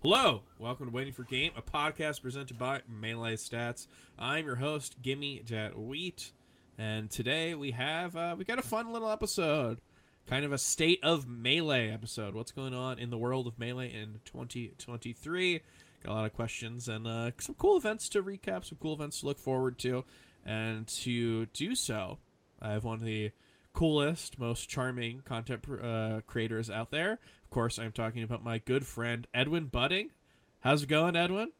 Hello, welcome to Waiting for Game, a podcast presented by Melee Stats. I'm your host, Gimme Jet Wheat, and today we have uh, we got a fun little episode, kind of a state of Melee episode. What's going on in the world of Melee in 2023? Got a lot of questions and uh, some cool events to recap, some cool events to look forward to, and to do so, I have one of the coolest, most charming content uh, creators out there. Of course, I'm talking about my good friend Edwin Budding. How's it going, Edwin?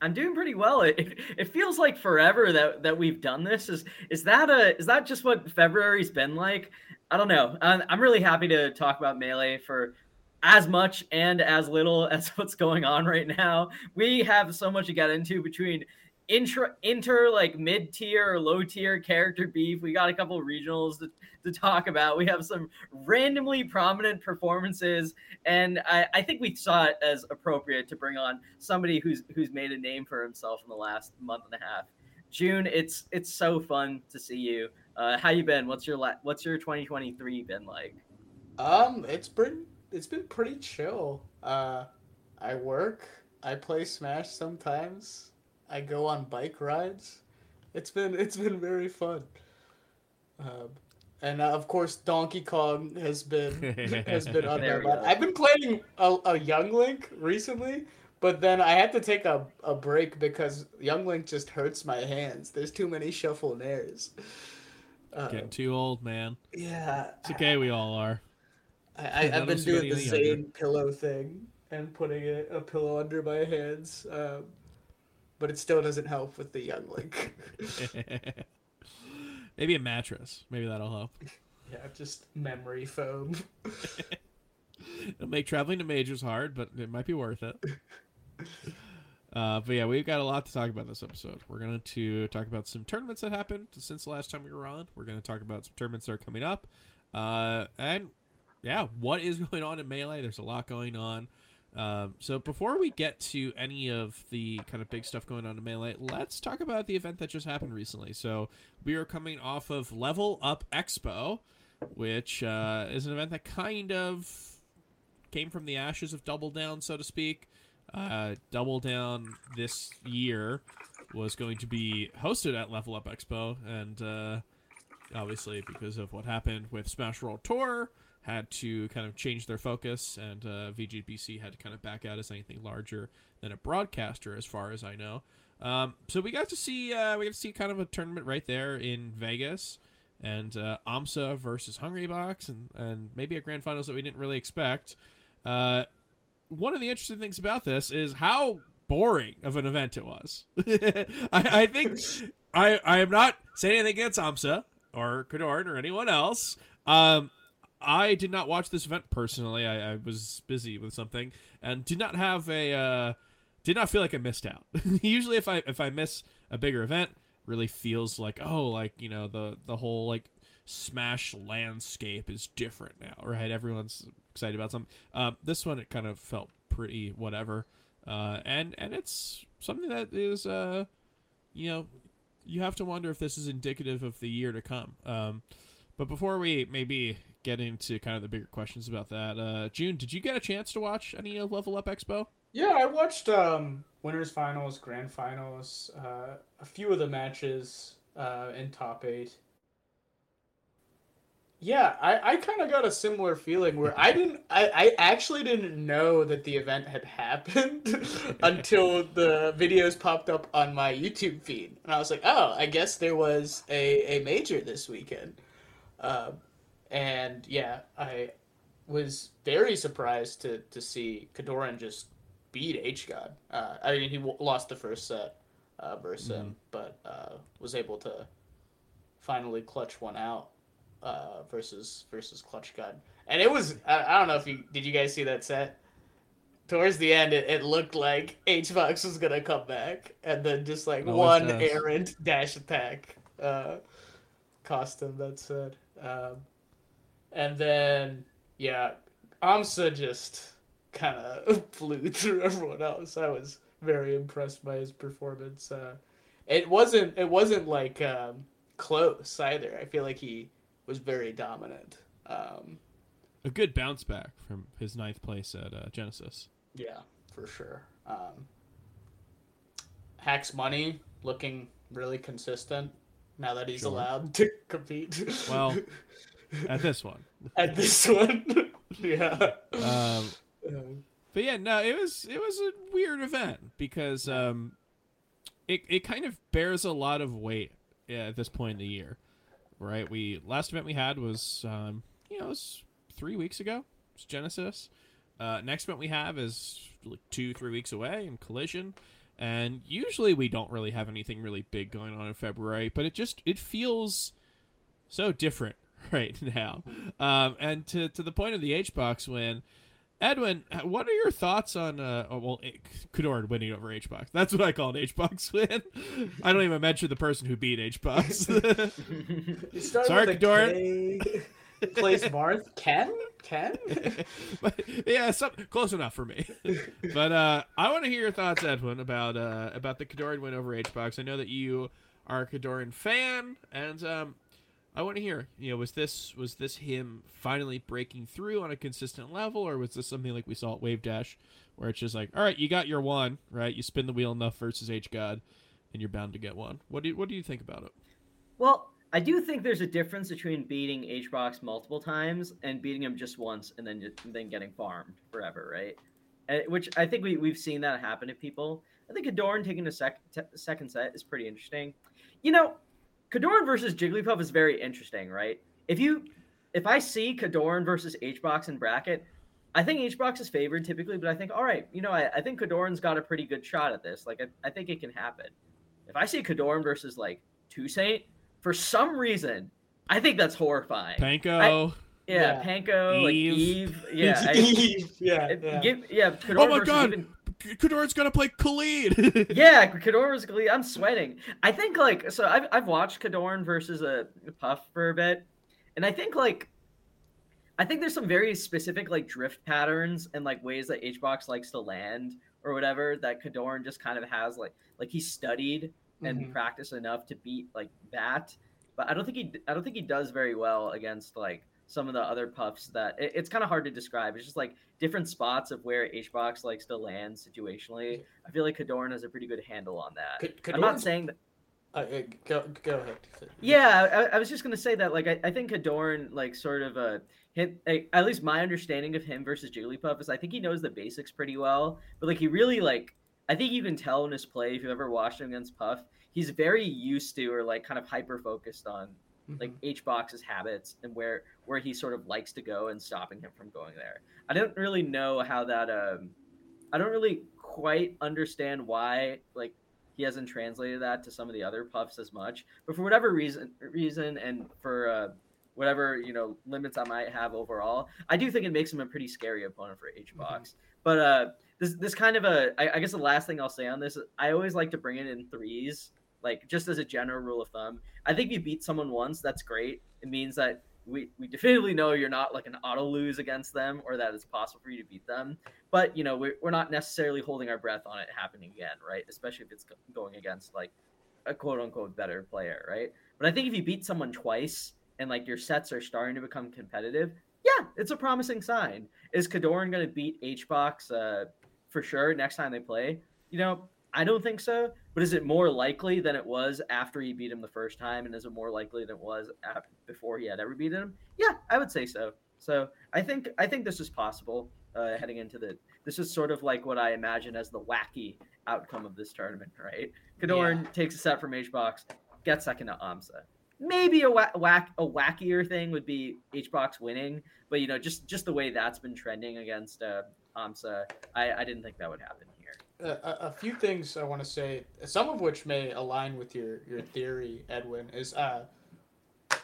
I'm doing pretty well. It, it feels like forever that, that we've done this. Is is that a is that just what February's been like? I don't know. I'm, I'm really happy to talk about melee for as much and as little as what's going on right now. We have so much to get into between intra inter like mid tier or low tier character beef. We got a couple regionals to, to talk about. We have some randomly prominent performances, and I, I think we saw it as appropriate to bring on somebody who's who's made a name for himself in the last month and a half. June, it's it's so fun to see you. Uh, how you been? What's your la- what's your 2023 been like? Um, it's been it's been pretty chill. Uh, I work. I play Smash sometimes. I go on bike rides. It's been it's been very fun. Um, and uh, of course, Donkey Kong has been has been on There my mind. I've been playing a, a Young Link recently, but then I had to take a, a break because Young Link just hurts my hands. There's too many shuffle nairs. Uh, Getting too old, man. yeah, It's okay, we all are. I, I, I've been doing the any younger. same pillow thing and putting it, a pillow under my hands, um, but it still doesn't help with the young link. Maybe a mattress. Maybe that'll help. yeah, just memory foam. It'll make traveling to majors hard, but it might be worth it. Uh, but yeah, we've got a lot to talk about this episode. We're going to talk about some tournaments that happened since the last time we were on. We're going to talk about some tournaments that are coming up. Uh, and yeah, what is going on in Melee? There's a lot going on. Um, so before we get to any of the kind of big stuff going on in Melee, let's talk about the event that just happened recently. So we are coming off of Level Up Expo, which uh, is an event that kind of came from the ashes of Double Down, so to speak. Uh, Double Down this year was going to be hosted at Level Up Expo, and uh, obviously because of what happened with Smash World Tour, had to kind of change their focus, and uh, VGBC had to kind of back out as anything larger than a broadcaster, as far as I know. Um, so we got to see uh, we got to see kind of a tournament right there in Vegas, and uh, AMSA versus Hungrybox, and and maybe a grand finals that we didn't really expect. Uh, one of the interesting things about this is how boring of an event it was. I, I think I I am not saying anything against AMSA or Kodorin or anyone else. Um, I did not watch this event personally. I, I was busy with something and did not have a uh, did not feel like I missed out. Usually, if I if I miss a bigger event, really feels like oh like you know the the whole like smash landscape is different now right everyone's excited about something uh, this one it kind of felt pretty whatever uh, and and it's something that is uh you know you have to wonder if this is indicative of the year to come um, but before we maybe get into kind of the bigger questions about that uh, june did you get a chance to watch any level up expo Yeah, I watched um, winners finals, grand finals, uh, a few of the matches uh, in top eight. Yeah, I, I kind of got a similar feeling where I didn't I, I actually didn't know that the event had happened until the videos popped up on my YouTube feed. And I was like, oh, I guess there was a, a major this weekend. Um, and yeah, I was very surprised to, to see Kodorin just beat H God. Uh, I mean, he w- lost the first set uh, versus him, but uh, was able to finally clutch one out uh, versus versus Clutch God. And it was I, I don't know if you did you guys see that set. Towards the end, it, it looked like HBox was gonna come back, and then just like one errant dash attack uh, cost him that set. Um, and then yeah, Amsa just kind of flew through everyone else. I was very impressed by his performance. Uh, it wasn't it wasn't like um, close either. I feel like he was very dominant. Um, a good bounce back from his ninth place at uh, genesis yeah, for sure. Um, Hacks Money looking really consistent now that he's Sure. allowed to compete. Well, At this one. at this one, yeah. Um, Um, But yeah, no, it was it was a weird event because um, it it kind of bears a lot of weight yeah, at this point in the year, right? We last event we had was um, you know it was three weeks ago. It's Genesis. Uh, next event we have is like two three weeks away in Collision, and usually we don't really have anything really big going on in February, but it just it feels so different right now. Um, and to to the point of the H box win. Edwin, what are your thoughts on uh oh, well Kador winning over H box? That's what I call an H box win. I don't even mention the person who beat H box. started Sorry, with Place Kodorin. Marth. Ken? Ken? but yeah, some, close enough for me. but uh I want to hear your thoughts, Edwin, about uh about the Kodorin win over H box. I know that you are a Kodorin fan, and um I want to hear, you know, was this was this him finally breaking through on a consistent level, or was this something like we saw at Wave Dash, where it's just like, all right, you got your one, right? You spin the wheel enough versus H God, and you're bound to get one. What do you, what do you think about it? Well, I do think there's a difference between beating H Box multiple times and beating him just once and then then getting farmed forever, right? Uh, which I think we we've seen that happen to people. I think Adorn taking a sec- t- second set is pretty interesting. You know, Kodorin versus Jigglypuff is very interesting, right? If you if I see Kodorin versus HBox in bracket, I think HBox is favored typically, but I think, all right, you know, I, I think Kodorin's got a pretty good shot at this. Like, I, I think it can happen. If I see Kodorin versus like Toussaint, for some reason, I think that's horrifying. Panko. yeah, Yeah. Panko, like Eve. Eve. Yeah. I, Eve, yeah, it- yeah. Give, yeah, Kodorin Oh my God. even- Kador's gonna play Khalid. yeah, Kodorin versus Khalid. I'm sweating. I think like so. I've I've watched Kodorin versus a Puff for a bit, and I think like, I think there's some very specific like drift patterns and like ways that HBox likes to land or whatever that Kodorin just kind of has like like he studied and Mhm. practiced enough to beat like that. But I don't think he I don't think he does very well against like some of the other puffs that it- it's kind of hard to describe. It's just like different spots of where HBox likes to land situationally. I feel like Kodorin has a pretty good handle on that. I'm not saying that. Uh, uh, go, go ahead. Yeah, I, I was just gonna say that. Like, I, I think Kodorin, like, sort of uh, hit. like, at least my understanding of him versus Jigglypuff is, I think he knows the basics pretty well. But like, he really like. I think you can tell in his play if you've ever watched him against Puff. He's very used to or like kind of hyper focused on like Mhm. H box's habits and where where he sort of likes to go and stopping him from going there. I don't really know how that um I don't really quite understand why like he hasn't translated that to some of the other puffs as much. But for whatever reason reason and for uh whatever, you know, limits I might have overall, I do think it makes him a pretty scary opponent for H box. But uh this this kind of a I, I guess the last thing I'll say on this, I always like to bring it in threes, like just as a general rule of thumb. I think if you beat someone once, that's great. It means that we, we definitively know you're not like an auto lose against them or that it's possible for you to beat them. But, you know, we're, we're not necessarily holding our breath on it happening again, right? Especially if it's going against like a quote unquote better player, right? But I think if you beat someone twice and like your sets are starting to become competitive, yeah, it's a promising sign. Is Kodorin going to beat HBox uh, for sure next time they play? You know, I don't think so. But is it more likely than it was after he beat him the first time, and is it more likely than it was before he had ever beaten him? Yeah, I would say so. So I think I think this is possible uh, heading into the. This is sort of like what I imagine as the wacky outcome of this tournament, right? Kodorin takes a set from HBox, gets second to Amsa. Maybe a whack, whack a wackier thing would be HBox winning, but you know just just the way that's been trending against uh, Amsa, I, I didn't think that would happen a, a few things I want to say, some of which may align with your, your theory, Edwin, is uh,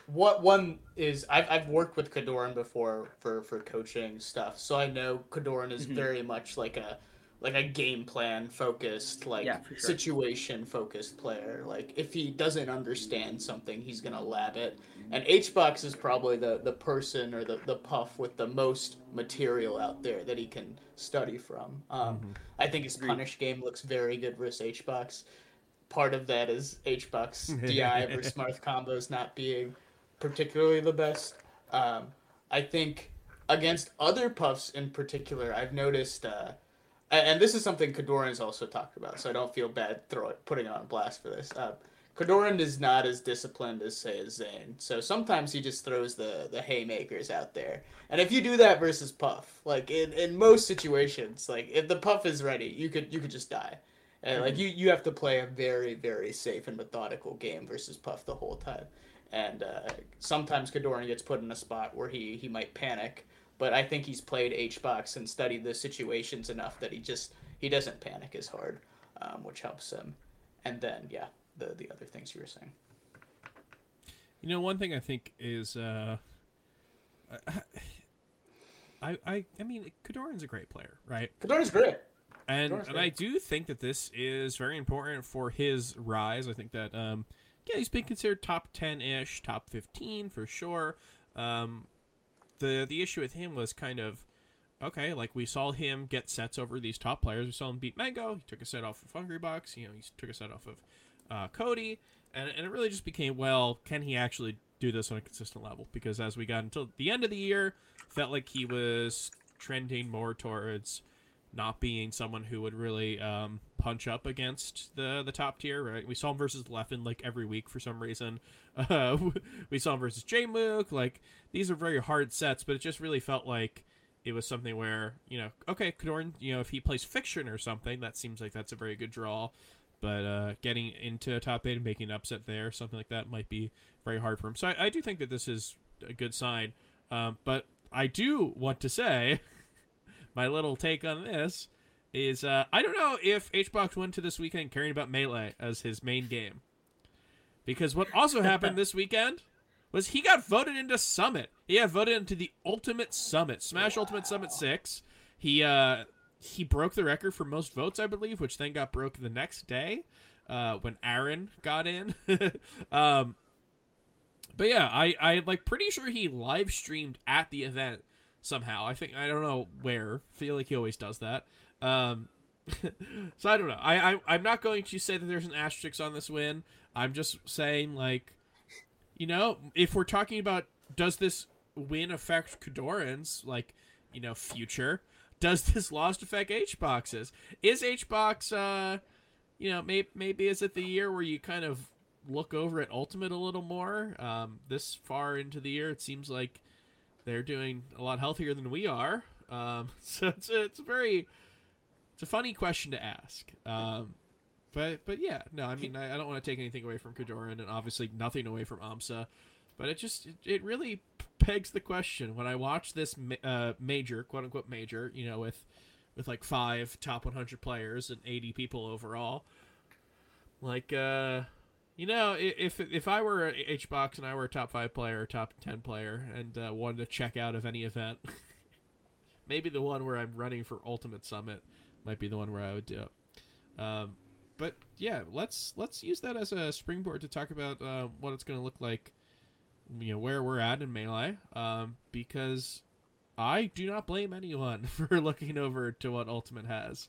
what one is I've, I've worked with Kodorin before for, for coaching stuff, so I know Kodorin is Mhm. very much like a like a game plan focused, like Yeah, sure. situation focused player. Like if he doesn't understand something, he's gonna lab it. And HBox is probably the, the person or the, the puff with the most material out there that he can study from. Um, Mhm. I think his punish game looks very good versus HBox. Part of that is HBox DI versus Marth combos not being particularly the best. Um, I think against other puffs in particular, I've noticed uh, and, this is something Kodorin's also talked about, so I don't feel bad throwing putting it on blast for this. Uh, Kodorin is not as disciplined as say Zain, so sometimes he just throws the the haymakers out there. And if you do that versus Puff, like in, in most situations, like if the Puff is ready, you could you could just die. And like you you have to play a very very safe and methodical game versus Puff the whole time. And uh, sometimes Kodorin gets put in a spot where he he might panic, but I think he's played HBox and studied the situations enough that he just he doesn't panic as hard, um, which helps him. And then yeah, the the other things you were saying. You know, one thing I think is, uh, I, I, I mean, Kodorin's a great player, right? Kodorin's great. And and I do think that this is very important for his rise. I think that, um, yeah, he's been considered top ten ish, top fifteen for sure. Um, the the issue with him was kind of okay, like we saw him get sets over these top players. We saw him beat Mango. He took a set off of Hungrybox. You know, he took a set off of uh, Cody, and, and it really just became well, can he actually do this on a consistent level? Because as we got until the end of the year, felt like he was trending more towards not being someone who would really um, punch up against the the top tier. Right? We saw him versus Leffen like every week for some reason. Uh, we saw him versus Jmook. Like these are very hard sets, but it just really felt like it was something where you know, okay, Kodorin, you know, if he plays Fiction or something, that seems like that's a very good draw. But uh, getting into a top eight and making an upset there, something like that, might be very hard for him. So I, I do think that this is a good sign. Um, but I do want to say, my little take on this is uh, I don't know if HBox went to this weekend caring about Melee as his main game. Because what also happened this weekend was he got voted into Summit. He got voted into the Ultimate Summit, Smash Ultimate Summit 6. He uh he broke the record for most votes, I believe, which then got broke the next day uh, when Aaron got in. um, but yeah, I I like pretty sure he live streamed at the event somehow. I think I don't know where. Feel like he always does that. Um, so I don't know. I, I I'm not going to say that there's an asterisk on this win. I'm just saying like, you know, if we're talking about does this win affect Kodorin's like, you know, future? Does this loss affect H boxes? Is H box uh you know, maybe maybe is it the year where you kind of look over at Ultimate a little more? Um, this far into the year, it seems like they're doing a lot healthier than we are. Um, so it's a, it's a very it's a funny question to ask. Um, but but yeah, no, I mean I, I don't want to take anything away from Kodorin and obviously nothing away from Amsa, but it just it, it really pegs the question when I watch this uh, major quote unquote major, you know, with with like five top 100 players and 80 people overall. Like, uh, you know, if if I were H box and I were a top five player, or top 10 player, and uh, wanted to check out of any event, maybe the one where I'm running for Ultimate Summit might be the one where I would do it. Um, but yeah, let's let's use that as a springboard to talk about uh, what it's going to look like. You know where we're at in melee, um, because I do not blame anyone for looking over to what Ultimate has.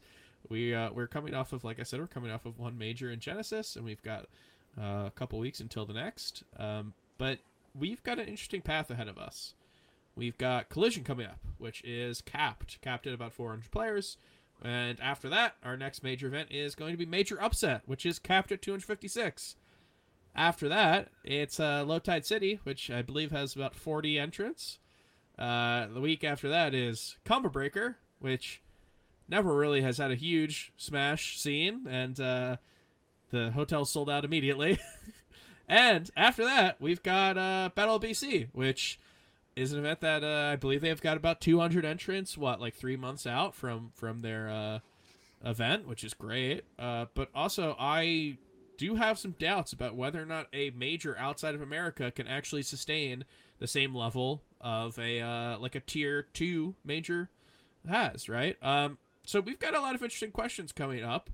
We uh, we're coming off of, like I said, we're coming off of one major in Genesis, and we've got uh, a couple weeks until the next. Um, but we've got an interesting path ahead of us. We've got Collision coming up, which is capped, capped at about 400 players. And after that, our next major event is going to be Major Upset, which is capped at 256. After that, it's uh, Low Tide City, which I believe has about 40 entrants. Uh, the week after that is Combo Breaker, which never really has had a huge smash scene, and uh, the hotel sold out immediately. and after that, we've got uh, Battle BC, which is an event that uh, I believe they've got about 200 entrants. What, like three months out from from their uh, event, which is great. Uh, but also, I do have some doubts about whether or not a major outside of America can actually sustain the same level of a uh, like a tier two major has, right? Um, so we've got a lot of interesting questions coming up,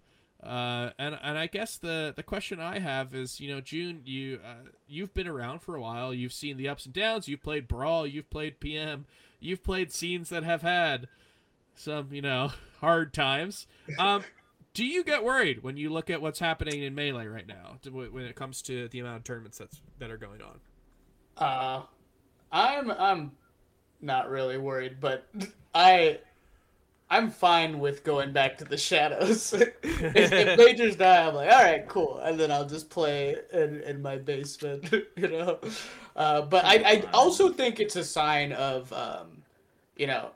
uh, and and I guess the the question I have is, you know, June, you uh, you've been around for a while, you've seen the ups and downs, you've played brawl, you've played PM, you've played scenes that have had some, you know, hard times. Um, do you get worried when you look at what's happening in melee right now, when it comes to the amount of tournaments that's that are going on? Uh, I'm I'm not really worried, but I I'm fine with going back to the shadows. if, if majors die, I'm like, all right, cool, and then I'll just play in, in my basement, you know. Uh, but I, I also think it's a sign of, um, you know,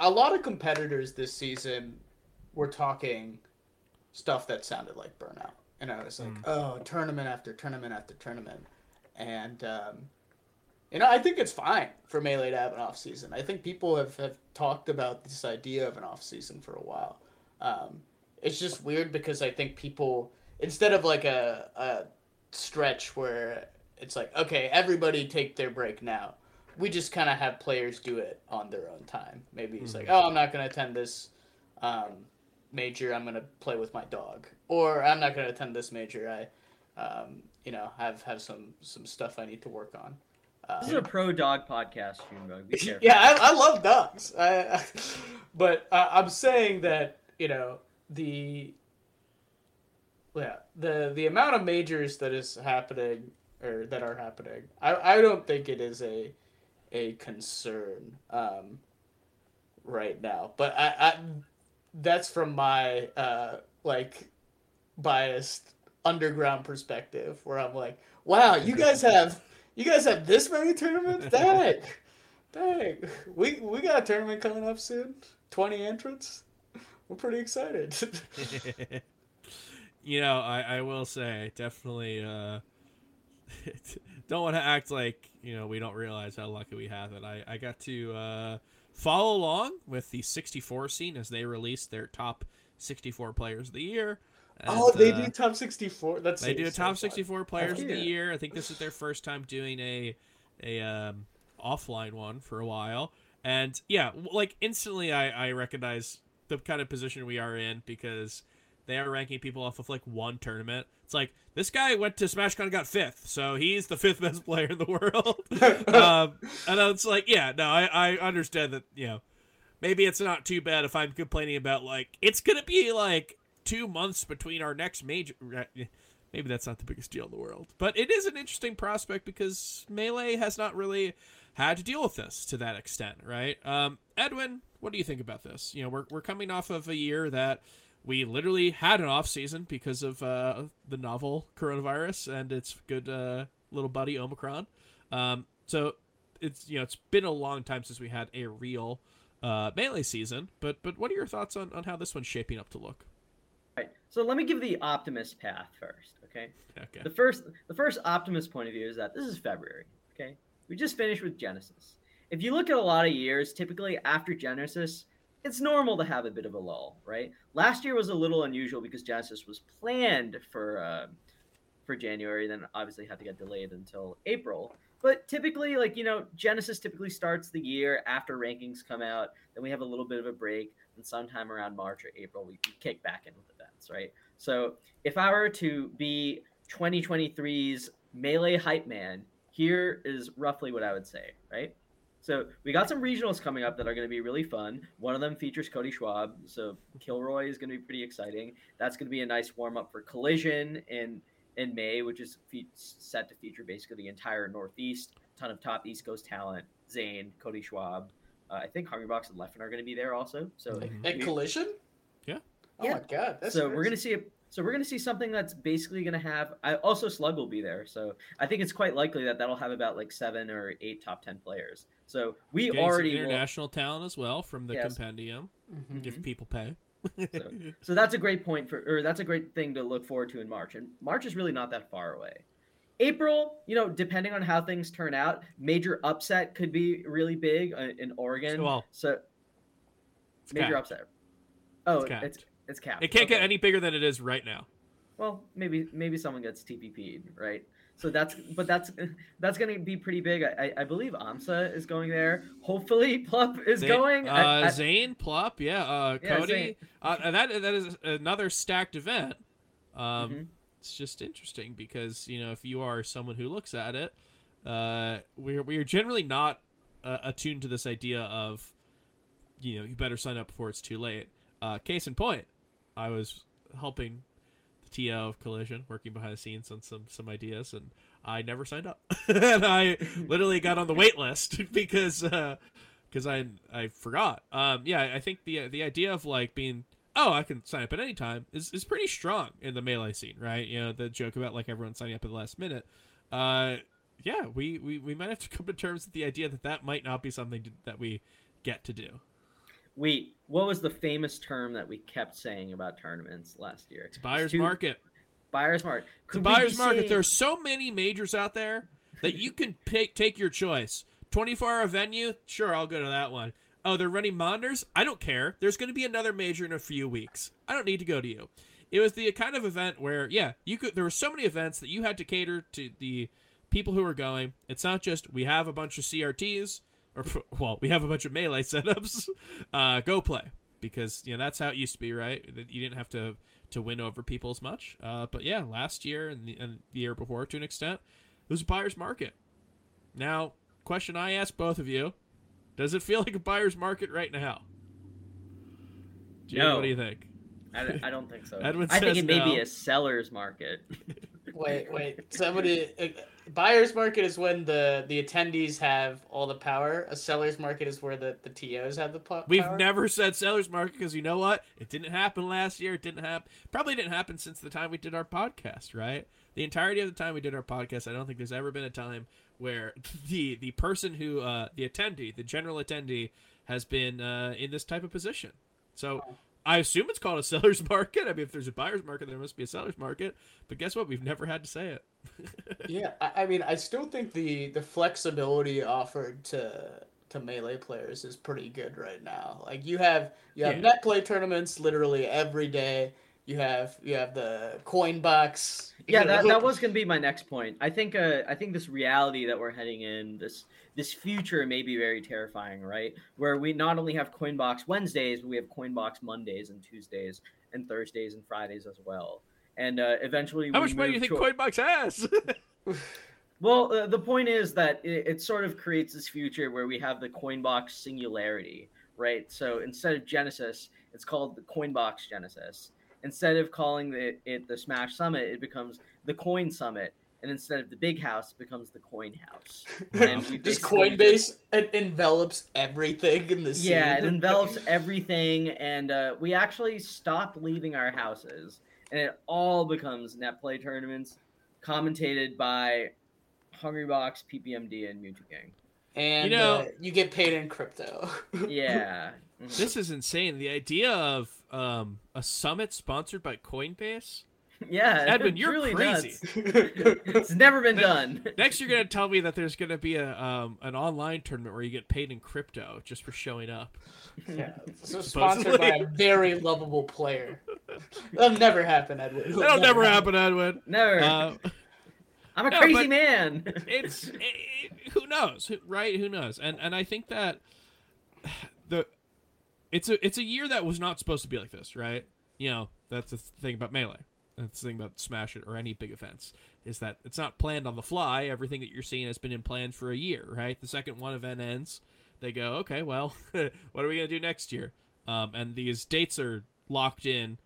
a lot of competitors this season were talking stuff that sounded like burnout, and I was like, Mm. oh, tournament after tournament after tournament, and um, you know, I think it's fine for Melee to have an off season. I think people have, have talked about this idea of an off season for a while. Um, it's just weird because I think people instead of like a, a stretch where it's like, okay, everybody take their break now. We just kind of have players do it on their own time. Maybe it's like, oh, I'm not going to attend this um, major. I'm going to play with my dog, or I'm not going to attend this major. I, um, you know, have have some some stuff I need to work on. Uh, This is a pro dog podcast, Junebug. Yeah, I, I love dogs. I, I, but uh, I'm saying that you know the yeah the the amount of majors that is happening or that are happening. I I don't think it is a a concern um, right now. But I, I that's from my uh, like biased underground perspective where I'm like, wow, you guys have you guys have this many tournaments? Dang. Dang. We we got a tournament coming up soon. Twenty entrants. We're pretty excited. you know, I, I will say definitely uh, don't want to act like you know we don't realize how lucky we have it. I, I got to uh, follow along with the 64 scene as they released their top 64 players of the year. Oh, they uh, do top sixty four. That's they do a top fun. 64 players of the year. I think this is their first time doing a a um, offline one for a while. And yeah, like instantly I, I recognize the kind of position we are in because they are ranking people off of like one tournament. It's like this guy went to SmashCon and got fifth, so he's the fifth best player in the world. um, and it's like, yeah, no, I, I understand that, you know, maybe it's not too bad if I'm complaining about like it's gonna be like two months between our next major. Maybe that's not the biggest deal in the world, but it is an interesting prospect because melee has not really had to deal with this to that extent, right? Um, Edwin, what do you think about this? You know, we're we're coming off of a year that we literally had an off season because of uh, the novel coronavirus and its good uh, little buddy Omicron. Um, so it's you know it's been a long time since we had a real uh, melee season. But but what are your thoughts on, on how this one's shaping up to look? So let me give the optimist path first, okay? Okay. The first the first optimist point of view is that this is February, okay? We just finished with Genesis. If you look at a lot of years, typically after Genesis, it's normal to have a bit of a lull, right? Last year was a little unusual because Genesis was planned for uh, for January, then obviously had to get delayed until April. But typically, like you know, Genesis typically starts the year after rankings come out. Then we have a little bit of a break, and sometime around March or April, we, we kick back in with events, right? So if I were to be 2023's melee hype man, here is roughly what I would say, right? So we got some regionals coming up that are going to be really fun. One of them features Cody Schwab, so Kilroy is going to be pretty exciting. That's going to be a nice warm up for Collision in in May, which is fe- set to feature basically the entire Northeast. ton of top East Coast talent: Zain, Cody Schwab. Uh, I think Hungrybox and Leffen are going to be there also. So Mhm. At Collision? Yeah. Oh Yeah. my god. That's so we're gonna see a so we're gonna see something that's basically gonna have I also slug will be there so i think it's quite likely that that'll have about like seven or eight top 10 players so we Getting some already will, international talent as well from the Yes. compendium Mhm. if people pay. So- so that's a great point for or that's a great thing to look forward to in march and march is really not that far away april you know depending on how things turn out major upset could be really big uh, in oregon Well, so major capped. upset oh It's it's it's capped It can't get any bigger than it is right now. well maybe maybe someone gets tpp'd right so that's but that's that's gonna be pretty big i, I- believe amsa is going there hopefully plup is going Uh, I- I- Zain, Plup, yeah, uh, Yeah, Cody, uh, and that that is another stacked event. Um, Mhm. It's just interesting because you know if you are someone who looks at it, uh, we're we are generally not uh, attuned to this idea of, you know, you better sign up before it's too late. Uh, case in point, I was helping the TO of Collision, working behind the scenes on some some ideas, and I never signed up, and I literally got on the wait list because uh, because I I forgot. Um, yeah, I think the the idea of like being oh I can sign up at any time is is pretty strong in the melee scene, right? You know the joke about like everyone signing up at the last minute. Uh, yeah, we, we we might have to come to terms with the idea that that might not be something to, that we get to do. Wait, what was the famous term that we kept saying about tournaments last year? It's buyer's Stu- market. Buyer's market. It's Could we buyer's market. saying- There's so many majors out there that you can pick, take your choice. 24 hour venue, sure, I'll go to that one. Oh, they're running monitors? I don't care. There's going to be another major in a few weeks. I don't need to go to you. It was the kind of event where, yeah, you could. There were so many events that you had to cater to the people who were going. It's not just we have a bunch of CRTs or well, we have a bunch of melee setups. Uh, go play because you know that's how it used to be, right? That You didn't have to to win over people as much. Uh, but yeah, last year and the, and the year before, to an extent, it was a buyer's market. Now, question I ask both of you: Does it feel like a buyer's market right now? Jake, No. what do you think? I, don't- I don't think so. Edwin I think it may be a seller's market. Wait, wait. Somebody buyer's market is when the the attendees have all the power. A seller's market is where the the TOs have the po- We've never said seller's market because you know what? It didn't happen last year. It didn't happen. Probably didn't happen since the time we did our podcast, right? The entirety of the time we did our podcast, I don't think there's ever been a time where the the person who uh, the attendee, the general attendee, has been uh, in this type of position. So I assume it's called a seller's market. I mean, if there's a buyer's market, there must be a seller's market. But guess what? We've never had to say it. Yeah, I, I mean, I still think the the flexibility offered to to melee players is pretty good right now. Like you have you have Yeah. net play tournaments literally every day. You have you have the Coinbox. yeah, that, that was going to be my next point. I think uh, I think this reality that we're heading in, this this future may be very terrifying, right? Where we not only have Coinbox Wednesdays, but we have Coinbox Mondays and Tuesdays and Thursdays and Fridays as well. And uh, eventually, How we much money do you think to- Coinbox has? Well, uh, the point is that it, it sort of creates this future where we have the Coinbox singularity, right? So instead of Genesis, it's called the Coinbox Genesis. Instead of calling it, it the Smash Summit, it becomes the Coin Summit. And instead of the Big House, it becomes the Coin House. And we Just basically Coinbase it envelops everything in the scene. yeah, it envelops everything, and uh, we actually stop leaving our houses, and it all becomes net play tournaments, commentated by Hungrybox, PPMD, and Mewtwo Gang. and You know- uh, you get paid in crypto. Yeah. This is insane. The idea of um, a summit sponsored by Coinbase. yeah, Edwin, you're really crazy. It's never been done. Next, you're gonna tell me that there's gonna be a um, an online tournament where you get paid in crypto just for showing up. yeah, so sponsored by a very lovable player. That'll never happen, Edwin. It'll That'll never happen, Edwin. Never. Uh, I'm a no, crazy man. it's it, it- who knows, right? Who knows? And and I think that the it's a it's a year that was not supposed to be like this, right? You know, that's the thing about melee. That's the thing about Smash It or any big events is that it's not planned on the fly. Everything that you're seeing has been in plans for a year, right? The second one event ends, they go, okay, well, what are we gonna do next year? Um, and these dates are locked in a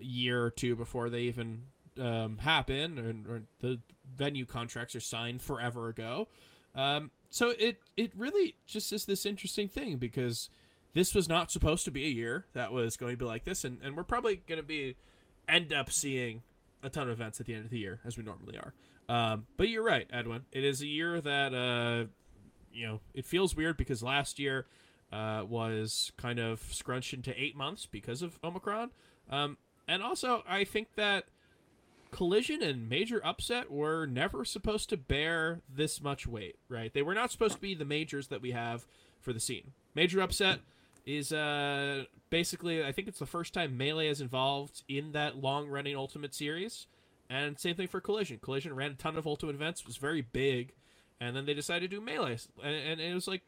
year or two before they even um, happen, and or the venue contracts are signed forever ago. Um, so it it really just is this interesting thing because this was not supposed to be a year that was going to be like this, and, and we're probably going to be end up seeing a ton of events at the end of the year as we normally are. Um, but you're right, Edwin. It is a year that uh, you know it feels weird because last year uh, was kind of scrunched into eight months because of Omicron, um, and also I think that collision and major upset were never supposed to bear this much weight right? They were not supposed to be the majors that we have for the scene. Major upset is uh basically i think it's the first time melee is involved in that long running ultimate series. And same thing for collision. Collision ran a ton of ultimate events was very big and then they decided to do melee. And, and it was like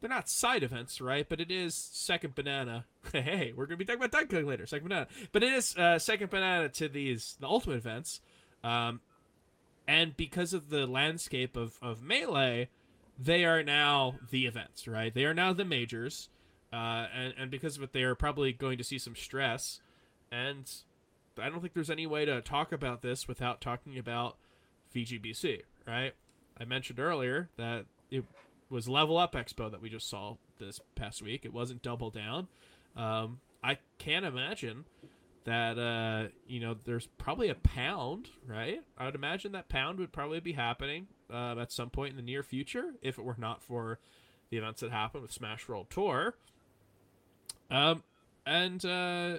they're not side events, right? But it is second banana. hey, we're gonna be talking about Killing later. Second banana, but it is uh, second banana to these the ultimate events, um, and because of the landscape of of melee, they are now the events, right? They are now the majors, uh, and and because of it, they are probably going to see some stress, and I don't think there's any way to talk about this without talking about VGBC, right? I mentioned earlier that it was Level Up Expo that we just saw this past week. It wasn't double down. Um, I can't imagine that uh, you know there's probably a pound, right? I would imagine that pound would probably be happening uh, at some point in the near future if it were not for the events that happened with Smash World Tour. Um, and uh,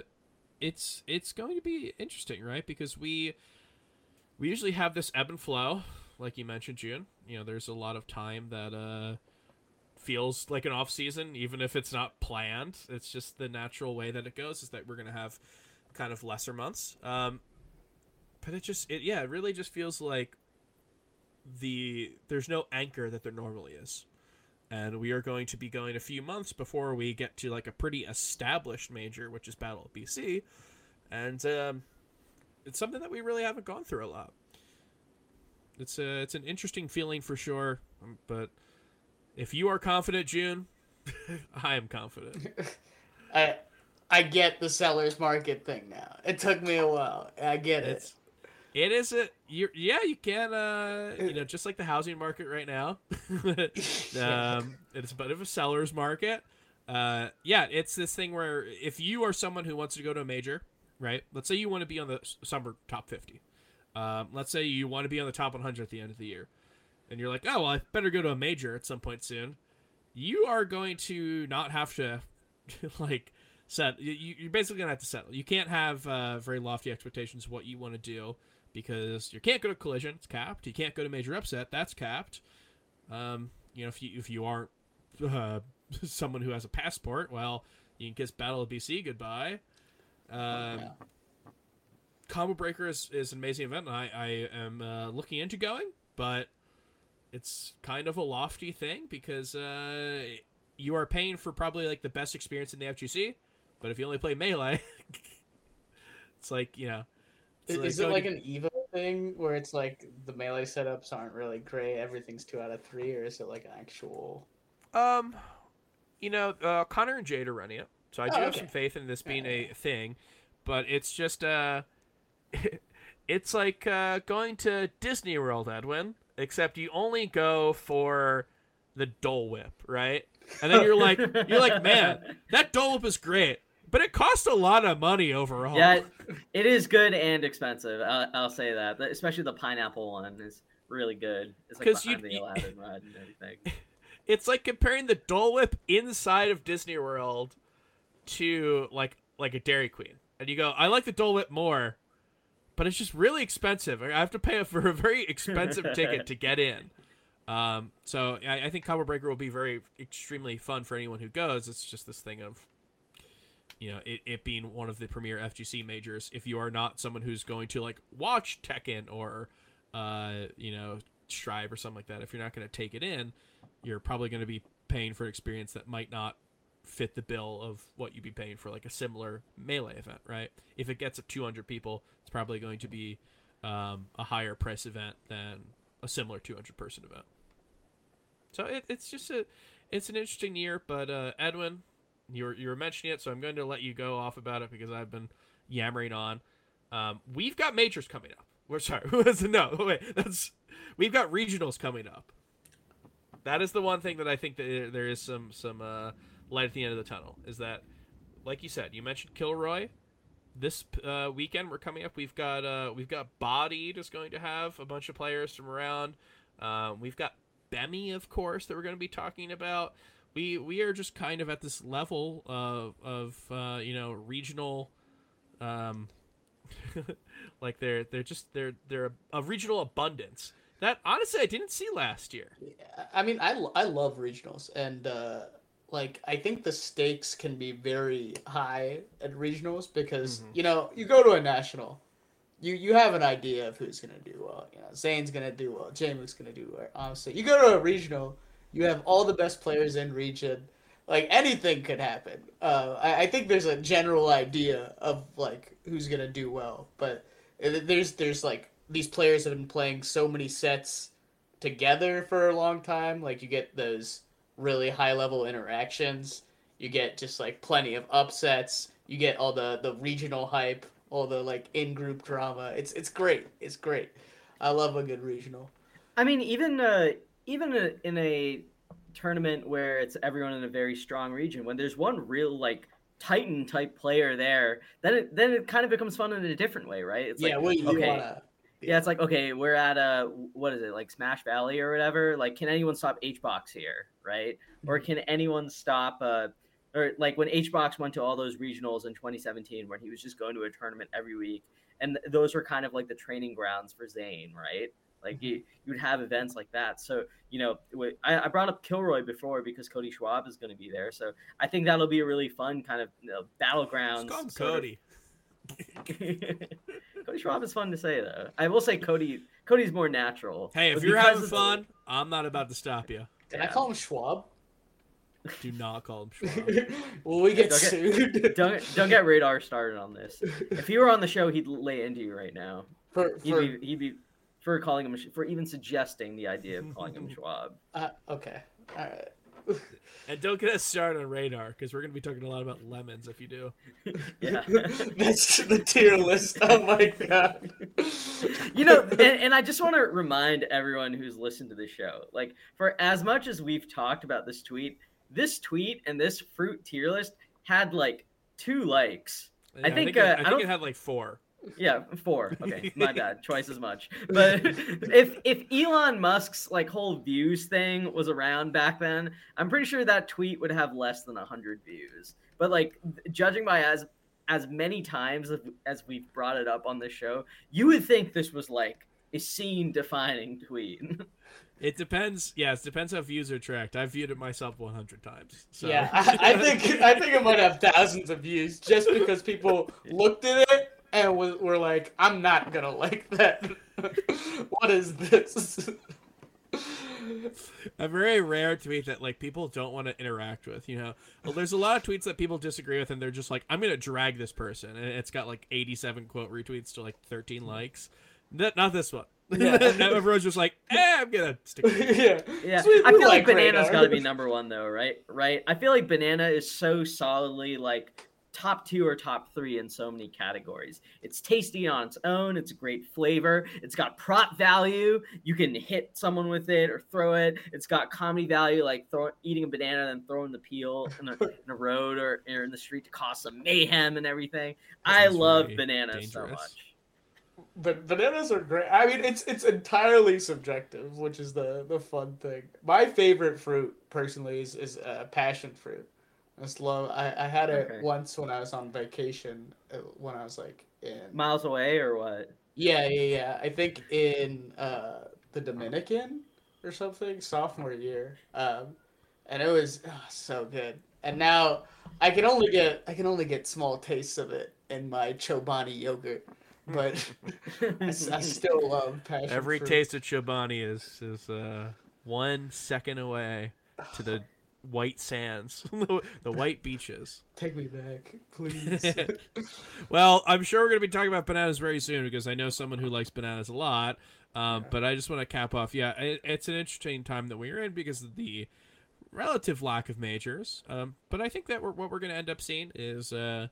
it's it's going to be interesting, right? Because we we usually have this ebb and flow, like you mentioned, June. You know, there's a lot of time that uh feels like an off season, even if it's not planned. It's just the natural way that it goes. Is that we're gonna have kind of lesser months. Um, but it just it yeah, it really just feels like the there's no anchor that there normally is and we are going to be going a few months before we get to like a pretty established major, which is Battle of BC, and um, it's something that we really haven't gone through a lot. It's a it's an interesting feeling for sure, but if you are confident, June, I am confident. I I get the seller's market thing now. It took me a while. I get it. It's, it is a you yeah you can uh you know just like the housing market right now um it's a bit of a seller's market uh yeah it's this thing where if you are someone who wants to go to a major right let's say you want to be on the summer top 50 um let's say you want to be on the top 100 at the end of the year and you're like oh well i better go to a major at some point soon. You are going to not have to like set you, you're basically gonna have to settle. You can't have uh, very lofty expectations of what you want to do because you can't go to collision it's capped. You can't go to major upset that's capped. Um, you know if you if you aren't uh, someone who has a passport well you can kiss battle of bc goodbye. Um, Yeah. Combo breaker is, is an amazing event and i, I am uh, looking into going but it's kind of a lofty thing because uh, you are paying for probably like the best experience in the fgc but if you only play melee it's like you know it's Is, is it like to- an Evo thing where it's like the melee setups aren't really great, everything's two out of three, or is it like an actual? Um, you know, uh, Connor and Jade are running it, so I do Oh, have some faith in this being Yeah, a thing. But it's just uh, it's like uh, going to Disney World, Edwin. Except you only go for the Dole Whip, right? And then you're like, you're like, man, that Dole Whip is great, but it costs a lot of money overall. Yeah, it is good and expensive. I'll, I'll say that. Especially the pineapple one is really good. It's like you- behind the Aladdin ride and everything. it's like comparing the Dole Whip inside of Disney World to like like a Dairy Queen, and you go, I like the Dole Whip more, but it's just really expensive. I have to pay for a very expensive ticket to get in. Um, so I, I think Combo Breaker will be very extremely fun for anyone who goes. It's just this thing of you know it, it being one of the premier FGC majors. If you are not someone who's going to like watch Tekken or uh, you know Strive or something like that, if you're not going to take it in, you're probably going to be paying for an experience that might not fit the bill of what you'd be paying for like a similar melee event, right? If it gets up 200 people, it's probably going to be um, a higher price event than a similar 200 person event. So it, it's just a, it's an interesting year. But uh, Edwin, you were you were mentioning it, so I'm going to let you go off about it because I've been yammering on. Um, we've got majors coming up. We're sorry. no, wait. That's we've got regionals coming up. That is the one thing that I think that there is some some uh, light at the end of the tunnel. Is that, like you said, you mentioned Kilroy. This uh, weekend we're coming up. We've got uh, we've got Bodied is going to have a bunch of players from around. Um, we've got Bemi, of course, that we're going to be talking about. We we are just kind of at this level of of uh, you know regional, um, like they're they're just they're they're a, regional abundance that honestly I didn't see last year. I mean, I, I love regionals, and uh, like I think the stakes can be very high at regionals because Mhm. you know you go to a national, you you have an idea of who's gonna do well. You know, Zain's gonna do well, Jameik's gonna do well. Honestly, you go to a regional, you have all the best players in region. Like anything could happen. Uh, I, I think there's a general idea of like who's gonna do well, but there's there's like these players have been playing so many sets together for a long time. Like you get those really high level interactions. You get just like plenty of upsets. You get all the the regional hype, all the like in group drama. It's it's great. It's great. I love a good regional. I mean, even uh, even uh, in a tournament where it's everyone in a very strong region, when there's one real like Titan type player there, then it then it kind of becomes fun in a different way, right? It's yeah, like well, you okay, wanna. Yeah, it's like okay, we're at a what is it like Smash Valley or whatever? Like, can anyone stop HBox here, right? Or can anyone stop? Uh, or like when HBox went to all those regionals in 2017, where he was just going to a tournament every week, and those were kind of like the training grounds for Zain, right? Like you, you would have events like that. So you know, I brought up Kilroy before because Cody Schwab is going to be there. So I think that'll be a really fun kind of you know, battlegrounds. Just call him sort of- Cody. Cody Schwab is fun to say though. I will say Cody. Cody's more natural. Hey, if you're having of the- fun, I'm not about to stop you. Did I call him Schwab? Do not call him Schwab. Will we get Don't get- sued? don't don't get radar started on this. If he were on the show, he'd lay into you right now. for, He'd for be he'd be for calling him for even suggesting the idea of calling him Schwab. uh, okay, all right. And don't get us started on radar because we're going to be talking a lot about lemons if you do. Yeah. That's the tier list. Oh my god. you know, and, and I just want to remind everyone who's listened to the show, like for as much as we've talked about this tweet, this tweet and this fruit tier list had like two likes. I Yeah, think, uh, I I think don't- it had like four. Yeah, four. Okay, my bad. Twice as much. But if if Elon Musk's like whole views thing was around back then, I'm pretty sure that tweet would have less than hundred views. But like judging by as as many times as- as we've brought it up on this show, you would think this was like a scene defining tweet. It depends. Yes, depends how views are tracked. I've viewed it myself 100 times. So. Yeah, I, I think I think it might have thousands of views just because people looked at it and we're like, "I'm not gonna like that. what is this?" a very rare tweet that like people don't want to interact with. You know, well, there's a lot of tweets that people disagree with, and they're just like, "I'm gonna drag this person," and it's got like 87 quote retweets to like 13 likes. Not, not this one. Yeah. Everyone's just like, "Eh, I'm gonna stick." with yeah, Yeah, So we- I feel like, Banana's radar. got to be number one though, right? Right. I feel like Banana is so solidly like top two or top three in so many categories. It's tasty on its own. It's a great flavor. It's got prop value. You can hit someone with it or throw it. It's got comedy value, like throw, eating a banana and then throwing the peel in the, in a road or, or in the street to cause some mayhem and everything. I love very bananas so much. But bananas are great. I mean, it's it's entirely subjective, which is the the fun thing. My favorite fruit, personally, is is uh, passion fruit. I just love. I, I had it Okay. once when I was on vacation. uh, When I was like in Miles away or what? yeah yeah yeah. I think in uh, the Dominican or something sophomore year. Um, and it was oh, so good. And now I can only get I can only get small tastes of it in my Chobani yogurt. But I still love passion Every fruit. taste of Chobani is is uh, one second away to the white sands, the white beaches. Take me back, please. well, I'm sure we're going to be talking about bananas very soon because I know someone who likes bananas a lot. Um, But I just want to cap off. Yeah, it, it's an interesting time that we're in because of the relative lack of majors. Um, but I think that we're, what we're going to end up seeing is, uh,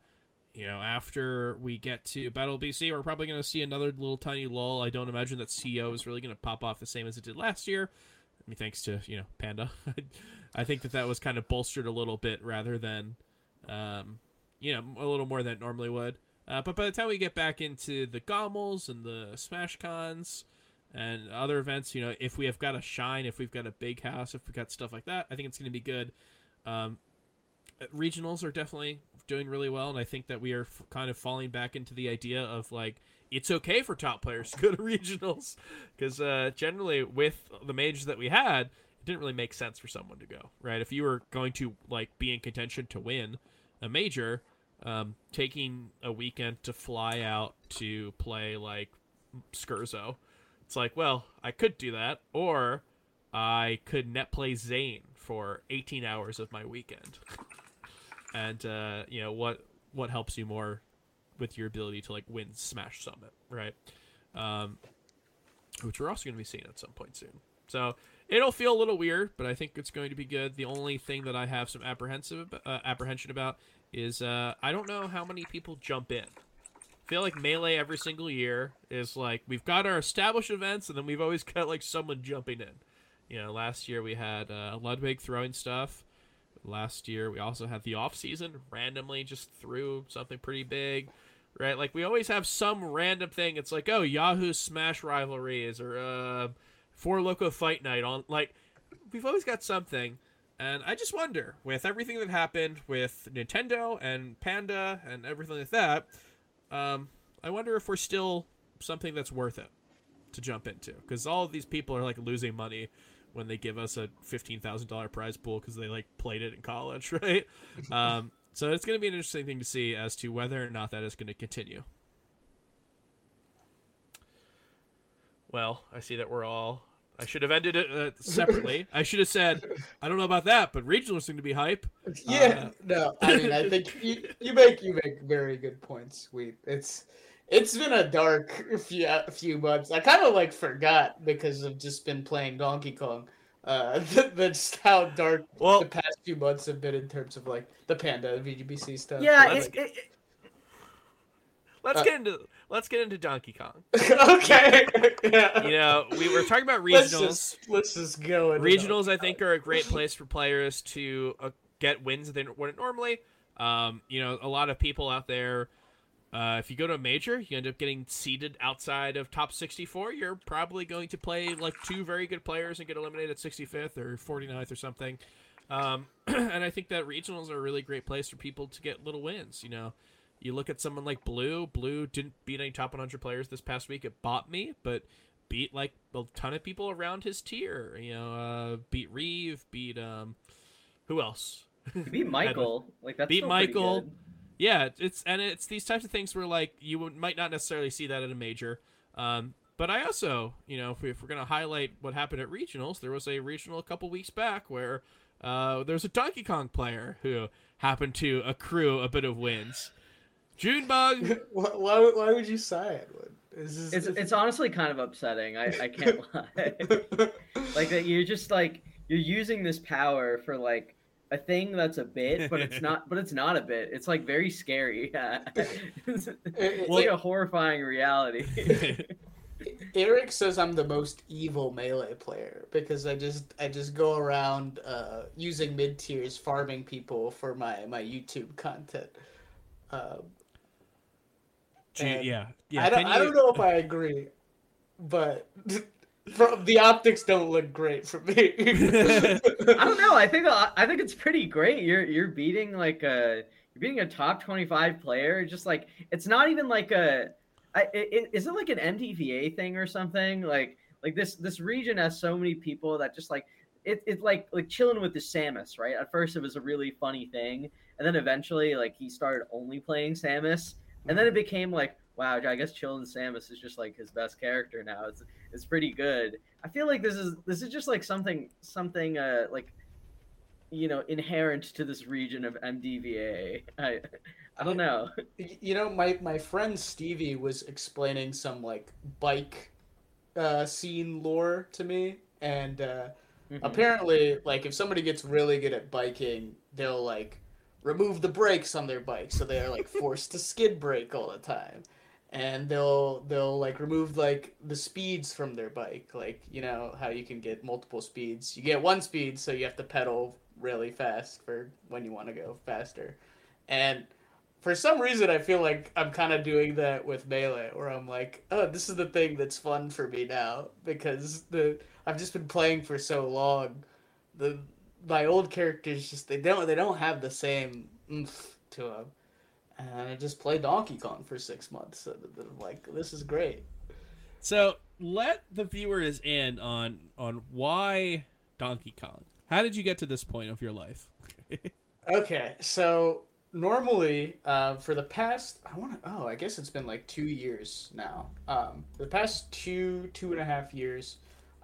you know, after we get to Battle BC, we're probably going to see another little tiny lull. I don't imagine that CO is really going to pop off the same as it did last year. I mean, thanks to you know Panda. I think that that was kind of bolstered a little bit rather than, um, you know, a little more than normally would. Uh, but by the time we get back into the GOMLs and the Smash Cons and other events, you know, if we have got a shine, if we've got a big house, if we've got stuff like that, I think it's going to be good. Um, regionals are definitely doing really well, and I think that we are f- kind of falling back into the idea of like it's okay for top players to go to regionals because uh, generally with the majors that we had, didn't really make sense for someone to go right. If you were going to like be in contention to win a major, um, taking a weekend to fly out to play like Skurzo, it's like, well, I could do that, or I could net play Zain for 18 hours of my weekend. and uh, you know what what helps you more with your ability to like win Smash Summit, right? Um, which we're also going to be seeing at some point soon. So it'll feel a little weird, but I think it's going to be good. The only thing that I have some apprehensive uh, apprehension about is uh, I don't know how many people jump in. I feel like melee every single year is like we've got our established events, and then we've always got like someone jumping in. You know, last year we had uh, Ludwig throwing stuff. Last year we also had the off season randomly just threw something pretty big, right? Like we always have some random thing. It's like oh Yahoo Smash rivalries or uh, Four Loco Fight Night on like we've always got something. And I just wonder, with everything that happened with Nintendo and Panda and everything like that, um, I wonder if we're still something that's worth it to jump into. Because all of these people are like losing money when they give us a fifteen thousand dollar prize pool because they like played it in college, right? um, so it's going to be an interesting thing to see as to whether or not that is going to continue. Well, I see that we're all I should have ended it uh, separately. I should have said, I don't know about that, but regionals seem to be hype. Yeah, uh, no, I mean, I think you, you make you make very good points. We it's it's been a dark few few months. I kind of like forgot because I've just been playing Donkey Kong. Uh, that's how dark well, the past few months have been in terms of like the Panda VGBC stuff. Yeah, it, it, let's uh, get into let's get into Donkey Kong. okay. yeah. You know, we were talking about regionals. Let's just, let's just go. Regionals, I think, are a great place for players to uh, get wins they wouldn't normally. Um, you know, a lot of people out there. Uh, if you go to a major, you end up getting seated outside of top 64. You're probably going to play like two very good players and get eliminated at 65th or 49th or something. Um, and I think that regionals are a really great place for people to get little wins. You know, you look at someone like Blue. Blue didn't beat any top 100 players this past week. It bought me, but beat like a ton of people around his tier. You know, uh, beat Reeve, beat um, who else? beat Michael. like that's beat Michael. Yeah, it's and it's these types of things where like you might not necessarily see that at a major. Um, but I also, you know, if, we, if we're going to highlight what happened at regionals, there was a regional a couple weeks back where uh, there was a Donkey Kong player who happened to accrue a bit of wins. Junebug. why, why, why would you sigh Edwin? Is it's it's honestly kind of upsetting. I, I can't lie. like that you're just like you're using this power for like a thing that's a bit, but it's not. But it's not a bit. It's like very scary. it's, it's well, like a horrifying reality. Eric says I'm the most evil melee player because I just I just go around uh, using mid tiers farming people for my my YouTube content. Yeah, yeah. I don't, you... I don't know if I agree, but from the optics don't look great for me. I don't know. I think I think it's pretty great. You're you're beating like a you're beating a top twenty five player. Just like it's not even like a. I, it, is it like an MDVA thing or something? Like like this this region has so many people that just like it, it's like like chilling with the Samus, right? At first it was a really funny thing, and then eventually like he started only playing Samus, and then it became like, wow, I guess Chillin' Samus is just like his best character now. It's it's pretty good. I feel like this is this is just like something something uh like you know inherent to this region of MDVA. I I don't know. You know, my my friend Stevie was explaining some like bike uh, scene lore to me, and uh, mm-hmm. apparently, like if somebody gets really good at biking, they'll like remove the brakes on their bike, so they are like forced to skid brake all the time. And they'll they'll like remove like the speeds from their bike, like you know how you can get multiple speeds. You get one speed, so you have to pedal really fast for when you want to go faster. And for some reason, I feel like I'm kind of doing that with melee, where I'm like, oh, this is the thing that's fun for me now because the I've just been playing for so long. The my old characters just they don't they don't have the same oomph to them. And I just played Donkey Kong for six months. So like this is great. So let the viewers in on on why Donkey Kong. How did you get to this point of your life? okay, so normally uh, for the past I want to oh I guess it's been like two years now. Um, the past two two and a half years,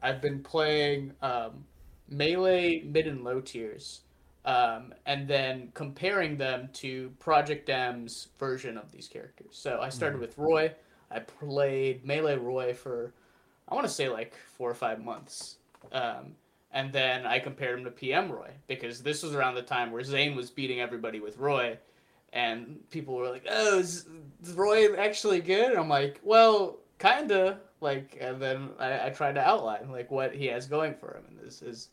I've been playing um, melee mid and low tiers, um, and then comparing them to Project M's version of these characters. So I started mm-hmm. with Roy. I played melee Roy for I want to say like four or five months. Um, and then I compared him to PM Roy because this was around the time where Zain was beating everybody with Roy, and people were like, "Oh, is, Roy actually good?" And I'm like, "Well, kinda like, and then I, I tried to outline like what he has going for him and this is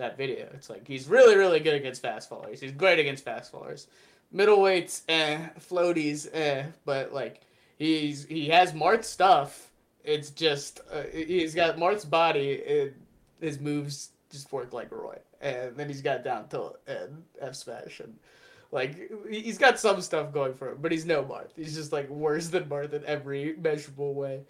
that video. It's like he's really really good against fast fallers. He's great against fast fallers. Middleweights, eh. Floaties, eh. But like he's he has Marth's stuff. It's just uh, he's got Marth's body. It, his moves just work like Roy, and then he's got down tilt and F smash and like he's got some stuff going for him, but he's no Marth. He's just like worse than Marth in every measurable way,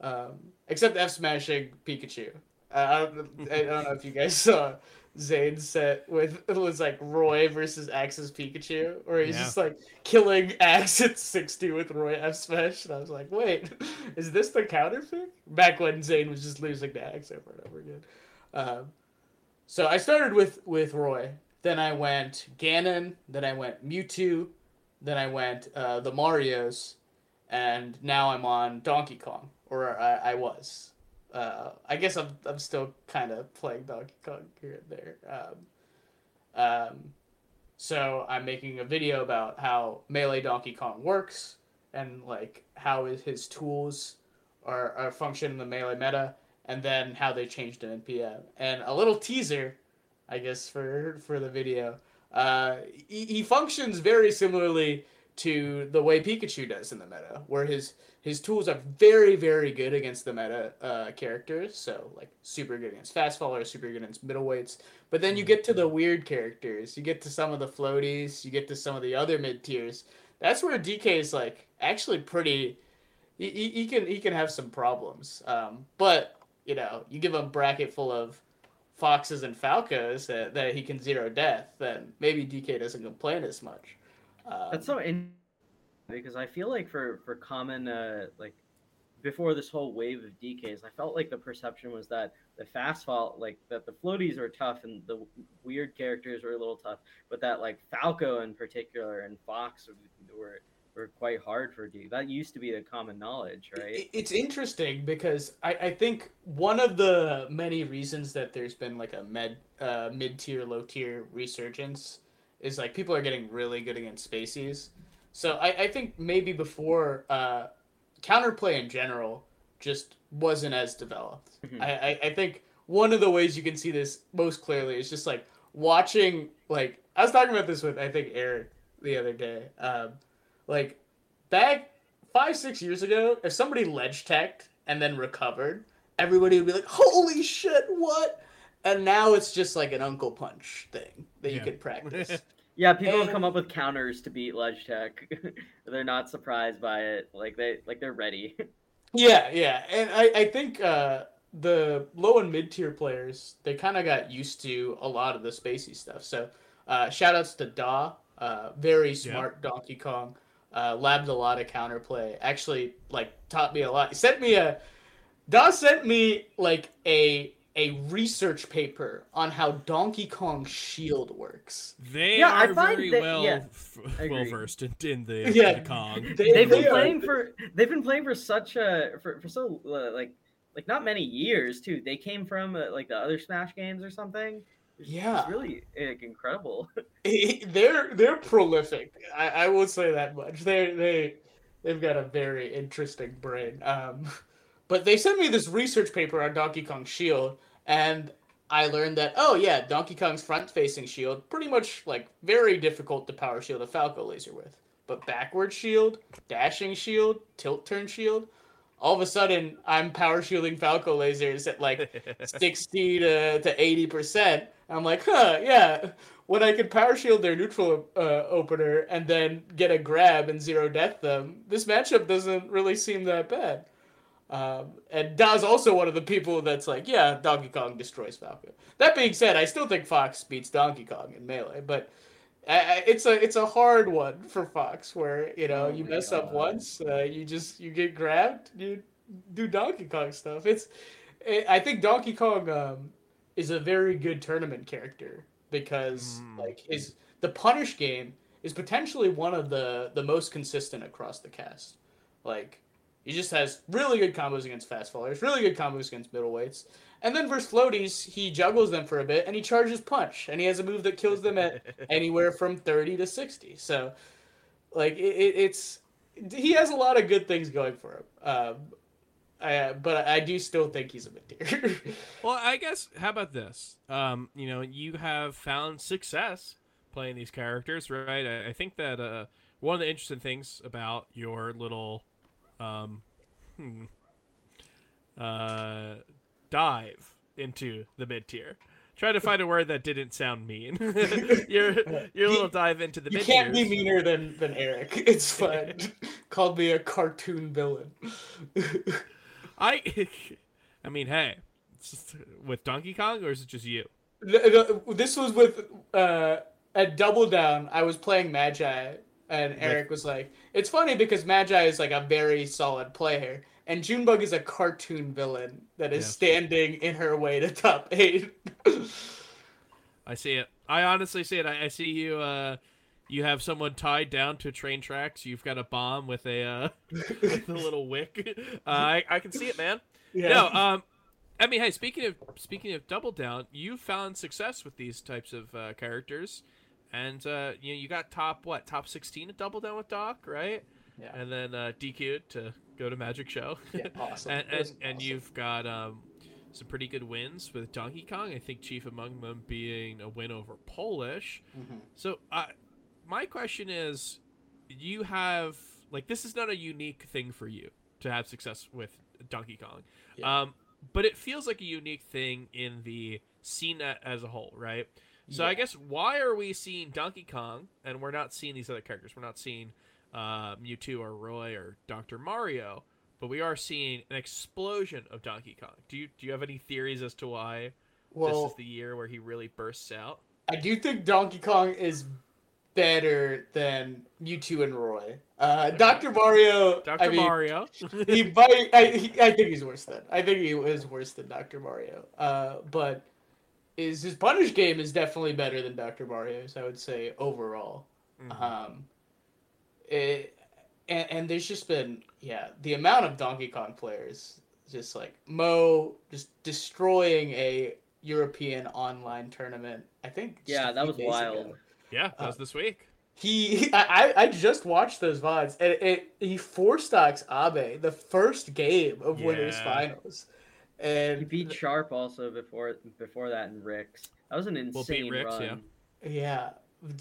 um, except F smashing Pikachu. I don't, I don't know if you guys saw Zain's set with it was like Roy versus Axe's Pikachu, where he's Yeah. just like killing Axe at sixty with Roy F smash, and I was like, wait, is this the counter pick? Back when Zain was just losing to Axe over and over again. Um, so I started with with Roy, then I went Ganon, then I went Mewtwo, then I went uh, the Mario's, and now I'm on Donkey Kong, or I, I was. Uh, I guess I'm I'm still kind of playing Donkey Kong here and there. Um, um, so I'm making a video about how melee Donkey Kong works and like how is his tools are, are function in the melee meta, and then how they changed in NPM. And a little teaser, I guess for for the video. Uh, he, he functions very similarly to the way Pikachu does in the meta, where his his tools are very very good against the meta uh, characters. So like super good against fast fallers, super good against middleweights. But then you get to the weird characters. You get to some of the floaties. You get to some of the other mid tiers. That's where DK is like actually pretty. He, he, he can he can have some problems. Um, but you know you give him a bracket full of foxes and falcos that, that he can zero death, then maybe DK doesn't complain as much. Um, That's so in because I feel like for for common uh like before this whole wave of DKs, I felt like the perception was that the fast fall like that the floaties were tough and the weird characters were a little tough, but that like Falco in particular and Fox were were quite hard for D. That used to be the common knowledge, right? It- It's interesting because I, I think one of the many reasons that there's been like a med uh, mid tier low tier resurgence is like people are getting really good against spacies. So I, I think maybe before uh, counterplay in general just wasn't as developed. Mhm. I, I, I think one of the ways you can see this most clearly is just like watching like I was talking about this with I think Eric the other day. Um, like back five six years ago, if somebody ledge teched and then recovered, everybody would be like, "Holy shit, what?" And now it's just like an Uncle Punch thing that you Yeah. could practice. Yeah, people have And- come up with counters to beat Ledge Tech. they're not surprised by it. Like they like they're ready. Yeah, yeah, and I I think uh, the low and mid tier players they kind of got used to a lot of the spacey stuff. So uh, shout outs to Da, uh, very smart Donkey Kong, uh, labbed a lot of counterplay. Actually, like taught me a lot. He sent me a Da sent me like a a research paper on how Donkey Kong Shield works. They Yeah, I are find very that- well yeah, f- I well versed in, in the, Yeah. the Kong. They- they've been playing for they've been playing for such a for, for so uh, like like not many years too. They came from uh, like the other Smash games or something. It's, Yeah. it's really like, incredible. they're they're prolific. I, I will say that much. They they they've got a very interesting brain. Um, but they sent me this research paper on Donkey Kong Shield, and I learned that oh yeah, Donkey Kong's front-facing shield pretty much like very difficult to power shield a Falco laser with, but backward shield, dashing shield, tilt turn shield. All of a sudden, I'm power shielding Falco lasers at like 60 to, to 80%. I'm like, huh, yeah. When I can power shield their neutral uh, opener and then get a grab and zero death them, this matchup doesn't really seem that bad. Um, and Da's also one of the people that's like, yeah, Donkey Kong destroys Falco. That being said, I still think Fox beats Donkey Kong in Melee, but I, I- it's a it's a hard one for Fox where you know Oh you mess up once, uh, you just you get grabbed, you do Donkey Kong stuff. It's I I think Donkey Kong um, is a very good tournament character because Mm. like his the punish game is potentially one of the the most consistent across the cast. Like he just has really good combos against fast fallers, really good combos against middleweights. And then versus floaties, he juggles them for a bit and he charges punch. And he has a move that kills them at anywhere from 30 to 60. So, like, it, it, it's. He has a lot of good things going for him. Um, Uh, but I do still think he's a mid tier. Well, I guess how about this? Um, you know, you have found success playing these characters, right? I, I think that uh, one of the interesting things about your little um, hmm, uh, dive into the mid tier. Try to find a word that didn't sound mean. your your little dive into the you mid can't be meaner than than Eric. It's fine. Called me a cartoon villain. I, I mean, hey, just with Donkey Kong, or is it just you? The- the- this was with uh, at Double Down. I was playing Magi, and Eric was like, "It's funny because Magi is like a very solid player, and Junebug is a cartoon villain that is Yes. standing in her way to top eight. I see it. I honestly see it. I, I see you. Uh, you have someone tied down to train tracks. You've got a bomb with a uh, with a little wick. Uh, I I can see it, man. yeah. No, um, I mean, hey, speaking of speaking of Double Down, you found success with these types of uh, characters, and uh, you know you got top what top sixteen at Double Down with Doc, right? yeah. And then uh, DQ'd to go to Magic Show. Yeah, awesome. and It was and, and you've got um, some pretty good wins with Donkey Kong. I think chief among them being a win over Polish. Mhm. So, uh, my question is, you have like this is not a unique thing for you to have success with Donkey Kong, Yeah. um, but it feels like a unique thing in the scene as a whole, right? So I guess why are we seeing Donkey Kong and we're not seeing these other characters? We're not seeing uh, Mewtwo or Roy or Doctor Mario, but we are seeing an explosion of Donkey Kong. Do you do you have any theories as to why well, this is the year where he really bursts out? I do think Donkey Kong is better than Mewtwo and Roy. Uh, Dr. Mario. Doctor I mean, Mario. he might. I, he, I think he's worse than. I think he is worse than Dr. Mario. Uh, but is his punish game is definitely better than Dr. Mario's. I would say overall. Mhm. Um, it, and, and there's just been yeah the amount of Donkey Kong players just like Mo just destroying a European online tournament. I think. Yeah, that was wild. ago. yeah, that was uh, this week. He, I, I I just watched those VODs, and it, he four stocks Abe the first game of winners finals, and He beat Sharp also before before that in Ricks. That was an Well, beat insane Ricks, run. yeah. yeah,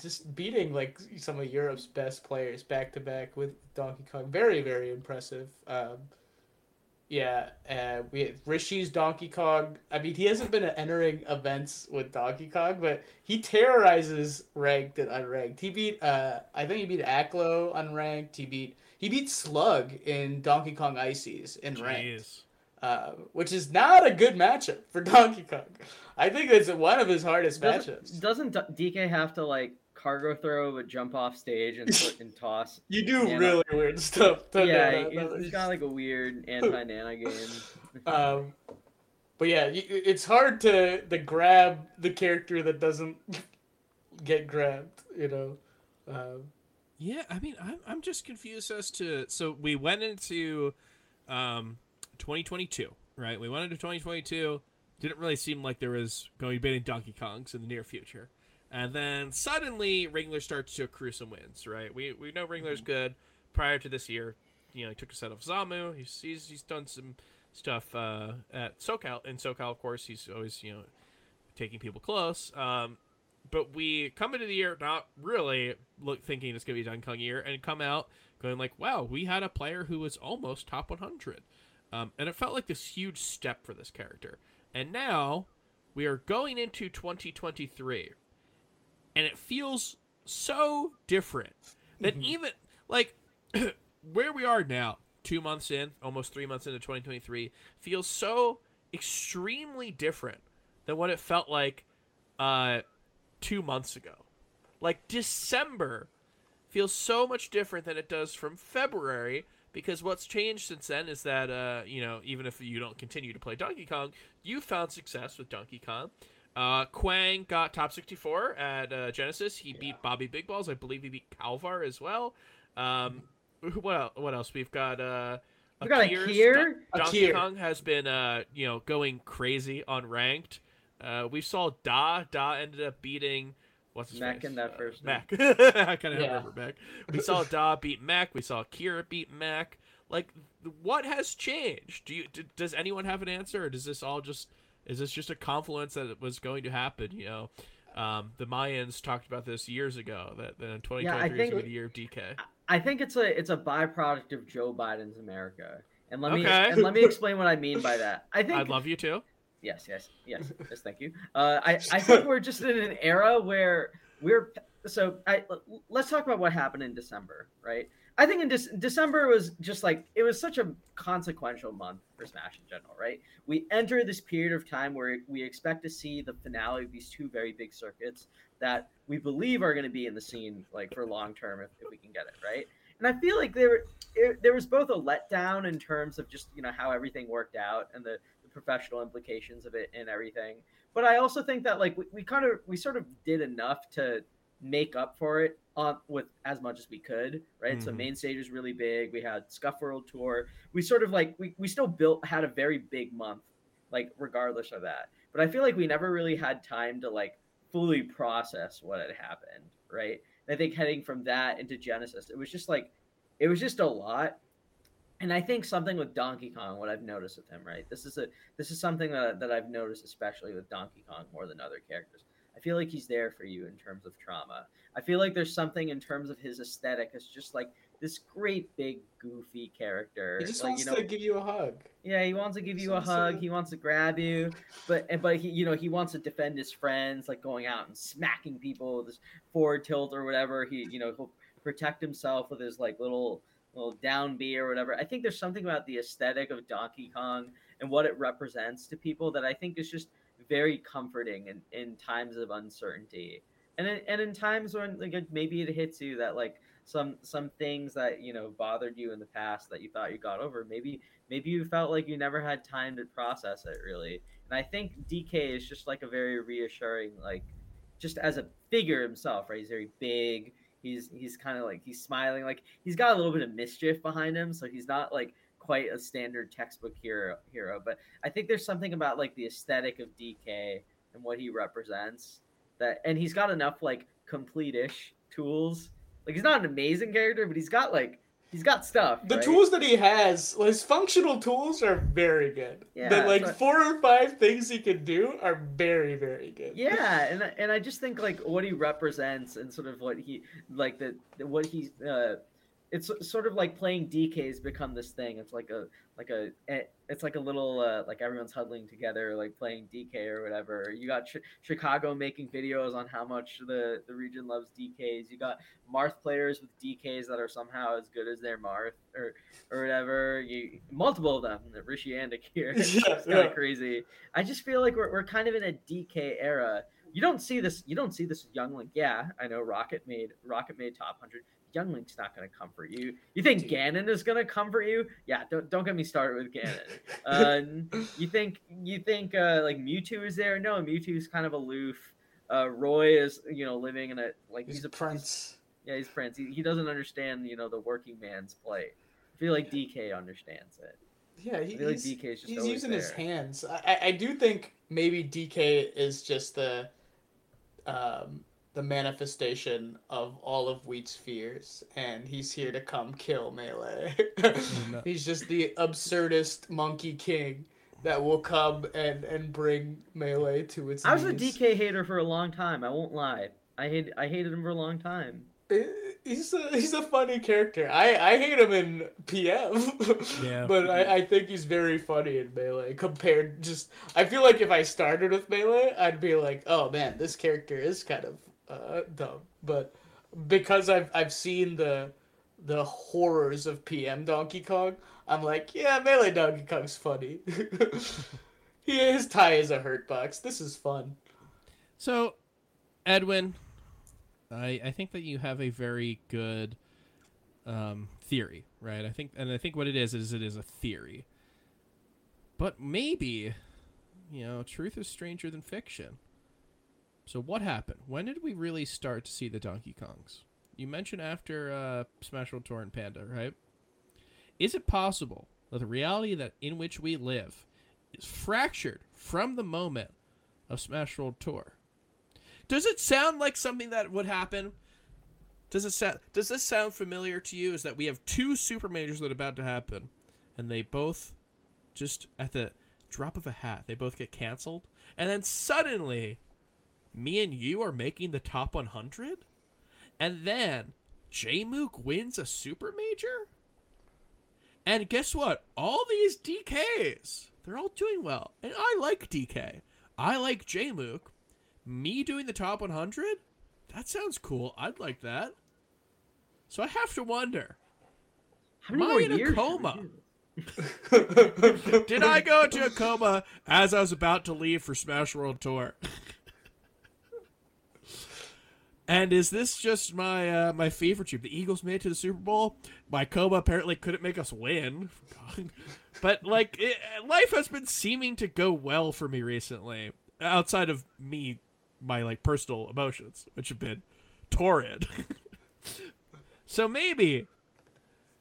just beating like some of Europe's best players back to back with Donkey Kong, very very impressive. Um, yeah, uh, we Rishi's Donkey Kong. I mean, he hasn't been entering events with Donkey Kong, but he terrorizes ranked and unranked. He beat, uh, I think he beat Aklo unranked. He beat he beat Slug in Donkey Kong Ices in ranked, Jeez. Uh, which is not a good matchup for Donkey Kong. I think it's one of his hardest matchups. Doesn't, doesn't DK have to like cargo throw but jump off stage and, and toss? You do Yeah, really weird stuff. to yeah, Nana. he- That he's is- got like a weird anti-nana game. Um, but yeah, it's hard to to grab the character that doesn't get grabbed. You know. Um, Yeah, I mean, I'm I'm just confused as to so we went into um 2022, right? We went into 2022. Didn't really seem like there was going to be any Donkey Kongs in the near future, and then suddenly Ringler starts to accrue some wins, right? We we know Ringler's good. Prior to this year, you know, he took a set of Zamu. He's he's, he's done some stuff uh, at SoCal. In SoCal, of course, he's always you know taking people close. Um, but we come into the year not really look thinking it's gonna be a Donkey Kong year, and come out going like, "Wow, we had a player who was almost top 100," um, and it felt like this huge step for this character. And now we are going into 2023, and it feels so different that even like where we are now, two months in, almost three months into 2023, feels so extremely different than what it felt like uh, two months ago. Like December feels so much different than it does from February because what's changed since then is that uh, you know even if you don't continue to play Donkey Kong, you found success with Donkey Kong. Uh, Quang got top 64 at uh, Genesis. He beat Bobby Big Balls. I believe he beat Calvar as well. Um, what what else? We've got uh, We got Akir. Don- Donkey. Kong has been uh, you know going crazy on ranked. Uh, we saw Da. Da ended up beating what's his Mac face? in that Uh, first Mac. I kind of Yeah. remember Mac. We saw Da beat Mac. We saw Kira beat Mac. Like what has changed? Do you d- does anyone have an answer, or does this all just is this just a confluence that it was going to happen? You know, um, the Mayans talked about this years ago that, that in 2023 Yeah, is going to be the year of DK. I think it's a it's a byproduct of Joe Biden's America. And let me and let me explain what I mean by that. I think I love you too. Yes, yes, yes, yes. Thank you. Uh, I I think we're just in an era where we're so. I let's talk about what happened in December, right? I think in Dec- December was just like it was such a consequential month for Smash in general, right? We enter this period of time where we expect to see the finale of these two very big circuits that we believe are going to be in the scene like for long term if, if we can get it right. And I feel like there it, there was both a letdown in terms of just you know how everything worked out and the professional implications of it and everything. But I also think that like we, we kind of we sort of did enough to make up for it on with as much as we could, right? So Mhm. main stage was really big. We had Scuff World Tour. We sort of like we, we still built had a very big month, like regardless of that. But I feel like we never really had time to like fully process what had happened, right? And I think heading from that into Genesis, it was just like it was just a lot. And I think something with Donkey Kong, what I've noticed with him, right? This is a this is something that, that I've noticed, especially with Donkey Kong more than other characters. I feel like he's there for you in terms of trauma. I feel like there's something in terms of his aesthetic. It's just like this great big goofy character. He just like, wants you know, to give you a hug. yeah, he wants to give you a to- hug. He wants to grab you, but and- but he you know he wants to defend his friends, like going out and smacking people with his forward tilt or whatever. He you know he'll protect himself with his like little little down B or whatever. I think there's something about the aesthetic of Donkey Kong and what it represents to people that I think is just very comforting in, in times of uncertainty. And in, and in times when like maybe it hits you that like some some things that you know bothered you in the past that you thought you got over maybe maybe you felt like you never had time to process it really and i think dk is just like a very reassuring like just as a figure himself right he's very big he's he's kind of like he's smiling like he's got a little bit of mischief behind him so he's not like quite a standard textbook hero hero but i think there's something about like the aesthetic of dk and what he represents that and he's got enough like complete-ish tools. Like he's not an amazing character but he's got like he's got stuff The right? tools that he has, his functional tools are very good. Yeah, the like so- four or five things he can do are very, very good. yeah and I- and i just think like what he represents and sort of what he like the, what he's uh it's sort of like playing DK's become this thing. It's like a like a eh, it's like a little uh, like everyone's huddling together, like playing DK or whatever. You got Chi- Chicago making videos on how much the the region loves DKs. You got Marth players with DKs that are somehow as good as their Marth or or whatever. You multiple of them, Rishi and Akir. it's Yeah, kind yeah. of crazy. I just feel like we're, we're kind of in a DK era. You don't see this. You don't see this Young Link. Yeah, I know Rocket made Rocket made top hundred. Young Link's not going to comfort you. You think Dude. Ganon is going to comfort you? Yeah, don't don't get me started with Ganon. uh, you think you think uh, like Mewtwo is there? No, Mewtwo's kind of aloof. Uh, Roy is you know living in a like He's, he's, a prince. yeah he's Prince. He, he doesn't understand you know the working man's plight. I feel like DK understands it. Yeah, he, like he's, DK is just he's using his hands. I, I- I do think maybe DK is just the um, the manifestation of all of Wheat's fears, and he's here to come kill Melee. he's just the absurdist monkey king that will come and and bring Melee to its I was a. DK hater for a long time. I won't lie. I hate I hated him for a long time. He's a he's a funny character. I I hate him in PM, Yeah. but I, I think he's very funny in melee. Compared, just I feel like if I started with melee, I'd be like, oh man, this character is kind of uh, dumb. But because I've I've seen the the horrors of PM Donkey Kong, I'm like, yeah, melee Donkey Kong's funny. he his tie is a hurt box. This is fun. So, Edwin, I I think that you have a very good um, theory, right? I think, and I think what it is is it is a theory. But maybe, you know, truth is stranger than fiction. So what happened? When did we really start to see the Donkey Kongs? You mentioned after uh, Smash World Tour and Panda, right? Is it possible that the reality that in which we live is fractured from the moment of Smash World Tour? Does it sound like something that would happen? Does it sound? Does this sound familiar to you? Is that we have two super majors that are about to happen, and they both just at the drop of a hat, they both get canceled, and then suddenly, me and you are making the top 100, and then Jmook wins a super major. And guess what? All these DKs, they're all doing well. And I like DK. I like Jmook. Me doing the top 100? That sounds cool. I'd like that. So I have to wonder How Am I in a years should we coma? Did I go into a coma as I was about to leave for Smash World Tour? And is this just my uh, my favorite dream? The Eagles made it to the Super Bowl. My coma apparently couldn't make us win. but like, it, life has been seeming to go well for me recently, outside of me, my like personal emotions, which have been torrid. so maybe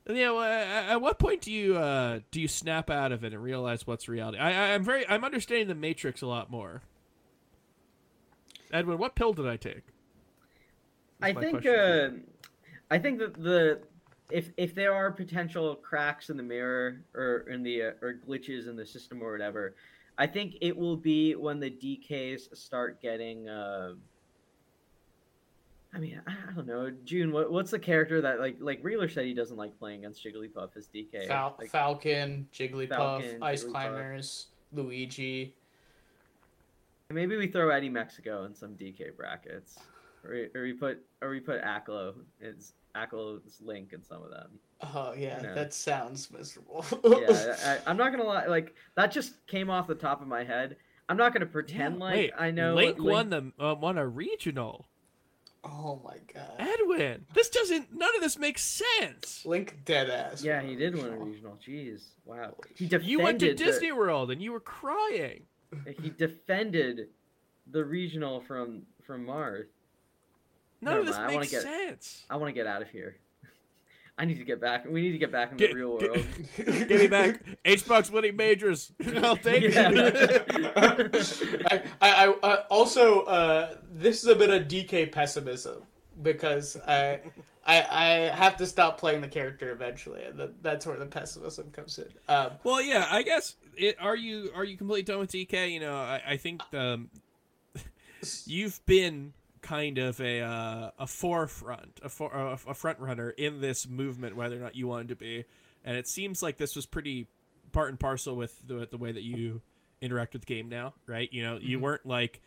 you know, uh, at what point do you uh, do you snap out of it and realize what's reality? I, I'm very, I'm understanding the Matrix a lot more. Edwin, what pill did I take? I think uh, I think that the if if there are potential cracks in the mirror or in the uh, or glitches in the system or whatever, I think it will be when the DKs start getting. Uh, I mean, I, I don't know, June. What, what's the character that like like Reeler said he doesn't like playing against Jigglypuff as DK? Fal- like, Falcon, Jigglypuff, Falcon, Ice Jigglypuff. Climbers, Luigi. maybe we throw Eddy Mexico in some DK brackets, or, we- or we put or we put Aklo. It's Aklo's link in some of them. Oh yeah, No. that sounds miserable. yeah, I, I'm not gonna lie. Like that just came off the top of my head. I'm not gonna pretend Yeah, like wait, I know. Link, what won the uh, won a regional. oh my god. Edwin, this doesn't. None of this makes sense. Link dead ass. Yeah, he did win a regional. regional. Jeez, wow. He defended. You went to the- Disney World and you were crying. he defended the regional from from Marth. None of this mind, I wanna makes get- sense. I want to get out of here. I need to get back. We need to get back in Get- the real get- world. Give me back H box winning majors. I'll take Yeah. it. I, I, I uh, also uh, this is a bit of DK pessimism because I, I I have to stop playing the character eventually, and that, that's where the pessimism comes in. Um, Well, yeah, I guess. It, are you are you completely done with DK? You know, I, I think um, you've been kind of a uh, a forefront, a, for, a, a front runner in this movement, whether or not you wanted to be, and it seems like this was pretty part and parcel with the, the way that you interact with the game now, right? You know, you Mhm. weren't like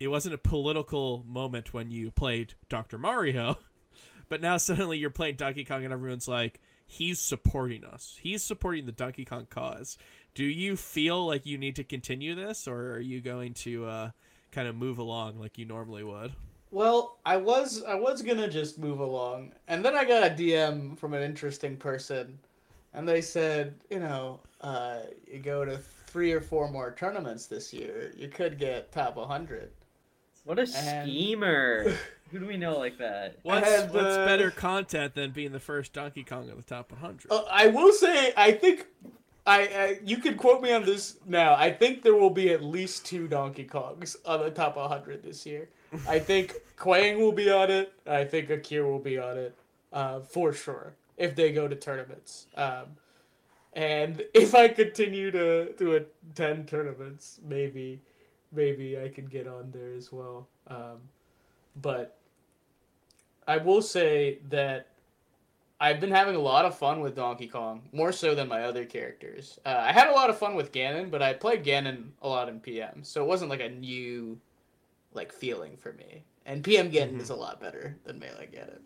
it wasn't a political moment when you played Dr. Mario, but now suddenly you're playing Donkey Kong and everyone's like, he's supporting us. He's supporting the Donkey Kong cause. Do you feel like you need to continue this, or are you going to uh, kind of move along like you normally would? Well, I was I was gonna just move along, and then I got a DM from an interesting person, and they said, you know, uh, you go to three or four more tournaments this year, you could get top 100. What a And- schemer! Who do we know like that? What's, had, what's uh, better content than being the first Donkey Kong on the top 100? Uh, I will say, I think I, I you could quote me on this now. I think there will be at least two Donkey Kongs on the top 100 this year. I think Quang will be on it. I think Akir will be on it, uh, for sure if they go to tournaments. Um, and if I continue to to attend tournaments, maybe maybe I could get on there as well. Um, but I will say that I've been having a lot of fun with Donkey Kong, more so than my other characters. Uh, I had a lot of fun with Ganon, but I played Ganon a lot in PM, so it wasn't like a new like feeling for me. And PM Ganon Mhm. is a lot better than Melee Ganon,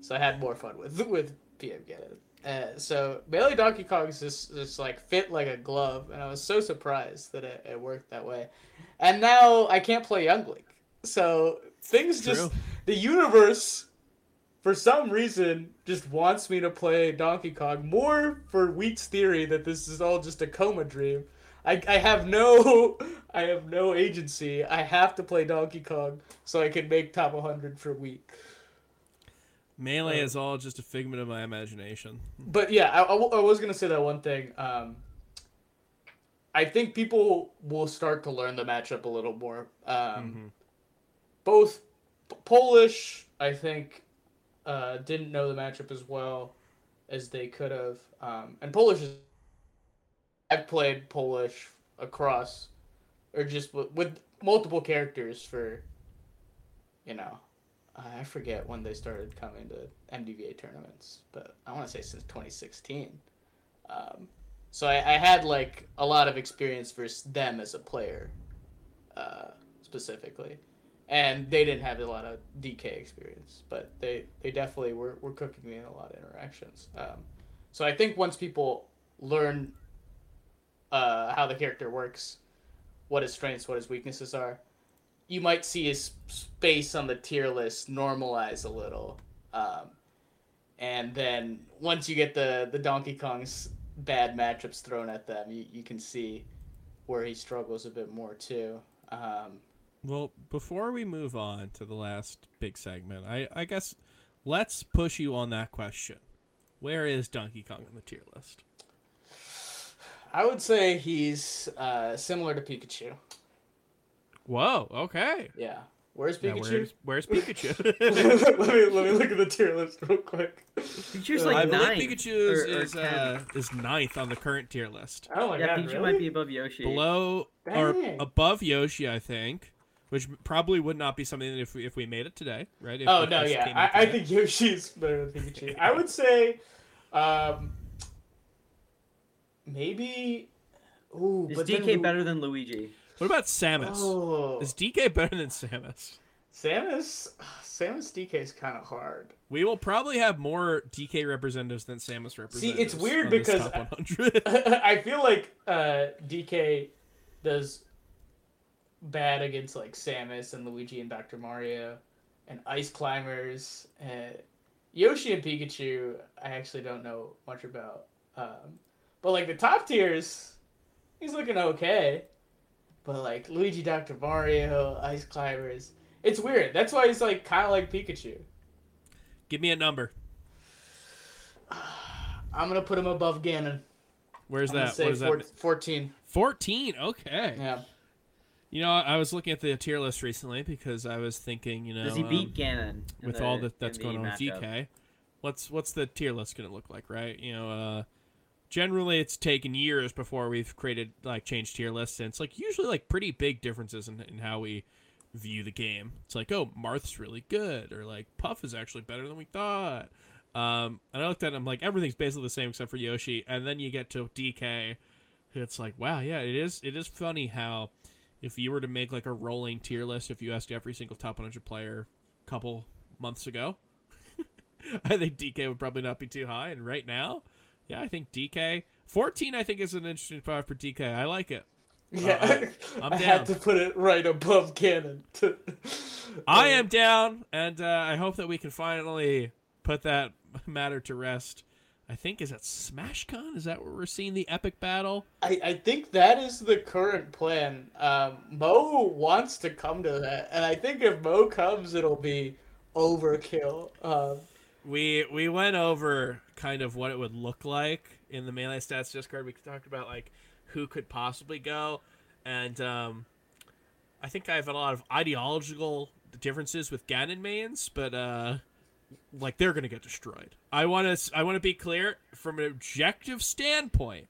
so I had more fun with with PM Ganon. Uh, so Melee Donkey Kong's just just like fit like a glove, and I was so surprised that it, it worked that way. And now I can't play Young Link, so things just True. the universe for some reason just wants me to play Donkey Kong more for Wheat's theory that this is all just a coma dream. I, I have no I have no agency. I have to play Donkey Kong so I can make top 100 for Wheat. Melee uh, is all just a figment of my imagination. But yeah, I, I w- I was gonna say that one thing. Um, I think people will start to learn the matchup a little more. Um, Mhm. both P- Polish, I think, uh, didn't know the matchup as well as they could have. Um, and Polish is I've played Polish across, or just with, with multiple characters for, you know, I forget when they started coming to MDVA tournaments, but I want to say since 2016. Um, so I, I had like a lot of experience versus them as a player, uh, specifically, and they didn't have a lot of DK experience, but they they definitely were, were cooking me in a lot of interactions. Um, so I think once people learn uh, how the character works, what his strengths, what his weaknesses are, you might see his space on the tier list normalize a little. Um, and then once you get the, the Donkey Kong's bad matchups thrown at them, you, you can see where he struggles a bit more too. Um, well, before we move on to the last big segment, I, I guess let's push you on that question. Where is Donkey Kong on the tier list? I would say he's uh, similar to Pikachu. Whoa. Okay. Yeah. Where's Now, Pikachu? where's, where's Pikachu? let me let me look at the tier list real quick. Pikachu's like I nine. believe Pikachu is or- or is, uh, is ninth on the current tier list. Oh my yeah, god, Pikachu really? might be above Yoshi. Below or Dang. above Yoshi, I think. Which probably would not be something that if we, if we made it today, right? If, oh if no, this yeah, came out I, I today. think Yoshi's better than Pikachu. I would say, um, maybe. Ooh, Is but DK then Lu- better than Luigi? What about Samus? Oh, Is DK better than Samus? Samus. Samus DK is kind of hard. We will probably have more DK representatives than Samus representatives. See, it's weird on because I- I feel like uh, DK does bad against like Samus and Luigi and Dr. Mario and Ice Climbers. Uh, Yoshi and Pikachu, I actually don't know much about. Um, but like the top tiers, he's looking okay. But like Luigi, Dr. Mario, Ice Climbers, it's weird. That's why he's like kind of like Pikachu. Give me a number. I'm gonna put him above Ganon. Where's I'm that? say What is four- that? 14. 14. Okay. Yeah. You know, I was looking at the tier list recently because I was thinking, you know, Does he beat um, Ganon with the- all that that's going on with matchup? DK, what's what's the tier list going to look like, right? You know, uh, generally it's taken years before we've created like changed tier lists, and it's like usually like pretty big differences in, in how we view the game. It's like, oh, Marth's really good, or like Puff is actually better than we thought. Um, and I looked at it, I'm like, everything's basically the same except for Yoshi, and then you get to DK. It's like, wow, yeah, it is. It is funny how if you were to make like a rolling tier list, if you asked every single top 100 player couple months ago, I think DK would probably not be too high. And right now, yeah, I think DK 14. I think is an interesting spot for DK. I like it. Yeah, I'm I had to put it right above Ganon. I am down, and uh, I hope that we can finally put that matter to rest. I think is that SmashCon? Is that where we're seeing the epic battle? I, I think that is the current plan. Um, Mo wants to come to that, and I think if Mo comes, it'll be overkill. Um, We we went over kind of what it would look like in the melee stats Discord. We talked about like who could possibly go, and um, I think I have a lot of ideological differences with Ganon mains, but uh, like they're gonna get destroyed. I want to I want to be clear from an objective standpoint,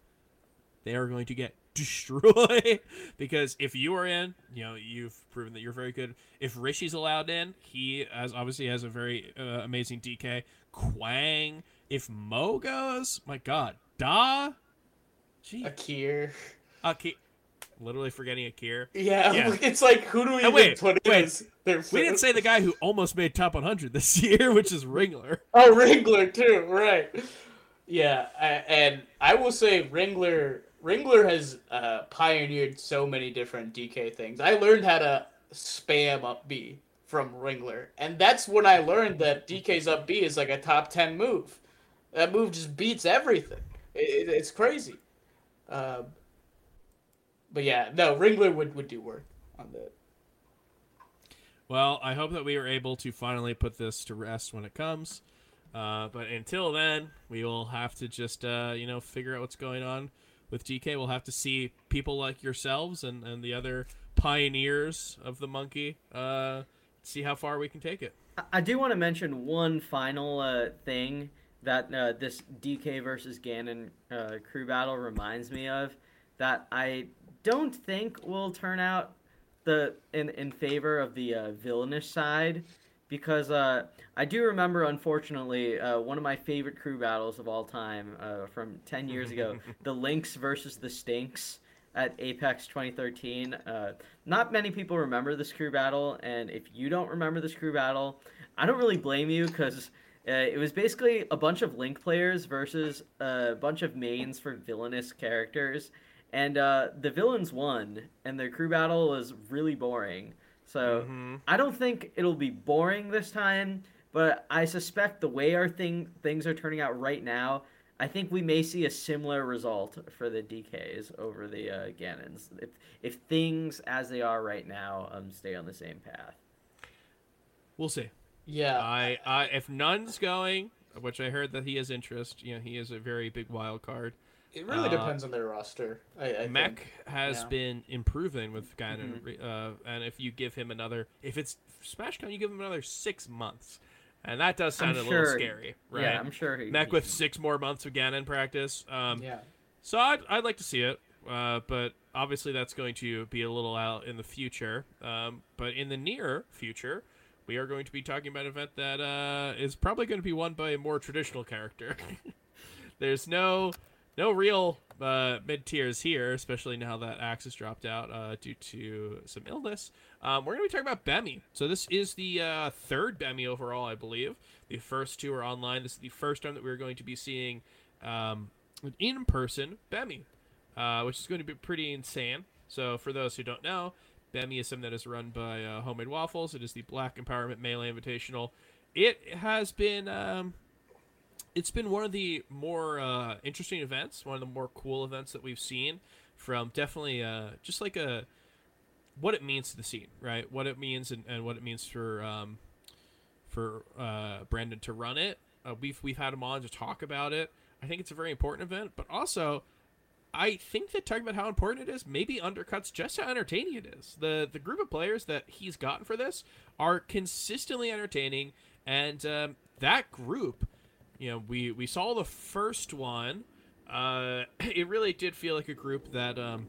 they are going to get destroyed because if you are in, you know you've proven that you're very good. If Rishi's allowed in, he as obviously has a very uh, amazing DK. Quang, if Mo goes, my God, Da, gee, Akir. okay, literally forgetting Akir. Yeah, Yeah. it's like who do we And even wait, put wait. as their We didn't say the guy who almost made top 100 this year, which is Ringler. Oh, Ringler too, right? Yeah, I, and I will say Ringler. Ringler has uh, pioneered so many different DK things. I learned how to spam up B from Ringler, and that's when I learned that DK's up B is like a top ten move. That move just beats everything. It, it- it's crazy. Um, but yeah, no, Ringler would, would do work on that. Well, I hope that we are able to finally put this to rest when it comes. Uh, but until then, we will have to just, uh, you know, figure out what's going on with DK. We'll have to see people like yourselves and, and the other pioneers of the monkey uh, see how far we can take it. I- I do want to mention one final uh, thing that uh, this DK versus Ganon uh, crew battle reminds me of. that I don't think will turn out the in in favor of the uh, villainish side because uh, I do remember, unfortunately, uh, one of my favorite crew battles of all time uh, from 10 years ago the Lynx versus the Stinks at Apex 2013. Uh, not many people remember this crew battle, and if you don't remember this crew battle, I don't really blame you because. Uh, it was basically a bunch of Link players versus a bunch of mains for villainous characters, and uh, the villains won, and the crew battle was really boring. So Mm-hmm. I don't think it'll be boring this time, but I suspect the way our thing things are turning out right now, I think we may see a similar result for the DKs over the uh, Ganons if if things as they are right now um stay on the same path. We'll see. Yeah, I, I if none's going, which I heard that he has interest. You know, he is a very big wild card. it really uh, depends on their roster. I, I Mech think. has yeah. Mm-hmm. been improving with Ganon, uh, and if you give him another, if it's SmashCon, you give him another six months, and that does sound I'm a little scary, right? Yeah, I'm sure. He, Mech he- with six more months of Ganon practice. Um, Yeah, So I'd, I'd like to see it, uh, but obviously that's going to be a little out in the future. Um, but in the near future, we are going to be talking about an event that uh, is probably going to be won by a more traditional character. There's no no real uh, mid tiers here, especially now that Axe has dropped out uh, due to some illness. Um, we're going to be talking about Bemi. So this is the uh, third Bemi overall, I believe. The first two are online. This is the first time that we're going to be seeing um, an in-person Bemi, uh, which is going to be pretty insane. So for those who don't know, Bemi is that is run by uh, Homemade Waffles. It is the Black Empowerment Melee Invitational. It has been um, it's been one of the more uh, interesting events, one of the more cool events that we've seen from definitely uh, just like a what it means to the scene, right? What it means and, and what it means for um, for uh, Brandon to run it. Uh, we've we've had him on to talk about it. I think it's a very important event, but also I think that talking about how important it is maybe undercuts just how entertaining it is. The the group of players that he's gotten for this are consistently entertaining, and um, that group, you know, we we saw the first one. Uh, it really did feel like a group that um,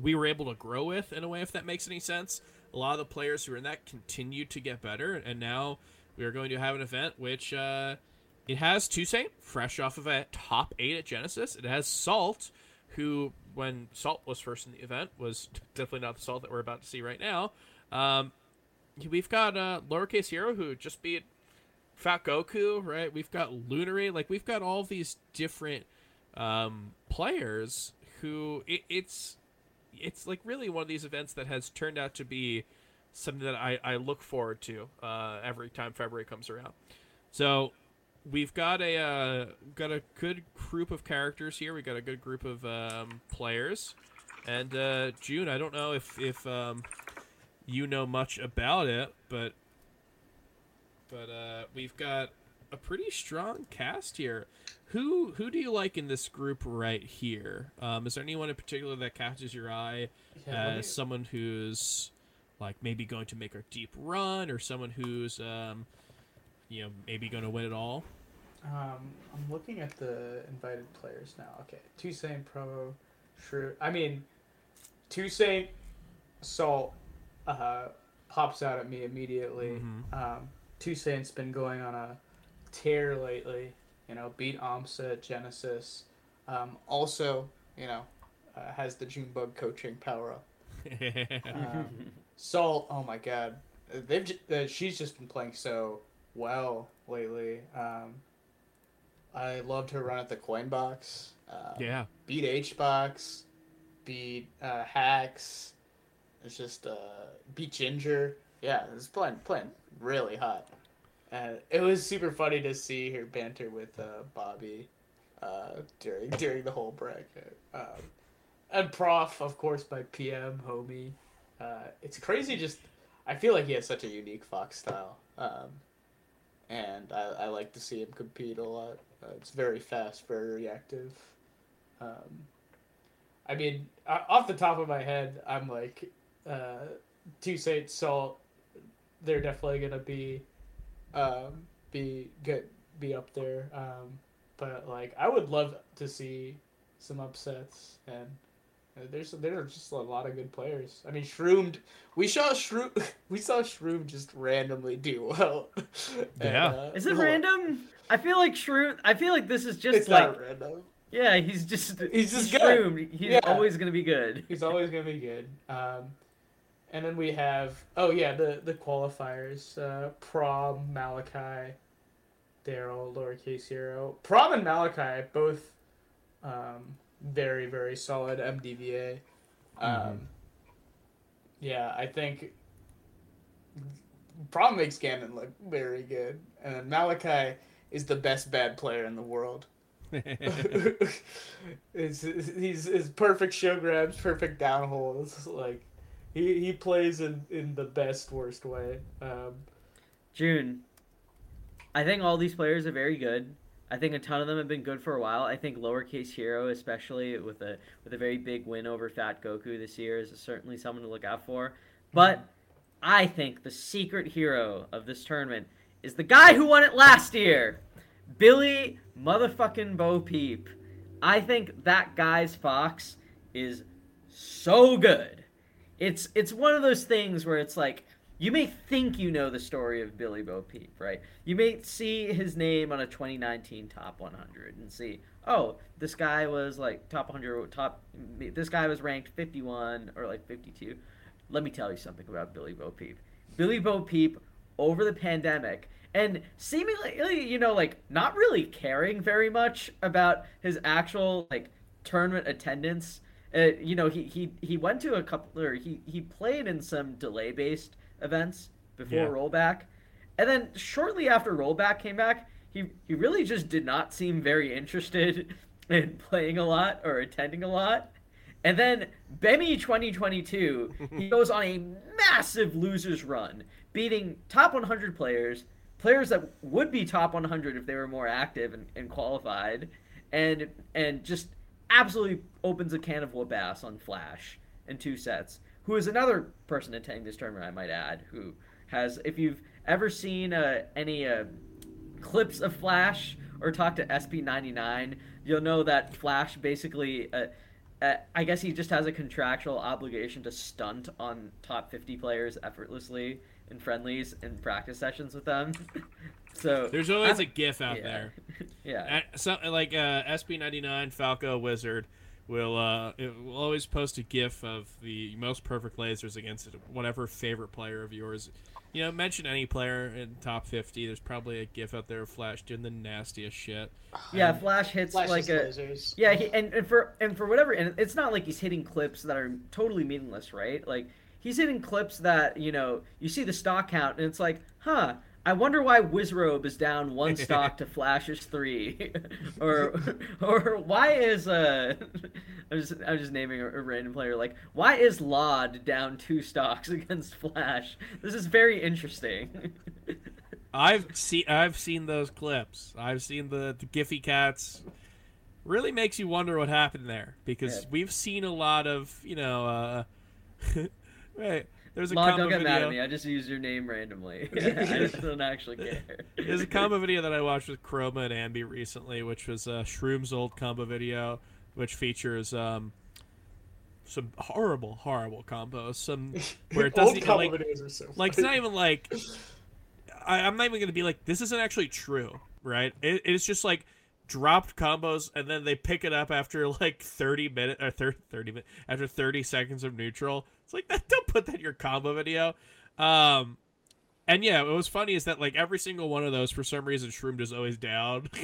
we were able to grow with in a way, if that makes any sense. A lot of the players who were in that continued to get better, and now we are going to have an event which uh, it has Toussaint, fresh off of a top eight at Genesis. It has Salt, who, when Salt was first in the event, was definitely not the Salt that we're about to see right now. Um, we've got uh, Lowercase Hero, who just beat Fat Goku, right? We've got Lunary, like we've got all these different um, players who it, it's it's like really one of these events that has turned out to be something that I, I look forward to uh, every time February comes around. So we've got a uh, got a good group of characters here. We got a good group of um, players, and uh, June. I don't know if if um, you know much about it, but but uh, we've got a pretty strong cast here. Who who do you like in this group right here? Um, is there anyone in particular that catches your eye Yeah, as me- someone who's like maybe going to make a deep run, or someone who's um, you know maybe going to win it all? Um, I'm looking at the invited players now. Okay, Toussaint Pro, Shrew. I mean, Toussaint Salt uh, pops out at me immediately. Mhm. Um, Toussaint's been going on a tear lately. You know, beat Amsa at Genesis. Um, also, you know, uh, has the Junebug coaching power up. Um, Salt, oh my god, they've j- uh, she's just been playing so well lately. Um, I loved her run at the Coinbox. Uh, yeah, Beat Hbox, beat uh, Hax. It's just uh, beat Ginger. Yeah, it's playing playing really hot. And it was super funny to see her banter with uh, Bobby uh, during during the whole bracket. Um, and Prof, of course, by PM homie. Uh, it's crazy. Just I feel like he has such a unique Fox style, um, and I, I like to see him compete a lot. Uh, it's very fast, very reactive. Um, I mean, off the top of my head, I'm like, uh, Toussaint Salt. They're definitely gonna be, um, be good, be up there. Um, but like, I would love to see some upsets and There's there are just a lot of good players. I mean, Shroom. We saw Shroom. We saw Shroom just randomly do well. Yeah. uh, Is it random? I feel like Shroom. I feel like this is just It's like not random. yeah, he's just He's just good. Shroom. He's Yeah. always gonna be good. He's always gonna be good. Um, and then we have oh yeah the the qualifiers. Uh, Prom, Malachi, Daryl, lowercase hero. Prom and Malachi both um, very very solid MDVA. Um, Mhm. Yeah, I think Prom makes Ganon look very good, and then Malachi is the best bad player in the world. it's, he's his perfect show grabs, perfect downholes. Like he, he plays in, in the best worst way. Um, June. I think all these players are very good. I think a ton of them have been good for a while. I think lowercase hero, especially with a with a very big win over Fat Goku this year, is certainly someone to look out for. But I think the secret hero of this tournament is the guy who won it last year, Billy motherfucking Bo Peep. I think that guy's fox is so good. It's it's one of those things where it's like you may think you know the story of Billy Bo Peep, right? You may see his name on a 2019 top 100 and see, oh, this guy was like top 100, top. This guy was ranked 51 or like 52. Let me tell you something about Billy Bo Peep. Billy Bo Peep over the pandemic and seemingly, you know, like not really caring very much about his actual like tournament attendance. Uh, you know, he, he he went to a couple or he he played in some delay based events before Yeah. rollback, and then shortly after rollback came back, he he really just did not seem very interested in playing a lot or attending a lot. And then Bemi 2022, he goes on a massive losers run, beating top 100 players, players that would be top 100 if they were more active and, and qualified, and and just absolutely opens a can of whoop ass on Flash in two sets. Who is another person attending this tournament, I might add, who has, if you've ever seen uh, any uh, clips of Flash or talked to SP99, you'll know that Flash basically, uh, uh, I guess he just has a contractual obligation to stunt on top 50 players effortlessly in friendlies and practice sessions with them. so There's always a GIF out yeah. there. yeah. So, like uh, SB99 Falco Wizard will uh, it will always post a GIF of the most perfect lasers against whatever favorite player of yours. You know, mention any player in top 50. There's probably a GIF out there of Flash doing the nastiest shit. Yeah, Flash hits Flash like a lasers. Yeah, he, and, and for and for whatever, and it's not like he's hitting clips that are totally meaningless, right? Like he's hitting clips that you know you see the stock count, and it's like, huh. I wonder why Wizzrobe is down one stock to Flash's three, or or why is uh, I'm just I'm just naming a, a random player like why is Laud down two stocks against Flash? This is very interesting. I've seen I've seen those clips. I've seen the, the Giphy cats. Really makes you wonder what happened there because Yeah. we've seen a lot of you know. Uh, right, there's a Laud, combo don't get video. mad at me. I just used your name randomly. I just don't actually care. There's a combo video that I watched with Chroma and Ambi recently, which was uh, Shroom's old combo video, which features um, some horrible, horrible combos. Some where it doesn't Old even combo like, videos are so like it's not even like I, I'm not even gonna be like this isn't actually true, right? It, it's just like dropped combos and then they pick it up after like 30 minutes or 30, 30 minutes after 30 seconds of neutral. It's like that. Don't put that in your combo video. Um, and yeah, what was funny is that like every single one of those, for some reason, Shroom is always down.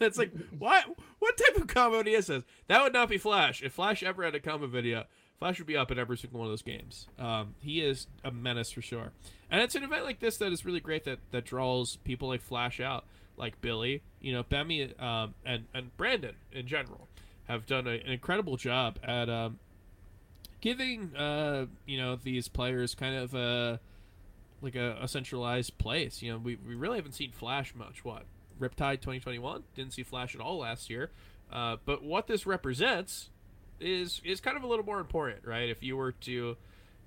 It's like, what? What type of combo video is? That would not be Flash. If Flash ever had a combo video, Flash would be up in every single one of those games. Um, he is a menace for sure. And it's an event like this that is really great that that draws people like Flash out, like Billy, you know, Bemi, um, and and Brandon in general have done a, an incredible job at um, giving uh, you know these players kind of a like a, a centralized place. You know, we, we really haven't seen Flash much. What Riptide 2021 didn't see Flash at all last year. Uh, but what this represents is is kind of a little more important, right? If you were to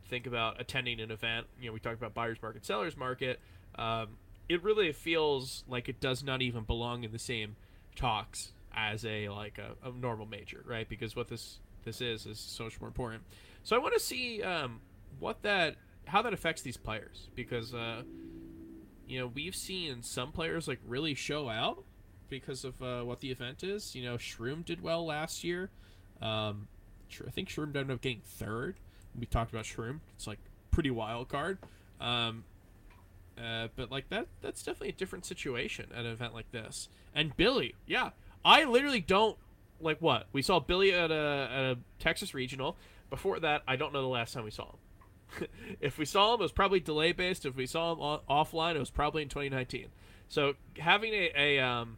think about attending an event, you know, we talked about buyers market, sellers market. Um, it really feels like it does not even belong in the same talks as a like a, a normal major, right? Because what this this is is so much more important. So I want to see um, what that how that affects these players because uh, you know we've seen some players like really show out because of uh, what the event is. You know, Shroom did well last year. Um, I think Shroom ended up getting third. We talked about Shroom. It's like pretty wild card. Um, uh, but like that, that's definitely a different situation at an event like this. And Billy, yeah, I literally don't like what we saw Billy at a, at a Texas regional. Before that, I don't know the last time we saw him. if we saw him, it was probably delay based. If we saw him o- offline, it was probably in 2019. So having a, a um,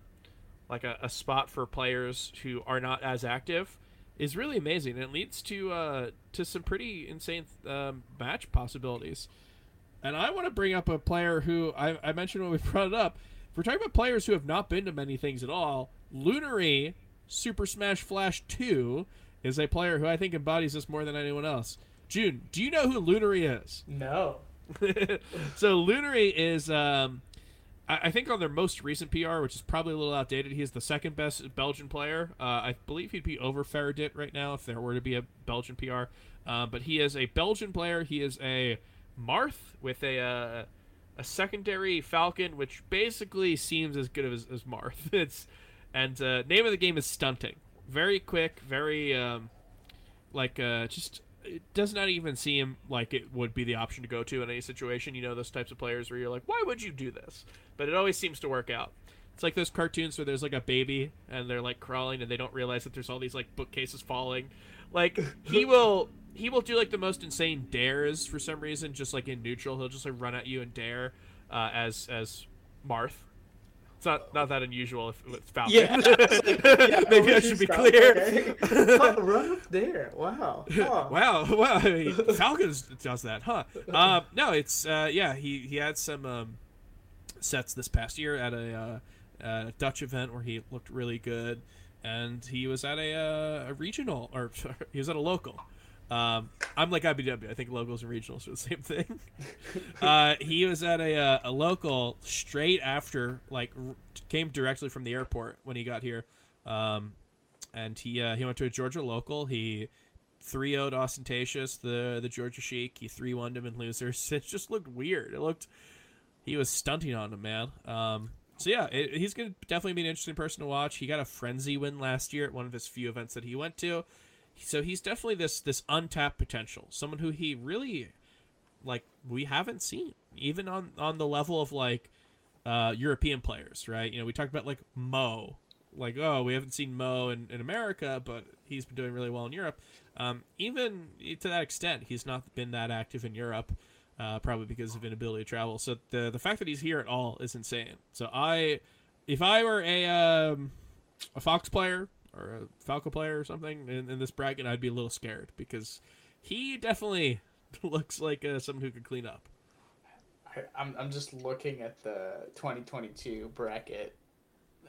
like a, a spot for players who are not as active is really amazing. And it leads to uh, to some pretty insane um, match possibilities. And I want to bring up a player who I, I mentioned when we brought it up. If we're talking about players who have not been to many things at all, Lunary Super Smash Flash 2 is a player who I think embodies this more than anyone else. June, do you know who Lunary is? No. so Lunary is, um, I, I think on their most recent PR, which is probably a little outdated, he is the second best Belgian player. Uh, I believe he'd be over Ferradit right now if there were to be a Belgian PR. Uh, but he is a Belgian player. He is a Marth with a uh, a secondary Falcon, which basically seems as good as, as Marth. It's and uh, name of the game is stunting. Very quick, very um, like uh, just it does not even seem like it would be the option to go to in any situation. You know those types of players where you're like, why would you do this? But it always seems to work out. It's like those cartoons where there's like a baby and they're like crawling and they don't realize that there's all these like bookcases falling. Like he will he will do like the most insane dares for some reason, just like in neutral. He'll just like run at you and dare uh, as as Marth. It's not not that unusual if it's Falcon. Yeah, I like, yeah, maybe I should be stop? clear. Okay. Oh, Run up there. Wow. Huh. wow, wow. I mean, Falcons does that, huh? Um, no, it's uh, yeah. He he had some um, sets this past year at a, uh, Dutch event where he looked really good, and he was at a, uh, a regional or he was at a local. Um, I'm like IBW. I think locals and regionals are the same thing. uh, he was at a, uh, a local straight after, like, r- came directly from the airport when he got here. Um, and he uh, he went to a Georgia local. He 3 0'd Ostentatious, the, the Georgia Sheik. He 3 1'd him in losers. It just looked weird. It looked. He was stunting on him, man. Um, so, yeah, it, he's going to definitely be an interesting person to watch. He got a frenzy win last year at one of his few events that he went to so he's definitely this this untapped potential. Someone who he really like we haven't seen even on on the level of like uh european players right? You know we talked about like mo. Like oh we haven't seen mo in, in america but he's been doing really well in europe. Um even to that extent he's not been that active in europe uh, probably because of inability to travel. So the the fact that he's here at all is insane. So i if i were a um a fox player or a Falco player or something in, in this bracket, I'd be a little scared because he definitely looks like uh, someone who could clean up. I, I'm I'm just looking at the 2022 bracket,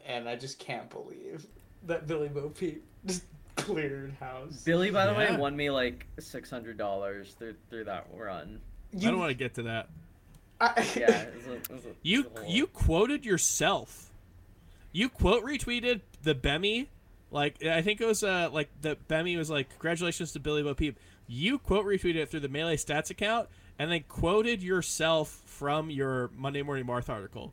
and I just can't believe that Billy Bo Peep just cleared house. Billy, by the Yeah. way, won me like six hundred dollars through through that run. I don't want to get to that. I, Yeah, it was a, it was a, You it was a whole- you quoted yourself. You quote retweeted the Bemi, like I think it was uh like the Bemi was like congratulations to Billy Bo Peep. You quote retweeted it through the Melee Stats account and then quoted yourself from your Monday Morning Marth article.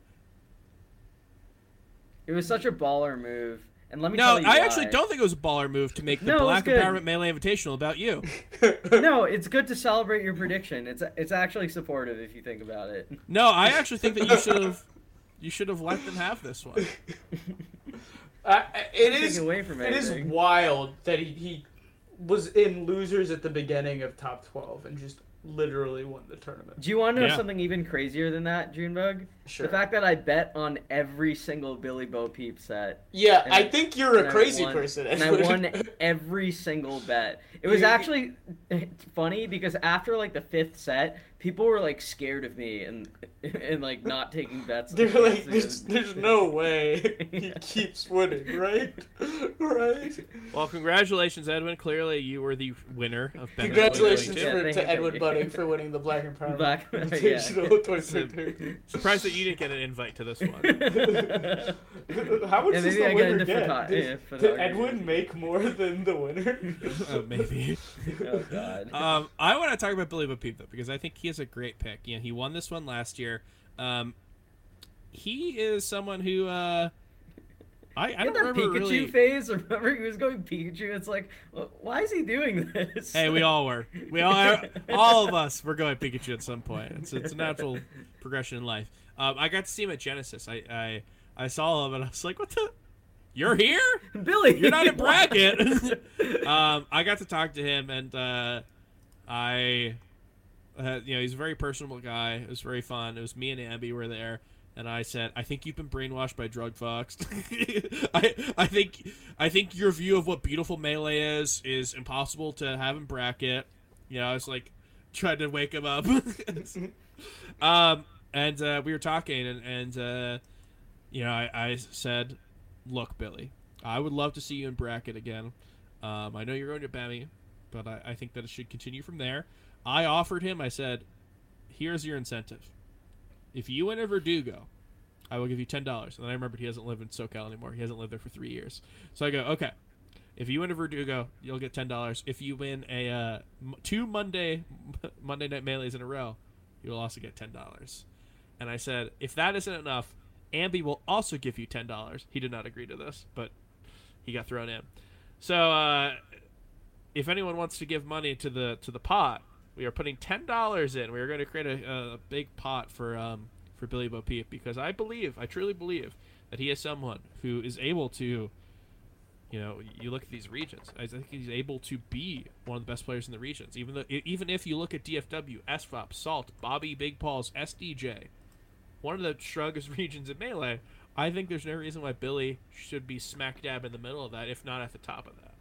It was such a baller move, and let me No, tell you I why. actually don't think it was a baller move to make the No, Black good. Empowerment Melee Invitational about you. No, it's good to celebrate your prediction. It's it's actually supportive if you think about it. No, I actually think that you should have you should have let them have this one. I- it Take is away from it is wild that he, he was in losers at the beginning of top 12 and just literally won the tournament. Do you want to know Yeah. something even crazier than that, Junebug? Sure. The fact that I bet on every single Billy Bo Peep set. yeah, and- I think you're a crazy won- person. And I won every single bet. It was actually funny because after like the fifth set, people were like scared of me and and like not taking bets. They're on like, there's, there's no way he keeps winning, right? Right? Well, congratulations, Edwin. Clearly, you were the winner of Ben Congratulations Yeah, for, thank to you, Edward thank you. Budding for winning the Black and Brown Black- yeah. Invitational 2023. Surprised that you didn't get an invite to this one. How much Yeah, does the I get winner into get? photo- Did, yeah, did. Edwin make more than the winner? uh, maybe. oh god. Um, I want to talk about Billy Bopeep though because I think he is a great pick. You know, he won this one last year. Um, he is someone who uh, I, I don't that remember Pikachu really. phase. Remember, he was going Pikachu. It's like, wh- why is he doing this? Hey, we all were. We all, all of us were going Pikachu at some point. It's, it's a natural progression in life. Um, I got to see him at Genesis. I, I, I saw him and I was like, "What the? You're here? Billy. You're not in bracket." um, I got to talk to him and uh, I, uh, you know, he's a very personable guy. It was very fun. It was me and Ambi were there. And I said, I think you've been brainwashed by Drug Fox. I, I think, I think your view of what beautiful melee is is impossible to have in bracket. You know, I was like, tried to wake him up. um, and uh, we were talking, and and uh, you know, I, I said, look, Billy, I would love to see you in bracket again. Um, I know you're going to Bammy, but I, I think that it should continue from there. I offered him. I said, here's your incentive. If you win a Verdugo, I will give you ten dollars. And then I remembered he doesn't live in SoCal anymore. He hasn't lived there for three years. So I go, okay. If you win a Verdugo, you'll get ten dollars. If you win a uh, two Monday Monday night melees in a row, you will also get ten dollars. And I said, if that isn't enough, Ambi will also give you ten dollars. He did not agree to this, but he got thrown in. So uh, if anyone wants to give money to the to the pot, we are putting ten dollars in. We are going to create a, a big pot for um, for Billy Bo Peep because I believe, I truly believe that he is someone who is able to, you know, you look at these regions. I think he's able to be one of the best players in the regions. Even though, even if you look at DFW, SFOP, Salt, Bobby, Big Paul's, SDJ, one of the strongest regions in melee. I think there's no reason why Billy should be smack dab in the middle of that, if not at the top of that.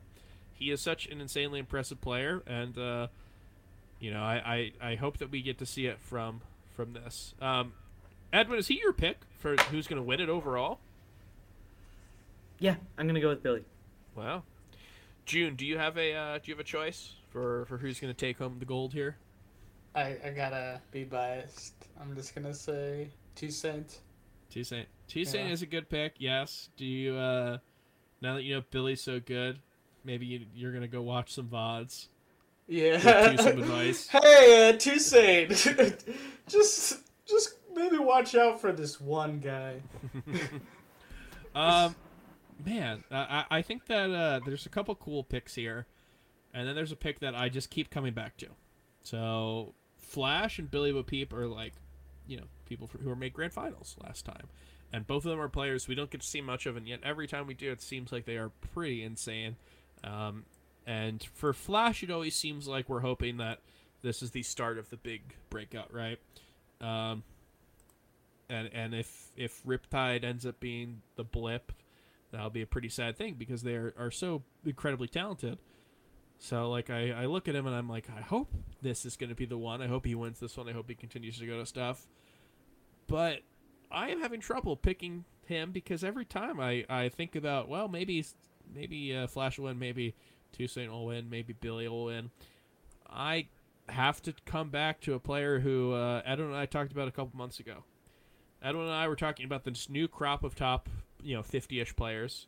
He is such an insanely impressive player, and uh, you know, I, I, I hope that we get to see it from from this. Um, Edwin, is he your pick for who's going to win it overall? Yeah, I'm gonna go with Billy. Wow. June, do you have a uh, do you have a choice for for who's going to take home the gold here? I, I gotta be biased. I'm just gonna say two cent. Toussaint. Toussaint Yeah. is a good pick. Yes. Do you uh, now that you know Billy's so good, maybe you, you're going to go watch some vods. Yeah. You some advice. Hey, uh, Toussaint. just just maybe watch out for this one guy. Um, man, I, I I think that uh, there's a couple cool picks here, and then there's a pick that I just keep coming back to. So Flash and Billy Bo Peep are like, you know, people who were made grand finals last time, and both of them are players we don't get to see much of, and yet every time we do, it seems like they are pretty insane. Um, and for Flash, it always seems like we're hoping that this is the start of the big breakout, right? Um, and and if if Riptide ends up being the blip, that'll be a pretty sad thing because they are, are so incredibly talented. So like I, I look at him and I'm like, I hope this is going to be the one. I hope he wins this one. I hope he continues to go to stuff. But I am having trouble picking him because every time I, I think about well maybe maybe uh, Flash will win, maybe Toussaint will win, maybe Billy will win. I have to come back to a player who uh, Edwin and I talked about a couple months ago. Edwin and I were talking about this new crop of top, you know, 50-ish players,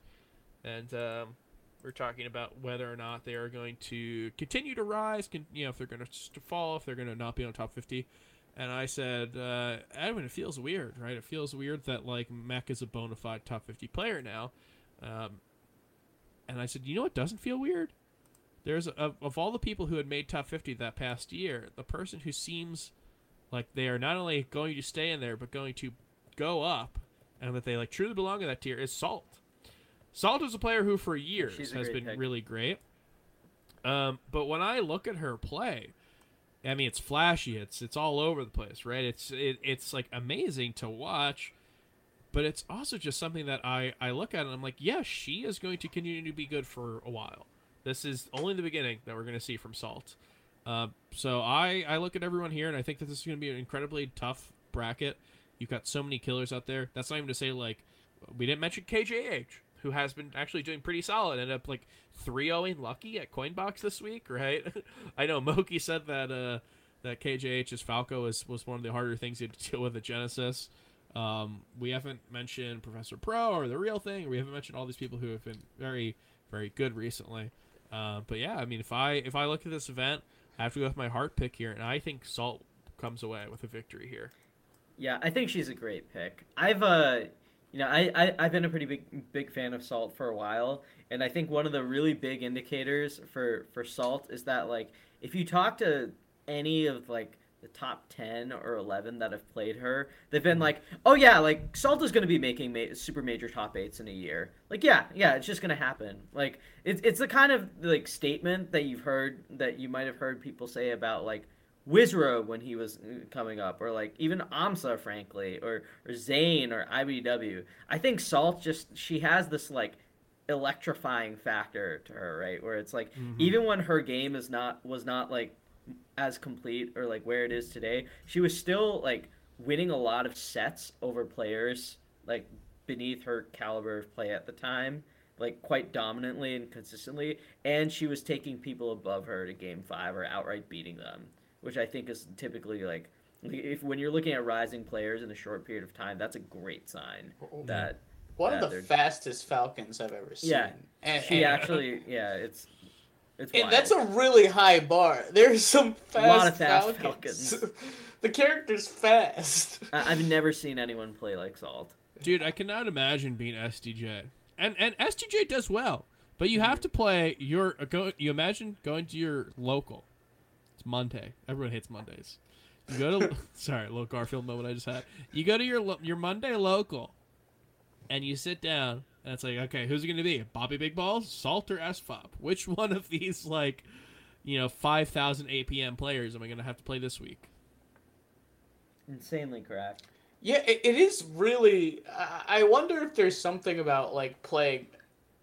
and um, we're talking about whether or not they are going to continue to rise, can, you know, if they're going to fall, if they're going to not be on top 50. And I said, uh, Edwin, it feels weird, right? It feels weird that like Mech is a bona fide top 50 player now. Um, and I said, you know what doesn't feel weird? There's of, of all the people who had made top 50 that past year, the person who seems like they are not only going to stay in there but going to go up and that they like truly belong in that tier is Salt. Salt is a player who for years has been pick. really great. Um, but when I look at her play, I mean it's flashy, it's it's all over the place, right? It's it, it's like amazing to watch, but it's also just something that I I look at and I'm like, yeah, she is going to continue to be good for a while. This is only the beginning that we're going to see from Salt. Uh, so I I look at everyone here and I think that this is going to be an incredibly tough bracket. You've got so many killers out there. That's not even to say like we didn't mention KJH, who has been actually doing pretty solid. Ended up like 3-0ing lucky at Coinbox this week, right? I know Moky said that uh, that KJH's Falco was was one of the harder things to deal with at Genesis. Um, we haven't mentioned Professor Pro or the real thing. We haven't mentioned all these people who have been very very good recently. Uh, but yeah, I mean, if I if I look at this event, I have to go with my heart pick here, and I think Salt comes away with a victory here. Yeah, I think she's a great pick. I've uh you know, I, I I've been a pretty big big fan of Salt for a while, and I think one of the really big indicators for for Salt is that like if you talk to any of like the top 10 or 11 that have played her they've been like oh yeah like salt is going to be making ma- super major top eights in a year like yeah yeah it's just going to happen like it's, it's the kind of like statement that you've heard that you might have heard people say about like Wizzrobe when he was uh, coming up, or like even Amsa, frankly, or or Zain or IBW. I think Salt just she has this like electrifying factor to her, right? Where it's like mm-hmm. even when her game is not was not like as complete or like where it is today, she was still like winning a lot of sets over players like beneath her caliber of play at the time, like quite dominantly and consistently, and she was taking people above her to game 5 or outright beating them, which I think is typically like if when you're looking at rising players in a short period of time, that's a great sign oh, oh that one of the fastest Falcons I've ever seen. Yeah, and, she and, actually, yeah, it's it's and that's a really high bar. There's some fast, a lot of fast Falcons. Falcons. the character's fast. I've never seen anyone play like Salt. Dude, I cannot imagine being SDJ. And and SDJ does well, but you have to play your uh, go. You imagine going to your local. It's Monday. Everyone hates Mondays. You go to sorry, little Garfield moment I just had. You go to your your Monday local, and you sit down and it's like, okay, who's it going to be? Bobby Big Ballz, Salt, or SFOP? Which one of these, like, you know, 5,000 APM players am I going to have to play this week? Insanely correct. Yeah, it, it is really. I wonder if there's something about, like, playing.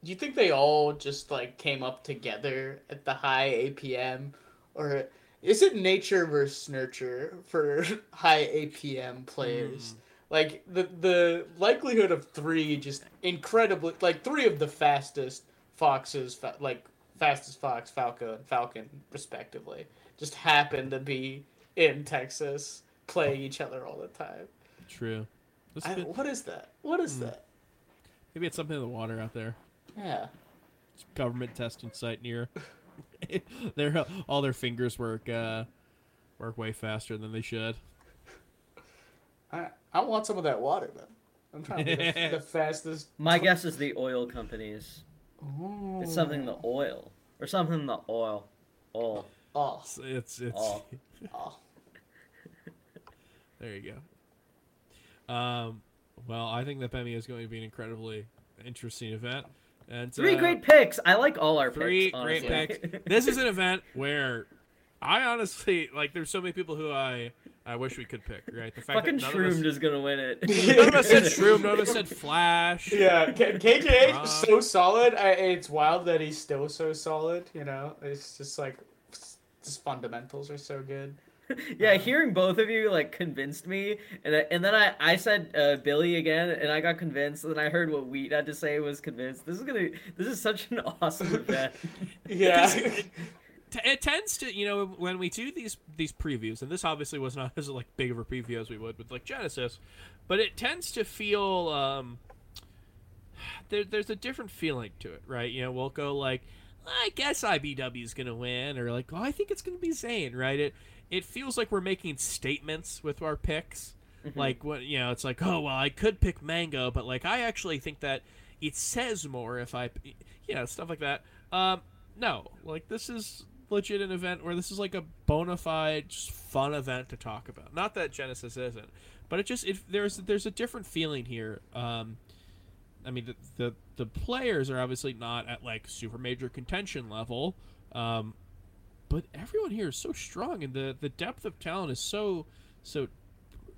Do you think they all just, like, came up together at the high APM? Or is it nature versus nurture for high APM players? Mm like the the likelihood of three just incredibly like three of the fastest foxes like fastest fox falco and falcon respectively just happen to be in texas playing each other all the time. True. I, what is that? What is mm. that? Maybe it's something in the water out there. Yeah. Government testing site near. Their all their fingers work uh work way faster than they should. I I want some of that water, man. I'm trying to be the, the fastest. My guess is the oil companies. Ooh. It's something the oil or something the oil. Oil. Oh. It's it's. it's oh. oh. there you go. Um. Well, I think that Bemi is going to be an incredibly interesting event. And three uh, great picks. I like all our three picks. Three great picks. this is an event where I honestly like. There's so many people who I I wish we could pick. Right, the fact fucking that Shroom us, is gonna win it. none of us said Shroom. None of us said Flash. Yeah, K- KJ is so solid. I, it's wild that he's still so solid. You know, it's just like his fundamentals are so good. yeah, um, hearing both of you like convinced me, and I, and then I I said uh, Billy again, and I got convinced. And then I heard what Wheat had to say was convinced. This is gonna this is such an awesome event. yeah it tends to you know when we do these these previews and this obviously was not as like big of a preview as we would with like genesis but it tends to feel um there, there's a different feeling to it right? You know we'll go like i guess ibw is gonna win or like oh i think it's gonna be Zain right? It it feels like we're making statements with our picks. Mm-hmm. like what you know it's like oh well i could pick mango but like i actually think that it says more if i you know stuff like that. Um no. Like this is legit an event where this is like a bona fide just fun event to talk about. Not that Genesis isn't, but it just it, there's there's a different feeling here. Um, I mean the, the the players are obviously not at like super major contention level, um, but everyone here is so strong and the the depth of talent is so so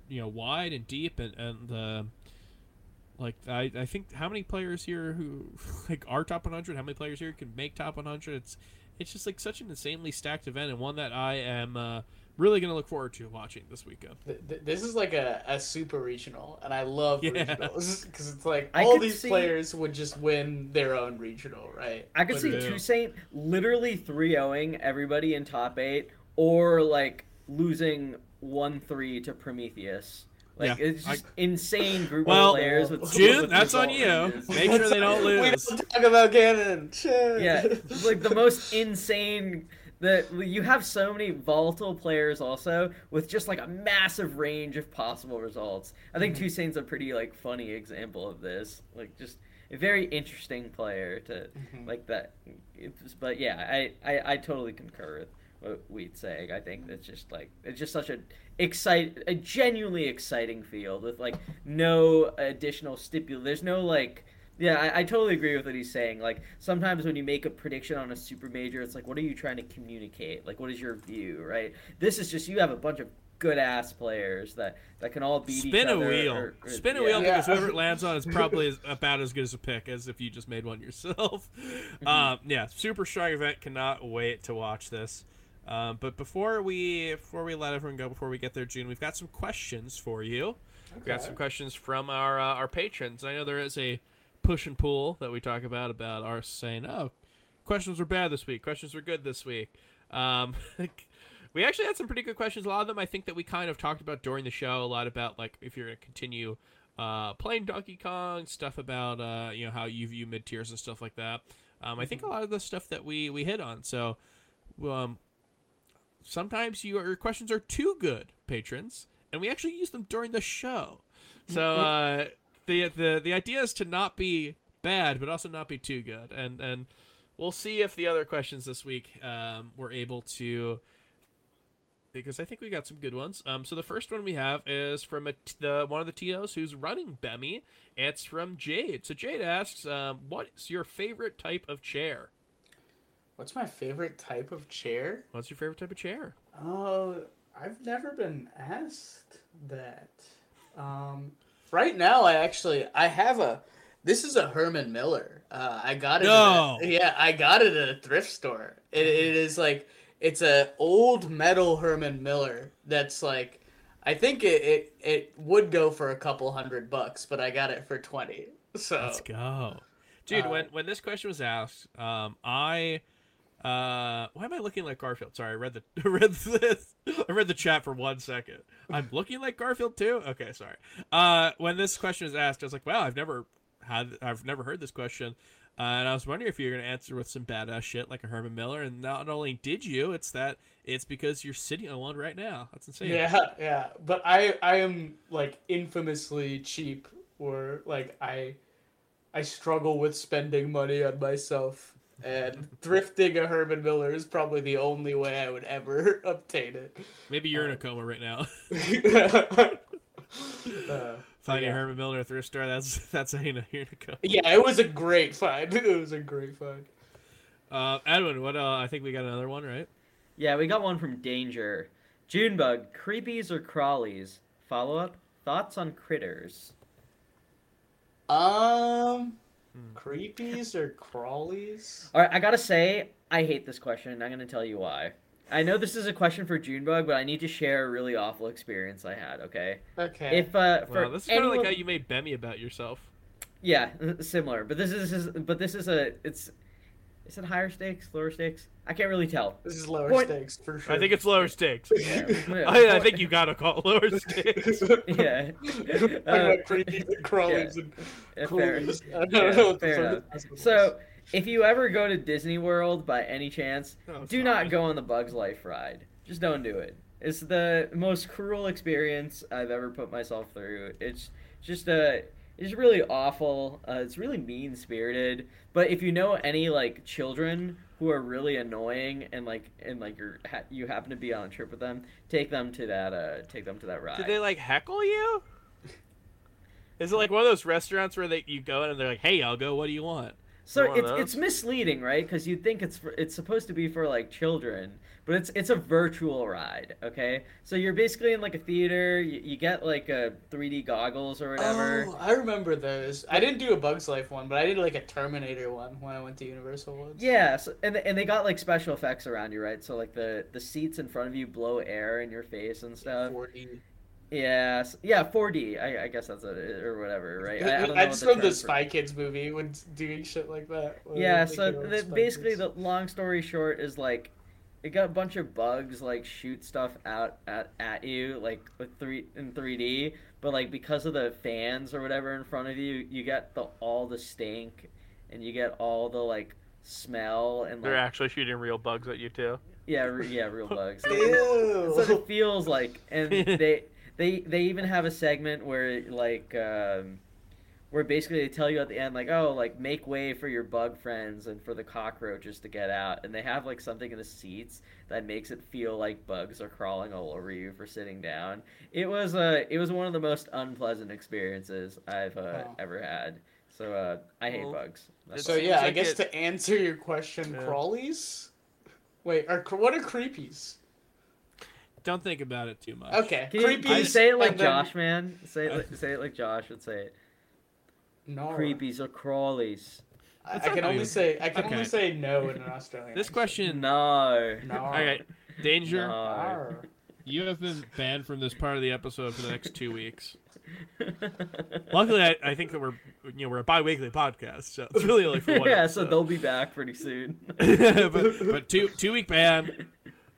you know wide and deep and and the like I, I think how many players here who like are top 100 how many players here can make top 100 it's it's just like such an insanely stacked event and one that I am uh, really going to look forward to watching this weekend. Th- th- This is like a, a super regional, and I love Yeah. regionals because it's like I all these see- players would just win their own regional, right? I could But see Yeah. Toussaint literally 3 0ing everybody in top eight or like losing 1 3 to Prometheus. Like, Yeah, it's I- just insane group Well, of players with June, with that's on you. ranges. Make sure they don't lose. we lose. don't talk about Ganon. Shit. Yeah, it's like the most insane. That you have so many volatile players also with just like a massive range of possible results. I think Toussaint's a pretty like funny example of this. Like just a very interesting player to Mhm. like that. It's, but yeah, I, I I totally concur with what Wheat saying. I think it's just like it's just such a excite a genuinely exciting field with like no additional stipul. There's no like yeah, I, I totally agree with what he's saying. Like sometimes when you make a prediction on a super major, it's like, what are you trying to communicate? Like, what is your view, right? This is just you have a bunch of good ass players that that can all beat each Spin a other. wheel. or- or- Spin a yeah. wheel Yeah. because whoever it lands on is probably as, about as good as a pick as if you just made one yourself. Um, yeah, super strong event. Cannot wait to watch this. Um, but before we before we let everyone go, before we get there, June, we've got some questions for you. We got some questions from our uh, our patrons. I know there is a push and pull that we talk about about our saying, "Oh, questions were bad this week. Questions were good this week." Um, we actually had some pretty good questions. A lot of them I think that we kind of talked about during the show. A lot about like if you're going to continue uh, playing Donkey Kong, stuff about uh, you know how you view mid tiers and stuff like that. Um, I think a lot of the stuff that we we hit on. So, um, sometimes your, your questions are too good, patrons, and we actually use them during the show. So uh, the the the idea is to not be bad, but also not be too good, and and we'll see if the other questions this week um, we're able to. Because I think we got some good ones. Um, so the first one we have is from a t- the one of the tos who's running Bemi. It's from Jade. So Jade asks, um, "What's your favorite type of chair? What's my favorite type of chair? What's your favorite type of chair?" Oh, I've never been asked that. Um, right now, I actually I have a. This is a Herman Miller. Uh, I got it. No. A, yeah, I got it at a thrift store. It, it is like it's a old metal Herman Miller. That's like, I think it, it it would go for a couple hundred bucks, but I got it for twenty. So Let's go, dude. Uh, when when this question was asked, um, I uh, why am I looking like Garfield? Sorry, I read the read this. I read the chat for one second. I'm looking like Garfield too. Okay, sorry. Uh, when this question is asked, I was like, wow, I've never had, I've never heard this question. Uh, and I was wondering if you were going to answer with some badass shit like a Herman Miller. And not only did you, it's that it's because you're sitting on one right now. That's insane. Yeah, yeah. But I I am like infamously cheap or like I I struggle with spending money on myself and thrifting a Herman Miller is probably the only way I would ever obtain it. Maybe you're in a coma right now. Uh, Finding yeah. a Herman Miller a thrift store. That's that's a you're in a coma. yeah, it was a great find. It was a great find. Uh, Edwin, what? Uh, I think we got another one, right? Yeah, we got one from Danger. Junebug, creepies or crawlies? Follow up thoughts on critters. Um. Creepies or crawlies? All right, I gotta say, I hate this question. and I'm gonna tell you why. I know this is a question for Junebug, but I need to share a really awful experience I had. Okay, Okay. if uh, for Well, this is kind of like how you made Bemi about yourself. yeah, similar, but this is, this is but this is a it's is it higher stakes, lower stakes? I can't really tell. this is lower Point- stakes for sure. I think it's lower stakes. Yeah. I, I think you gotta call it lower stakes. Yeah. Talking Uh, about creepies and crawlies and Uh, coolies. I don't Yeah, know what fair fuck enough. that's about. So, if you ever go to Disney World by any chance, Oh, do sorry. not go on the Bugs Life ride. Just don't do it. It's the most cruel experience I've ever put myself through. It's just a it's really awful. Uh, it's really mean spirited. But if you know any like children who are really annoying and like and like you're ha- you happen to be on a trip with them, take them to that uh take them to that ride. Do they like heckle you? Is it like one of those restaurants where they you go in and they're like, "Hey, I'll go. What do you want?" So it's it's misleading, right? Because you think it's for, it's supposed to be for like children, but it's it's a virtual ride. Okay, so you're basically in like a theater. You, you get like a 3D goggles or whatever. Oh, I remember those. I didn't do a Bugs Life one, but I did like a Terminator one when I went to Universal once. Yeah, so, and and they got like special effects around you, right? So like the the seats in front of you blow air in your face and stuff. 4D. Yeah, yeah, 4D. I, I guess that's it or whatever, right? I, I don't know I what just the remember the term for- Spy Kids movie when doing shit like that. Yeah, so came out with the, basically the long story short is like it got a bunch of bugs like shoot stuff out at, at you like with three in 3D, but like because of the fans or whatever in front of you, you get the all the stink and you get all the like smell and They're like actually shooting real bugs at you too. yeah, re- yeah, real bugs. Ew. That's what it feels like. And they they they even have a segment where like um, where basically they tell you at the end like oh like make way for your bug friends and for the cockroaches to get out and they have like something in the seats that makes it feel like bugs are crawling all over you for sitting down. It was uh it was one of the most unpleasant experiences I've uh, Wow. ever had. So uh, I hate Well, bugs. That's So yeah, seems I guess it- to answer your question, Yeah. crawlies. Wait, are what are creepies? Don't think about it too much. Okay, Can you, creepies. can you say it like and then- Josh, man? Say it, like, say it like Josh would say it. No, Creepies or crawlies. I, I can okay. only say I can Okay. only say no in an Australian. This accent. question. No. No. All right, danger. No. You have been banned from this part of the episode for the next two weeks. Luckily, I, I think that we're you know we're a bi-weekly podcast, so it's really only for one. yeah, so they'll be back pretty soon. but, but two two week ban.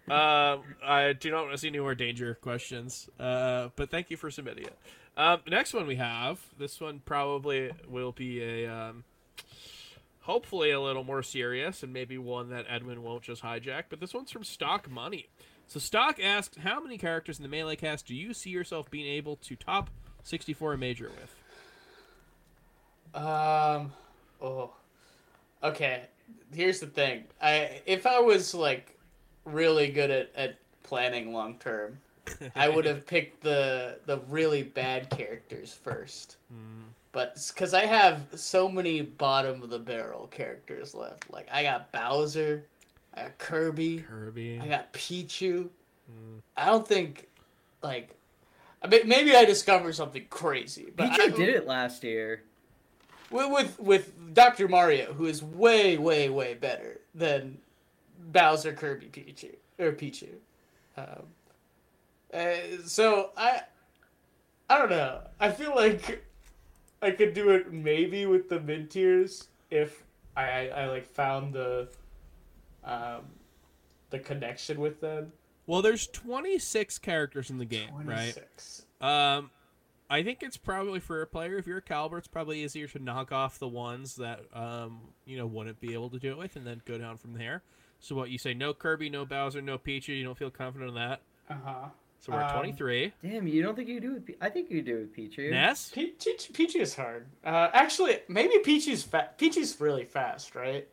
Um, I do not want to see any more danger questions. Uh, but thank you for submitting it. Um, next one we have. This one probably will be a um, hopefully a little more serious and maybe one that Edwin won't just hijack. But this one's from Stock Money. So Stock asks, how many characters in the melee cast do you see yourself being able to top 64 major with? Um. Oh. Okay. Here's the thing. I if I was like really good at, at planning long term, I would have picked the the really bad characters first. But because I have so many bottom of the barrel characters left, like I got Bowser, I got Kirby, Kirby. I got Pichu. I don't think, like, I mean, maybe I discovered something crazy. But Pichu I, did it last year. with, with with Dr. Mario, who is way, way, way better than Bowser, Kirby, Pichu or Pichu. Um, uh, so I, I don't know. I feel like I could do it maybe with the mid tiers if I, I, I like found the, um, the connection with them. Well, there's 26 characters in the game, right? Um, I think it's probably for a player if you're a caliber, it's probably easier to knock off the ones that um you know wouldn't be able to do it with, and then go down from there. So what you say? No Kirby, no Bowser, no Pichu. You don't feel confident in that. Uh huh. So we're at Um, 23. Damn, you don't think you do it? I think you do it, Pichu. Ness. Pe- Peach, Peachy is hard. Uh, actually, maybe Peachy's fa- Peachy's really fast, right?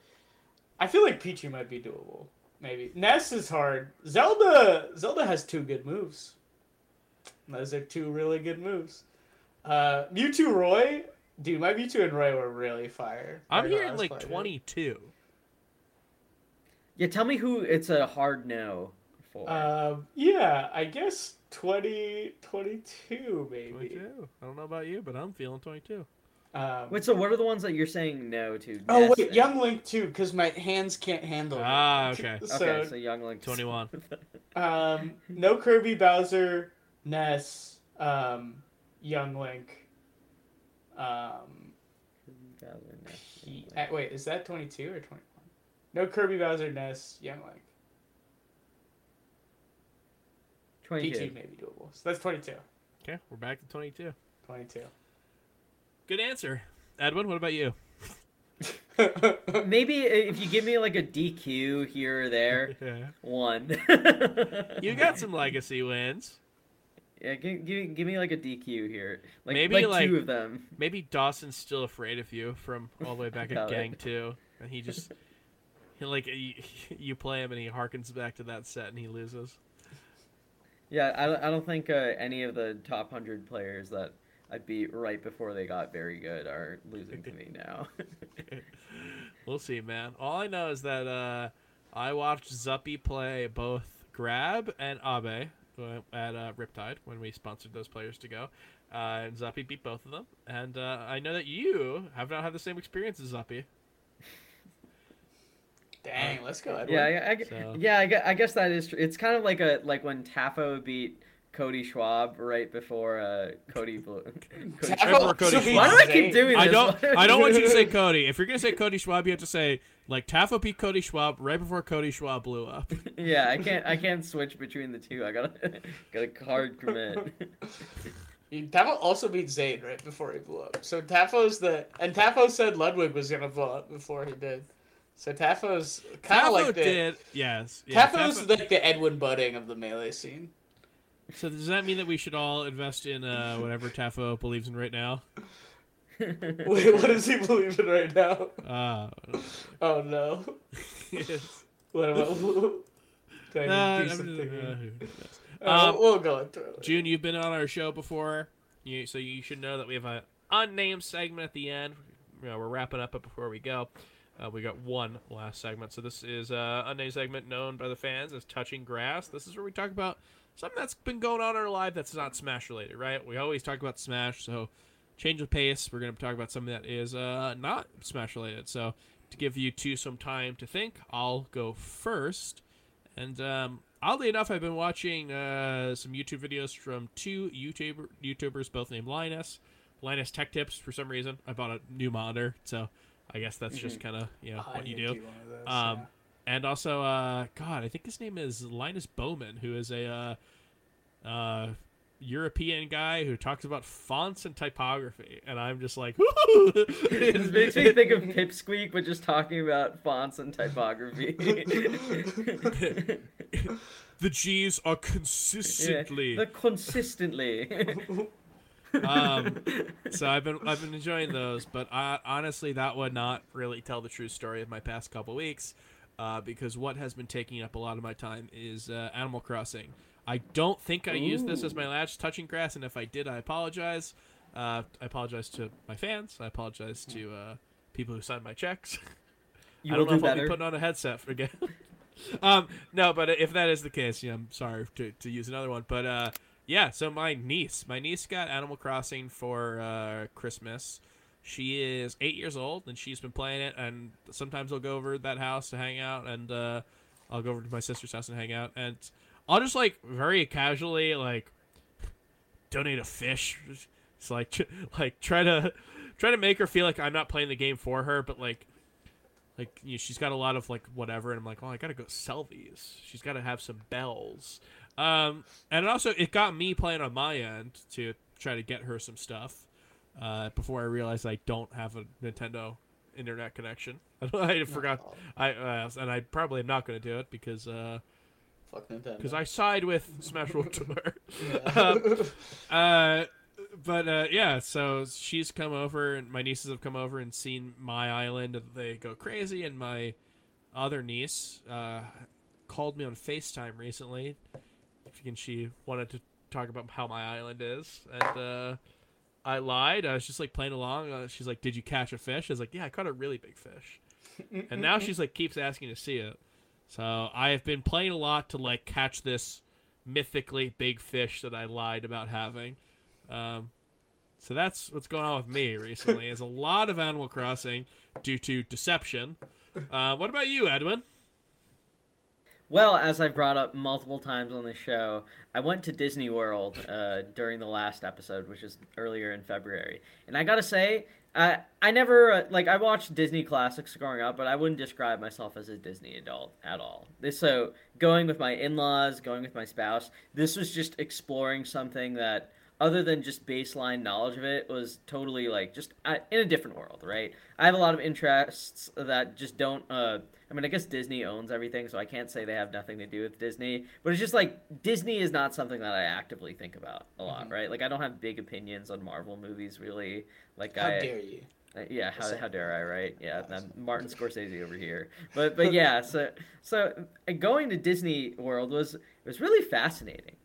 I feel like Peachy might be doable. Maybe Ness is hard. Zelda Zelda has two good moves. Those are two really good moves. Uh, Mewtwo Roy, dude, my Mewtwo and Roy were really fire. I'm Right when I hearing like playing it. 22. Yeah, tell me who it's a hard no for. Um, yeah, I guess 20, 22 maybe. 22. I don't know about you, but I'm feeling 22. Um, Wait, so what are the ones that you're saying no to? oh Ness wait, Young Link too, because my hands can't handle. Ah, it. okay. So, Okay, so Young Link. 21. Um, no Kirby, Bowser, Ness, um, Young Link. Um, Kirby P- uh, wait, is that twenty two or twenty one? No Kirby, Bowser, Ness, Young Link. Twenty-two. Pichu may be doable. So that's 22. Okay, we're back to 22. 22. Good answer. Edwin, what about you? Maybe if you give me like a DQ here or there, Yeah. one. You got some legacy wins. Yeah, give, give, give me like a DQ here. Like, Maybe, like, like- two of them. Maybe Dawson's still afraid of you from all the way back at Got it. Gang 2. And he just. He like you, you play him and he harkens back to that set and he loses. Yeah, I, don't- I don't think uh, any of the top 100 players that I beat right before they got very good are losing to me now. We'll see, man. All I know is that uh, I watched Zuppy play both Grab and Abe uh, at uh, Riptide when we sponsored those players to go. Uh, and Zuppy beat both of them. And uh, I know that you have not had the same experience as Zuppy. Dang, let's go. Edward. Yeah, I, I, So- yeah, I, I guess that is true. It's kind of like a like when Tafo beat Cody Schwab right before uh, Cody. Blew, Cody Tafo Remember Cody also beat Why do I keep doing this? I don't. I don't want you to say Cody. If you're gonna say Cody Schwab, you have to say like Tafo beat Cody Schwab right before Cody Schwab blew up. yeah, I can't. I can't switch between the two. I gotta got a hard commit. Tafo also beat Zain right before he blew up. So Tafo's the and Tafo said Ludwig was gonna blow up before he did. So Tafo's kind of like the did. Yes. Yeah, Tafo's Tafo- like the Edwin Budding of the melee scene. So does that mean that we should all invest in uh, whatever Tafo believes in right now? Wait, what does he believe in right now? Uh, Oh no. yes. What about? Can I Uh, do I'm- something? uh, who knows? Uh, Um, we'll go into it. June, you've been on our show before, you, so you should know that we have an unnamed segment at the end. You know, we're wrapping up it before we go. Uh, we got one last segment, so this is uh, unnamed segment known by the fans as touching grass. This is where we talk about something that's been going on in our life that's not Smash related, right? We always talk about Smash, so change of pace. We're going to talk about something that is uh, not Smash related. So to give you two some time to think, I'll go first. And um, oddly enough, I've been watching uh, some YouTube videos from two YouTuber YouTubers, both named Linus. Linus Tech Tips. For some reason, I bought a new monitor, so I guess that's just kind of you know I what you did do. those, Um, yeah. and also, uh, God, I think his name is Linus Boman, who is a uh, uh, European guy who talks about fonts and typography, and I'm just like, it makes me think of Pipsqueak, but just talking about fonts and typography. the G's are consistently. the consistently. Um, so I've been I've been enjoying those, but I, honestly, that would not really tell the true story of my past couple weeks, uh, because what has been taking up a lot of my time is uh, Animal Crossing. I don't think I used this as my last touching grass, and if I did, I apologize. Uh, I apologize to my fans. I apologize to uh, people who signed my checks. You I don't know do if I'll be putting on a headset again. um, no, but if that is the case, yeah, I'm sorry to, to use another one. But uh, yeah, so my niece, my niece got Animal Crossing for uh, Christmas. She is eight years old, and she's been playing it. And sometimes I'll go over to that house to hang out, and uh, I'll go over to my sister's house and hang out. And I'll just like very casually like donate a fish. It's like tr- like try to try to make her feel like I'm not playing the game for her, but like like you know, she's got a lot of like whatever and i'm like oh i gotta go sell these she's gotta have some bells um and also it got me playing on my end to try to get her some stuff uh before i realized i don't have a nintendo internet connection i forgot i uh, and i probably am not gonna do it because uh Fuck Nintendo. because i side with smash world tour um, uh, but uh, yeah, so she's come over, and my nieces have come over and seen my island, and they go crazy. And my other niece uh, called me on Facetime recently, and she wanted to talk about how my island is, and uh, I lied. I was just like playing along. Uh, she's like, "Did you catch a fish?" I was like, "Yeah, I caught a really big fish." and now she's like keeps asking to see it. So I have been playing a lot to like catch this mythically big fish that I lied about having. Um, so that's what's going on with me recently. is a lot of Animal Crossing due to deception. Uh, what about you, Edwin? Well, as I've brought up multiple times on the show, I went to Disney World uh, during the last episode, which is earlier in February, and I gotta say, I I never uh, like I watched Disney classics growing up, but I wouldn't describe myself as a Disney adult at all. So going with my in-laws, going with my spouse, this was just exploring something that other than just baseline knowledge of it was totally like just uh, in a different world right i have a lot of interests that just don't uh i mean i guess disney owns everything so i can't say they have nothing to do with disney but it's just like disney is not something that i actively think about a lot Mhm. right like i don't have big opinions on marvel movies really like How i dare you? uh, Yeah, how, how dare I, right? Yeah. I'm Martin Scorsese over here. But but yeah, so so uh, going to Disney World was it was really fascinating.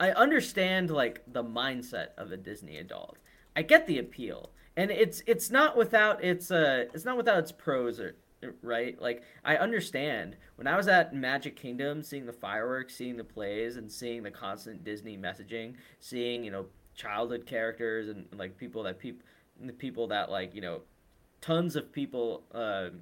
I understand like the mindset of a Disney adult. I get the appeal, and it's it's not without its uh it's not without its pros or right? Like I understand when I was at Magic Kingdom, seeing the fireworks, seeing the plays, and seeing the constant Disney messaging, seeing you know childhood characters and like people that people the people that like you know tons of people. Um,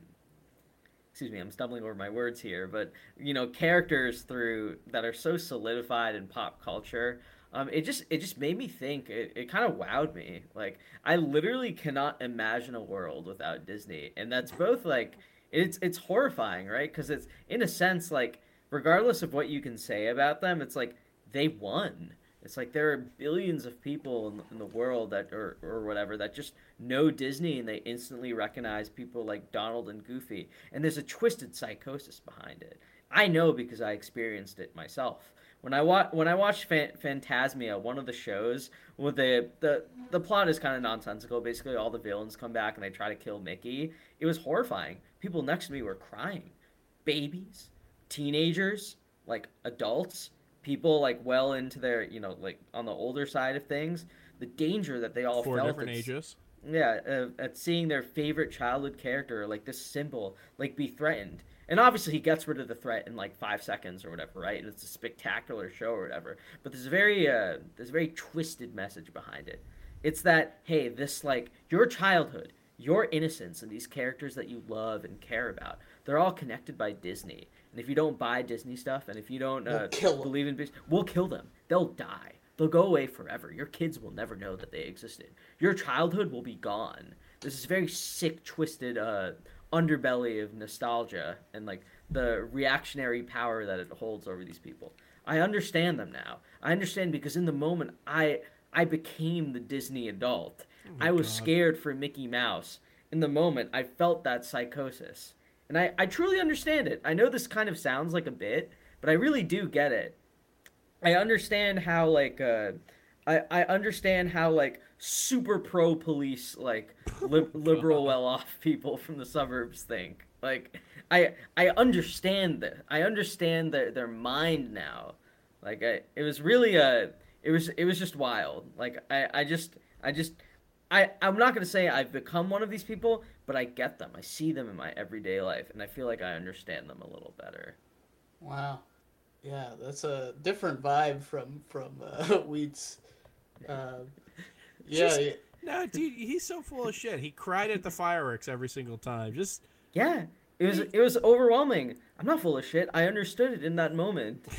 excuse me, I'm stumbling over my words here, but you know characters through that are so solidified in pop culture um, it just it just made me think. It, it kind of wowed me. Like I literally cannot imagine a world without Disney, and that's both like it's it's horrifying, right? Because it's in a sense like regardless of what you can say about them, it's like they won. It's like there are billions of people in, in the world that or or whatever that just know Disney and they instantly recognize people like Donald and Goofy, and there's a twisted psychosis behind it. I know because I experienced it myself. When I watch when I watched Fantasmic, one of the shows, with the the the plot is kind of nonsensical. Basically, all the villains come back and they try to kill Mickey. It was horrifying. People next to me were crying, babies, teenagers, like adults, people like well into their you know like on the older side of things. The danger that they all Four felt. different ages. Yeah, uh, at seeing their favorite childhood character, like this symbol, like be threatened and obviously, he gets rid of the threat in like five seconds or whatever, right? And it's a spectacular show or whatever. But there's a very, uh, there's a very twisted message behind it. It's that hey, this like your childhood, your innocence, and these characters that you love and care about, they're all connected by Disney. And if you don't buy Disney stuff, and if you don't uh, we'll believe in we'll kill them. They'll die. They'll go away forever. Your kids will never know that they existed. Your childhood will be gone. This is very sick, twisted. Uh, underbelly of nostalgia and like the reactionary power that it holds over these people. I understand them now. I understand because in the moment I I became the Disney adult. Oh I was God. scared for Mickey Mouse. In the moment I felt that psychosis. And I, I truly understand it. I know this kind of sounds like a bit, but I really do get it. I understand how like uh I, I understand how like super pro police like li- liberal well off people from the suburbs think. Like i i understand that i understand their their mind now. Like I, it was really a it was it was just wild. Like i i just i just i i'm not going to say i've become one of these people but i get them. I see them in my everyday life and i feel like i understand them a little better. Wow. Yeah that's a different vibe from from uh, wheats uh, yeah, Just, No, dude, he's so full of shit. He cried at the fireworks every single time. Just yeah, it was it was overwhelming. I'm not full of shit. I understood it in that moment.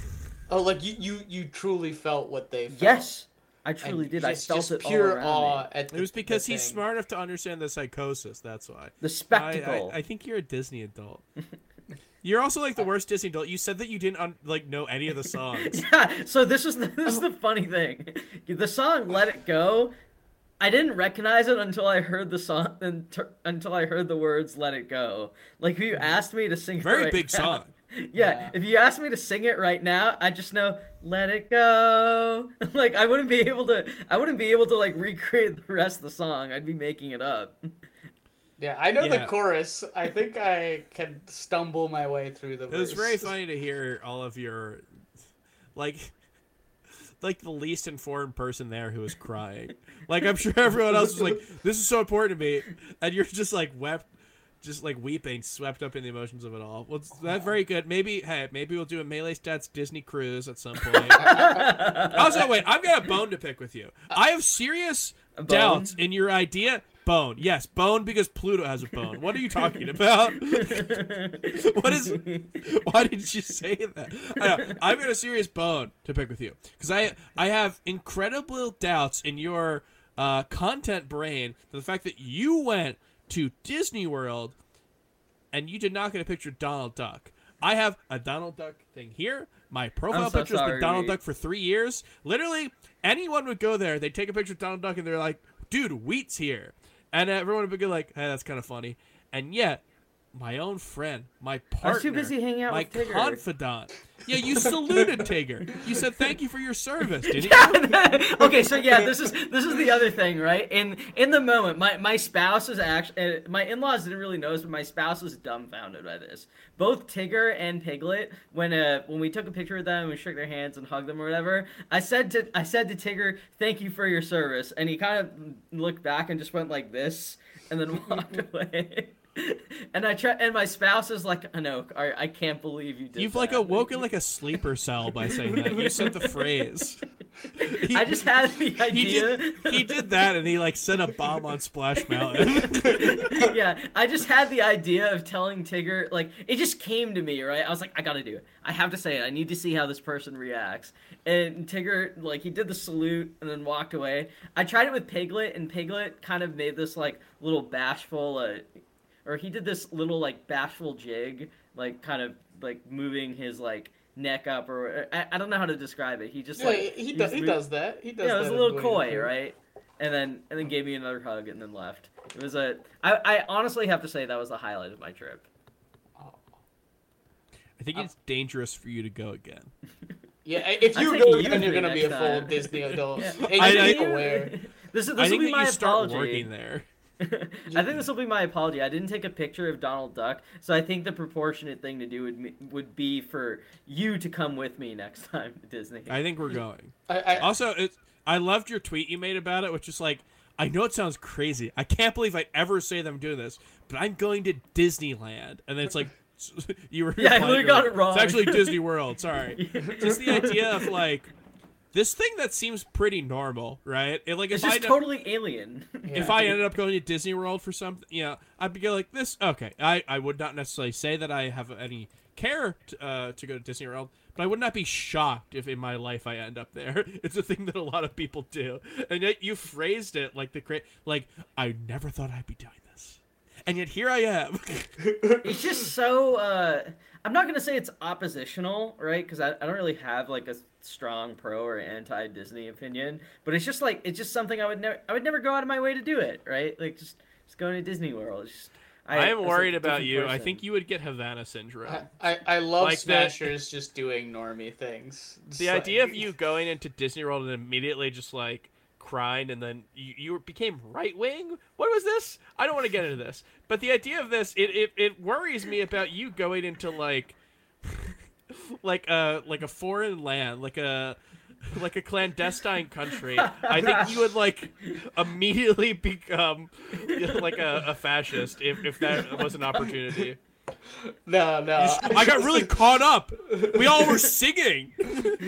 Oh, like you you you truly felt what they felt. Yes. I truly and did. Just, I felt it pure awe. At the, it was because he's thing. smart enough to understand the psychosis. That's why. The spectacle. I, I, I think you're a Disney adult. You're also like the worst Disney adult. You said that you didn't un- like know any of the songs. yeah. So this is the, this is the funny thing. The song "Let It Go." I didn't recognize it until I heard the song until I heard the words "Let It Go." Like if you mm-hmm. asked me to sing, very right big now, song. Yeah, yeah, if you asked me to sing it right now, I just know "Let It Go." like I wouldn't be able to. I wouldn't be able to like recreate the rest of the song. I'd be making it up. Yeah, I know yeah. the chorus. I think I can stumble my way through the. It was very funny to hear all of your, like, like the least informed person there who was crying. like I'm sure everyone else was like, "This is so important to me," and you're just like wept, just like weeping, swept up in the emotions of it all. Well, that's very good. Maybe hey, maybe we'll do a melee stats Disney cruise at some point. also, wait, I've got a bone to pick with you. I have serious doubts in your idea bone. Yes, bone because Pluto has a bone. What are you talking about? what is? Why did you say that? I have got a serious bone to pick with you because I I have incredible doubts in your uh, content brain for the fact that you went to Disney World and you did not get a picture of Donald Duck. I have a Donald Duck thing here. My profile so picture has been Donald Duck for three years. Literally, anyone would go there, they'd take a picture of Donald Duck, and they're like, "Dude, Wheat's here." And everyone would be like, "Hey, that's kind of funny," and yet my own friend, my partner, I was too busy hanging out my with Tigger. confidant. Yeah, you saluted Tigger. You said thank you for your service, didn't you? okay, so yeah, this is this is the other thing, right? In in the moment, my my spouse is actually uh, my in laws didn't really notice, but my spouse was dumbfounded by this. Both Tigger and Piglet, when uh when we took a picture of them, we shook their hands and hugged them or whatever. I said to I said to Tigger, "Thank you for your service," and he kind of looked back and just went like this, and then walked away. and I try, and my spouse is like, Anoke, I, I can't believe you did. You've like awoken like a sleeper cell by saying that. You said the phrase. He- I just had the he idea. did, he did that and he like sent a bomb on Splash Mountain. yeah, I just had the idea of telling Tigger, like, it just came to me, right? I was like, I gotta do it. I have to say it. I need to see how this person reacts. And Tigger, like, he did the salute and then walked away. I tried it with Piglet, and Piglet kind of made this, like, little bashful, uh, or he did this little, like, bashful jig, like, kind of, like, moving his, like, neck up, or I, I don't know how to describe it. He just, Yeah, like, he, just does. He does that. He does. yeah, it was that a little coy, the Pooh. right? And then and then gave me another hug and then left. It was a. I, I honestly have to say that was the highlight of my trip. I think um, it's dangerous for you to go again. Yeah, if you go, you then you're gonna be a full time. Disney adult. Yeah. And I- you're I- aware. This is I this will think be that my you start working there. I think this will be my apology. I didn't take a picture of Donald Duck, so I think the proportionate thing to do would me- would be for you to come with me next time to Disney. I think we're going. I, I, Also, it, I loved your tweet you made about it, which is like, I know it sounds crazy. I can't believe I ever say that I'm doing this, but I'm going to Disneyland. And then it's like, you were Yeah, I literally got like, it wrong. It's actually Disney World. Sorry. Just the idea of like this thing that seems pretty normal, right? It, like it's if I just know- totally alien. if Yeah. I ended up going to Disney World for something, you know, I'd be like this. Okay, I, I would not necessarily say that I have any care to, uh, to go to Disney World, but I would not be shocked if in my life I end up there. It's a thing that a lot of people do, and yet you phrased it like the great, like I never thought I'd be doing this, and yet here I am. it's just so uh i'm not gonna say it's oppositional right because I, I don't really have like a strong pro or anti disney opinion but it's just like it's just something i would never i would never go out of my way to do it right like just just going to disney world just I, am it's like worried about different you. I think you would get Havana syndrome. I, I, I love Like that- Smashers just doing normie things. Just the like- idea of you going into Disney World and immediately just like crying and then you, you became right wing. What was this? I don't want to get into this, but the idea of this it, it, it worries me about you going into like like a like a foreign land, like a like a clandestine country. I think you would like immediately become like a, a fascist if, if that was an opportunity. No, no. I got really caught up. We all were singing.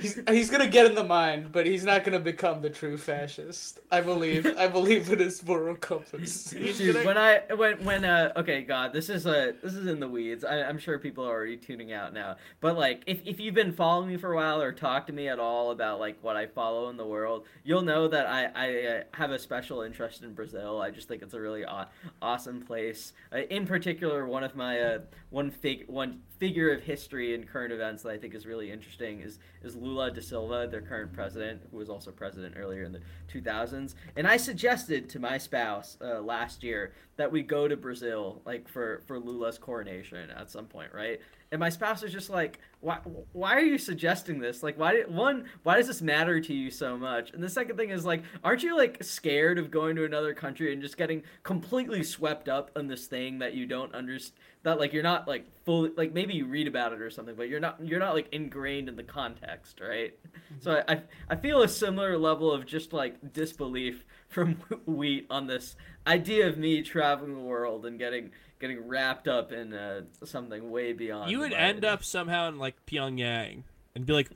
he's, he's gonna get in the mind, but he's not gonna become the true fascist. I believe. I believe in his moral compass. Dude, when I when when uh okay God this is a this is in the weeds I, I'm sure people are already tuning out now but like if, if you've been following me for a while or talked to me at all about like what I follow in the world you'll know that I I uh, have a special interest in Brazil I just think it's a really aw- awesome place uh, in particular one of my uh one fig one figure of history and current events that I think is really interesting is is Lula da Silva, their current president, who was also president earlier in the 2000s. And I suggested to my spouse uh, last year that we go to Brazil, like for for Lula's coronation at some point, right? And my spouse was just like, "Why? Why are you suggesting this? Like, why? Did, one, why does this matter to you so much? And the second thing is like, aren't you like scared of going to another country and just getting completely swept up in this thing that you don't understand? That like you're not like fully like maybe you read about it or something, but you're not you're not like ingrained in the context, right? Mm-hmm. So I I feel a similar level of just like disbelief from Wheat on this idea of me traveling the world and getting getting wrapped up in uh, something way beyond. you would end up somehow in like Pyongyang and be like,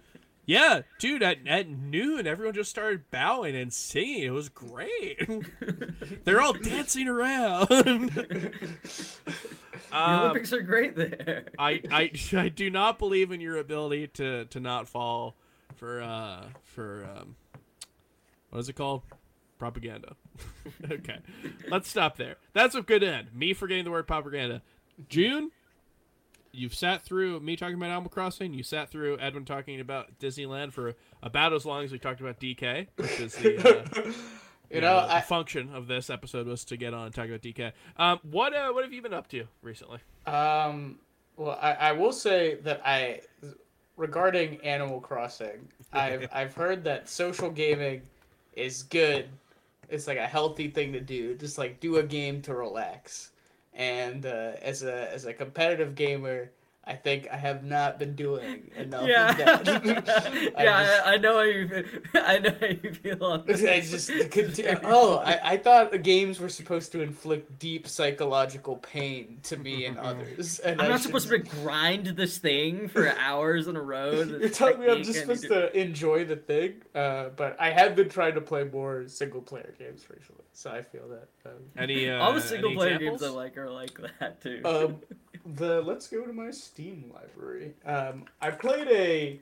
"Yeah, dude, at, at noon, everyone just started bowing and singing. It was great. They're all dancing around." The um, Olympics are great there. I, I I do not believe in your ability to to not fall for uh for um what is it called propaganda. okay, let's stop there. That's a good end. Me forgetting the word propaganda. June, you've sat through me talking about Animal Crossing. You sat through Edwin talking about Disneyland for about as long as we talked about DK, which is the. Uh, You know, the I, function of this episode was to get on and talk about DK. Um, what uh, what have you been up to recently? Um, well, I, I will say that I, regarding Animal Crossing, I've I've heard that social gaming is good. It's like a healthy thing to do. Just like do a game to relax. And uh, as a as a competitive gamer, I think I have not been doing enough yeah, of that. I yeah, just- I, I know how you. feel- I know how you feel on this. I just conti- oh, I, I thought the games were supposed to inflict deep psychological pain to me and others. And I'm not should- supposed to grind this thing for hours in a row. You're telling me I'm just supposed to enjoy the thing, uh, but I have been trying to play more single player games recently, so I feel that. Um, Any uh, All the single player games I like are like that too. um, the let's go to my Steam library. Um, I played a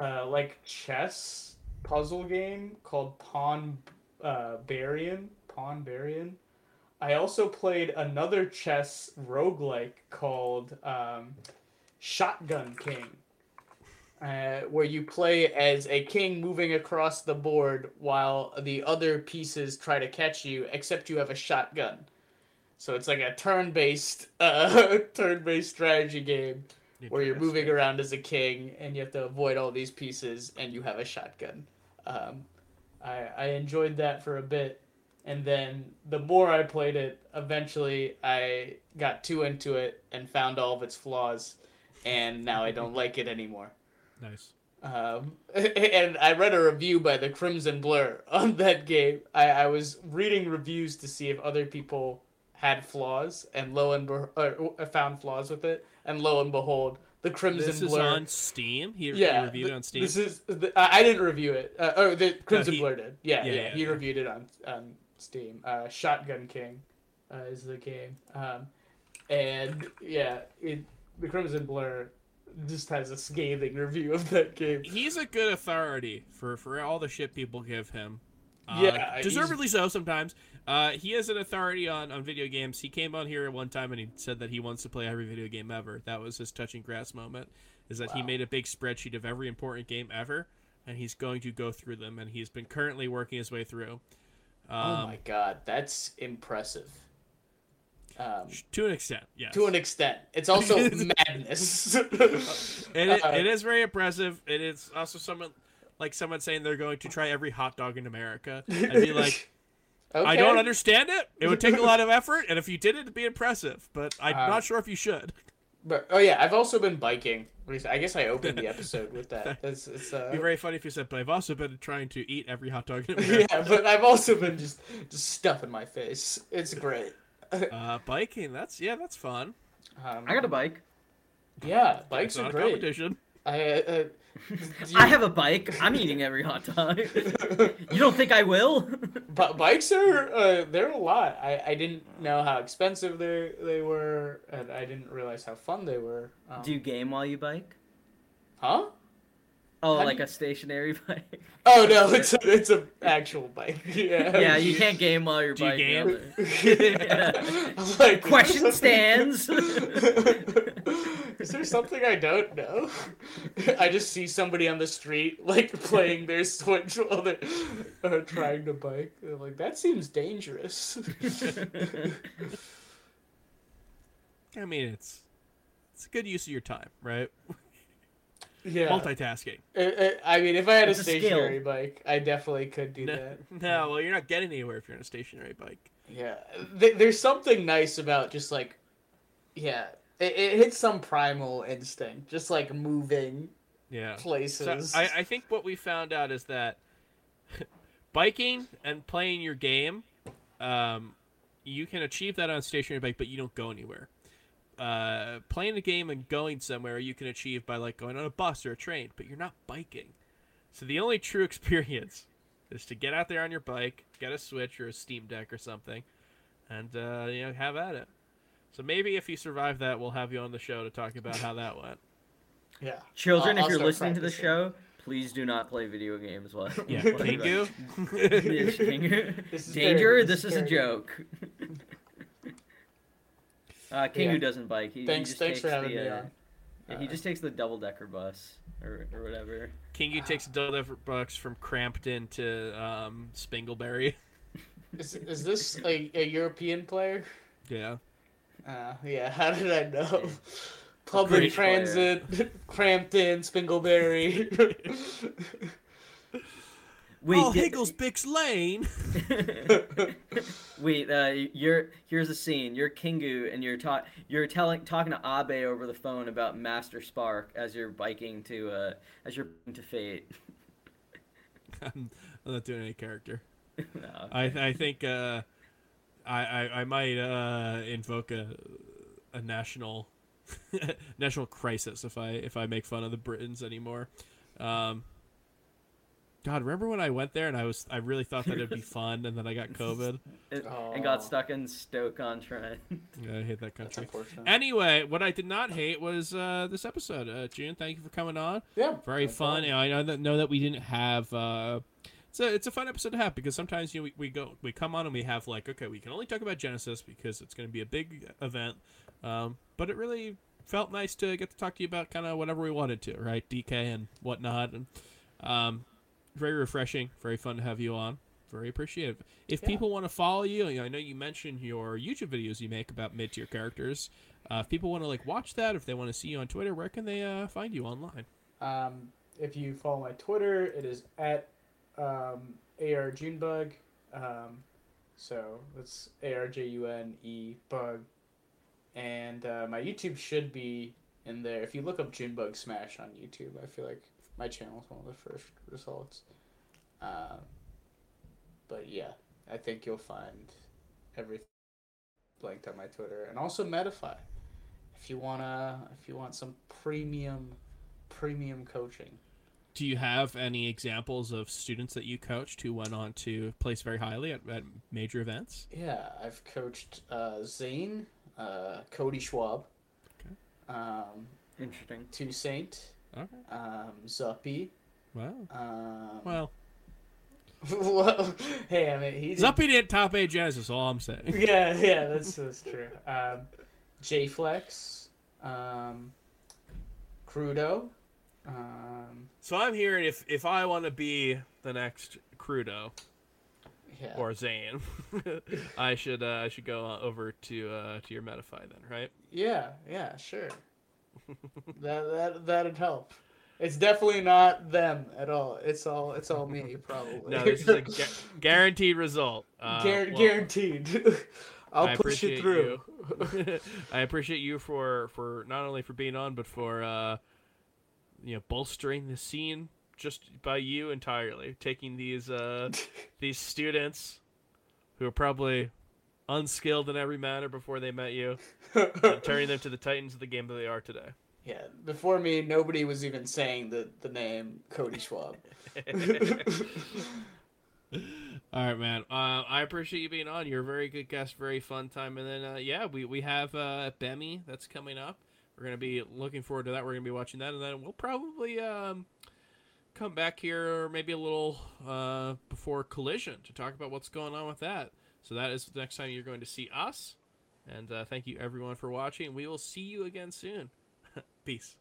uh, like chess puzzle game called Pawn uh, Barian. Pawnbarian. I also played another chess roguelike called um, Shotgun King, uh, where you play as a king moving across the board while the other pieces try to catch you, except you have a shotgun. So it's like a turn-based, uh, turn-based strategy game where you're moving around as a king and you have to avoid all these pieces and you have a shotgun. Um, I, I enjoyed that for a bit, and then the more I played it, eventually I got too into it and found all of its flaws, and now I don't like it anymore. Nice. Um, and I read a review by the Crimson Blur on that game. I, I was reading reviews to see if other people had flaws, and lo and be- uh, found flaws with it, and lo and behold, the Crimson This is Blur. on Steam. He, he reviewed th- it on Steam. This is the, I didn't review it. Uh, oh, the Crimson he- Blur did. Yeah, yeah, yeah, yeah, he yeah. reviewed it on on Steam. Uh, Shotgun King uh, is the game, um, and yeah, it the Crimson Blur just has a scathing review of that game. He's a good authority for for all the shit people give him. Uh, Yeah, deservedly so sometimes. Uh, he is an authority on, on video games. He came on here at one time and he said that he wants to play every video game ever. That was his touching grass moment. Is that he made a big spreadsheet of every important game ever, and he's going to go through them. And he's been currently working his way through. Um, oh my god, that's impressive. Um, To an extent, yes. to an extent, it's also madness. It, Uh, it is very impressive. It is also someone like someone saying they're going to try every hot dog in America. I'd be like, I don't understand it. It would take a lot of effort, and if you did it, it'd be impressive. But I'm Um, not sure if you should. But oh yeah, I've also been biking. I guess I opened the episode with that. It's, it's, uh, It'd be very funny if you said, "But I've also been trying to eat every hot dog in America." yeah, but I've also been just just stuffing my face. It's great. uh, biking. That's yeah, that's fun. Um, I got a bike. yeah, bikes are great. competition. I, uh, I have a bike. I'm eating every hot dog. you don't think I will? But bikes are uh, they're a lot. I, I didn't know how expensive they they were, and I didn't realize how fun they were. Um, Do you game while you bike? huh? Oh, How like you- a stationary bike? Oh no, it's a, it's a actual bike. Yeah. yeah, you can't game while you're Do you biking. game? Yeah. I'm like, Question is stands. Is there something I don't know? I just see somebody on the street like playing their Switch while they're uh, trying to bike. They're like, that seems dangerous. I mean, it's it's a good use of your time, right? Yeah. Multitasking. Uh, uh, I mean, if I had a It's a skill. stationary bike, I definitely could do No, that. no, well, you're not getting anywhere if you're on a stationary bike. Yeah, there's something nice about just like, yeah, it, it hits some primal instinct, just like moving Yeah. So places. I, I think what we found out is that biking and playing your game, um, you can achieve that on a stationary bike, but you don't go anywhere. Uh, playing a game and going somewhere you can achieve by like going on a bus or a train, but you're not biking. So the only true experience is to get out there on your bike, get a Switch or a Steam Deck or something, and uh, you know have at it. So maybe if you survive that, we'll have you on the show to talk about how that went. yeah, Children, I'll- if I'll you're start listening to the show, please do not play video games while. Yeah, while you Kingu. Yes, Kingu. This is Danger, very- this this is is a joke. Uh, Kingu Yeah. doesn't bike. He, he Thanks, just thanks takes for having the, me uh, on. yeah, he Uh, just takes the double decker bus or, or whatever. Kingu takes a deliver bucks from Crampton to um, Spingleberry. Is, is this a, a European player? Yeah. Uh, yeah, how did I know? Public Great player. transit, Crampton, Spingleberry. Wait, oh, did- Higgles Bix Lane. Wait, uh, you're here's a scene. You're Kingu, and you're ta- you're telling talking to Abe over the phone about Master Spark as you're biking to uh as you're biking to Fate. I'm I'm not doing any character. no. I I think uh, I, I I might uh, invoke a a national national crisis if I if I make fun of the Britons anymore. Um, God, remember when I went there and I was I really thought that it'd be fun, and then I got COVID. It- Aw. and got stuck in Stoke on Trent. Yeah, I hate that country. Anyway, what I did not hate was uh, this episode. Uh, June, thank you for coming on. yeah, Very no fun. You know, I know that know that we didn't have. Uh, it's a it's a fun episode to have because sometimes you know we, we go we come on and we have like okay we can only talk about Genesis because it's going to be a big event, um, but it really felt nice to get to talk to you about kind of whatever we wanted to right DK and whatnot and um, very refreshing, very fun to have you on. Very appreciative. If Yeah. people want to follow you, you know, I know you mentioned your YouTube videos you make about mid tier characters. Uh, if people want to like watch that, if they want to see you on Twitter, where can they uh, find you online? Um, if you follow my Twitter, it is at um, AR Junebug. Um, so that's A R J U N E bug. And uh, my YouTube should be in there. If you look up Junebug Smash on YouTube, I feel like my channel is one of the first results. Um, but yeah, I think you'll find everything linked on my Twitter and also Metafy. If you wanna, if you want some premium premium coaching. Do you have any examples of students that you coached who went on to place very highly at, at major events? Yeah, I've coached uh, Zain, uh, Cody Schwab, Okay. um, Interesting. Two Saint, Okay. um, Zuppy. Wow. Um, Well, well, hey, I mean, he's Zuppy didn't top eight Genesis. All I'm saying. Yeah, yeah, that's that's true. Um, J Flex, um, Crudo, um, So I'm hearing if if I want to be the next Crudo yeah, or Zain, I should uh, I should go over to uh, to your Metafy then, right? yeah, yeah, sure. That that that'd help. It's definitely not them at all. It's all it's all me, probably. No, this is a gu- guaranteed result. Uh, Guar- well, guaranteed. I'll I push it through. you. I appreciate you for for not only for being on, but for uh, you know bolstering the scene just by you entirely, taking these uh, these students who are probably unskilled in every manner before they met you, and turning them to the titans of the game that they are today. Yeah, before me, nobody was even saying the, the name Cody Schwab. All right, man. Uh, I appreciate you being on. You're a very good guest, very fun time. And then, uh, yeah, we, we have uh, Bemi that's coming up. We're going to be looking forward to that. We're going to be watching that. And then we'll probably um, come back here maybe a little uh, before Collision to talk about what's going on with that. So that is the next time you're going to see us. And uh, thank you, everyone, for watching. We will see you again soon. Peace.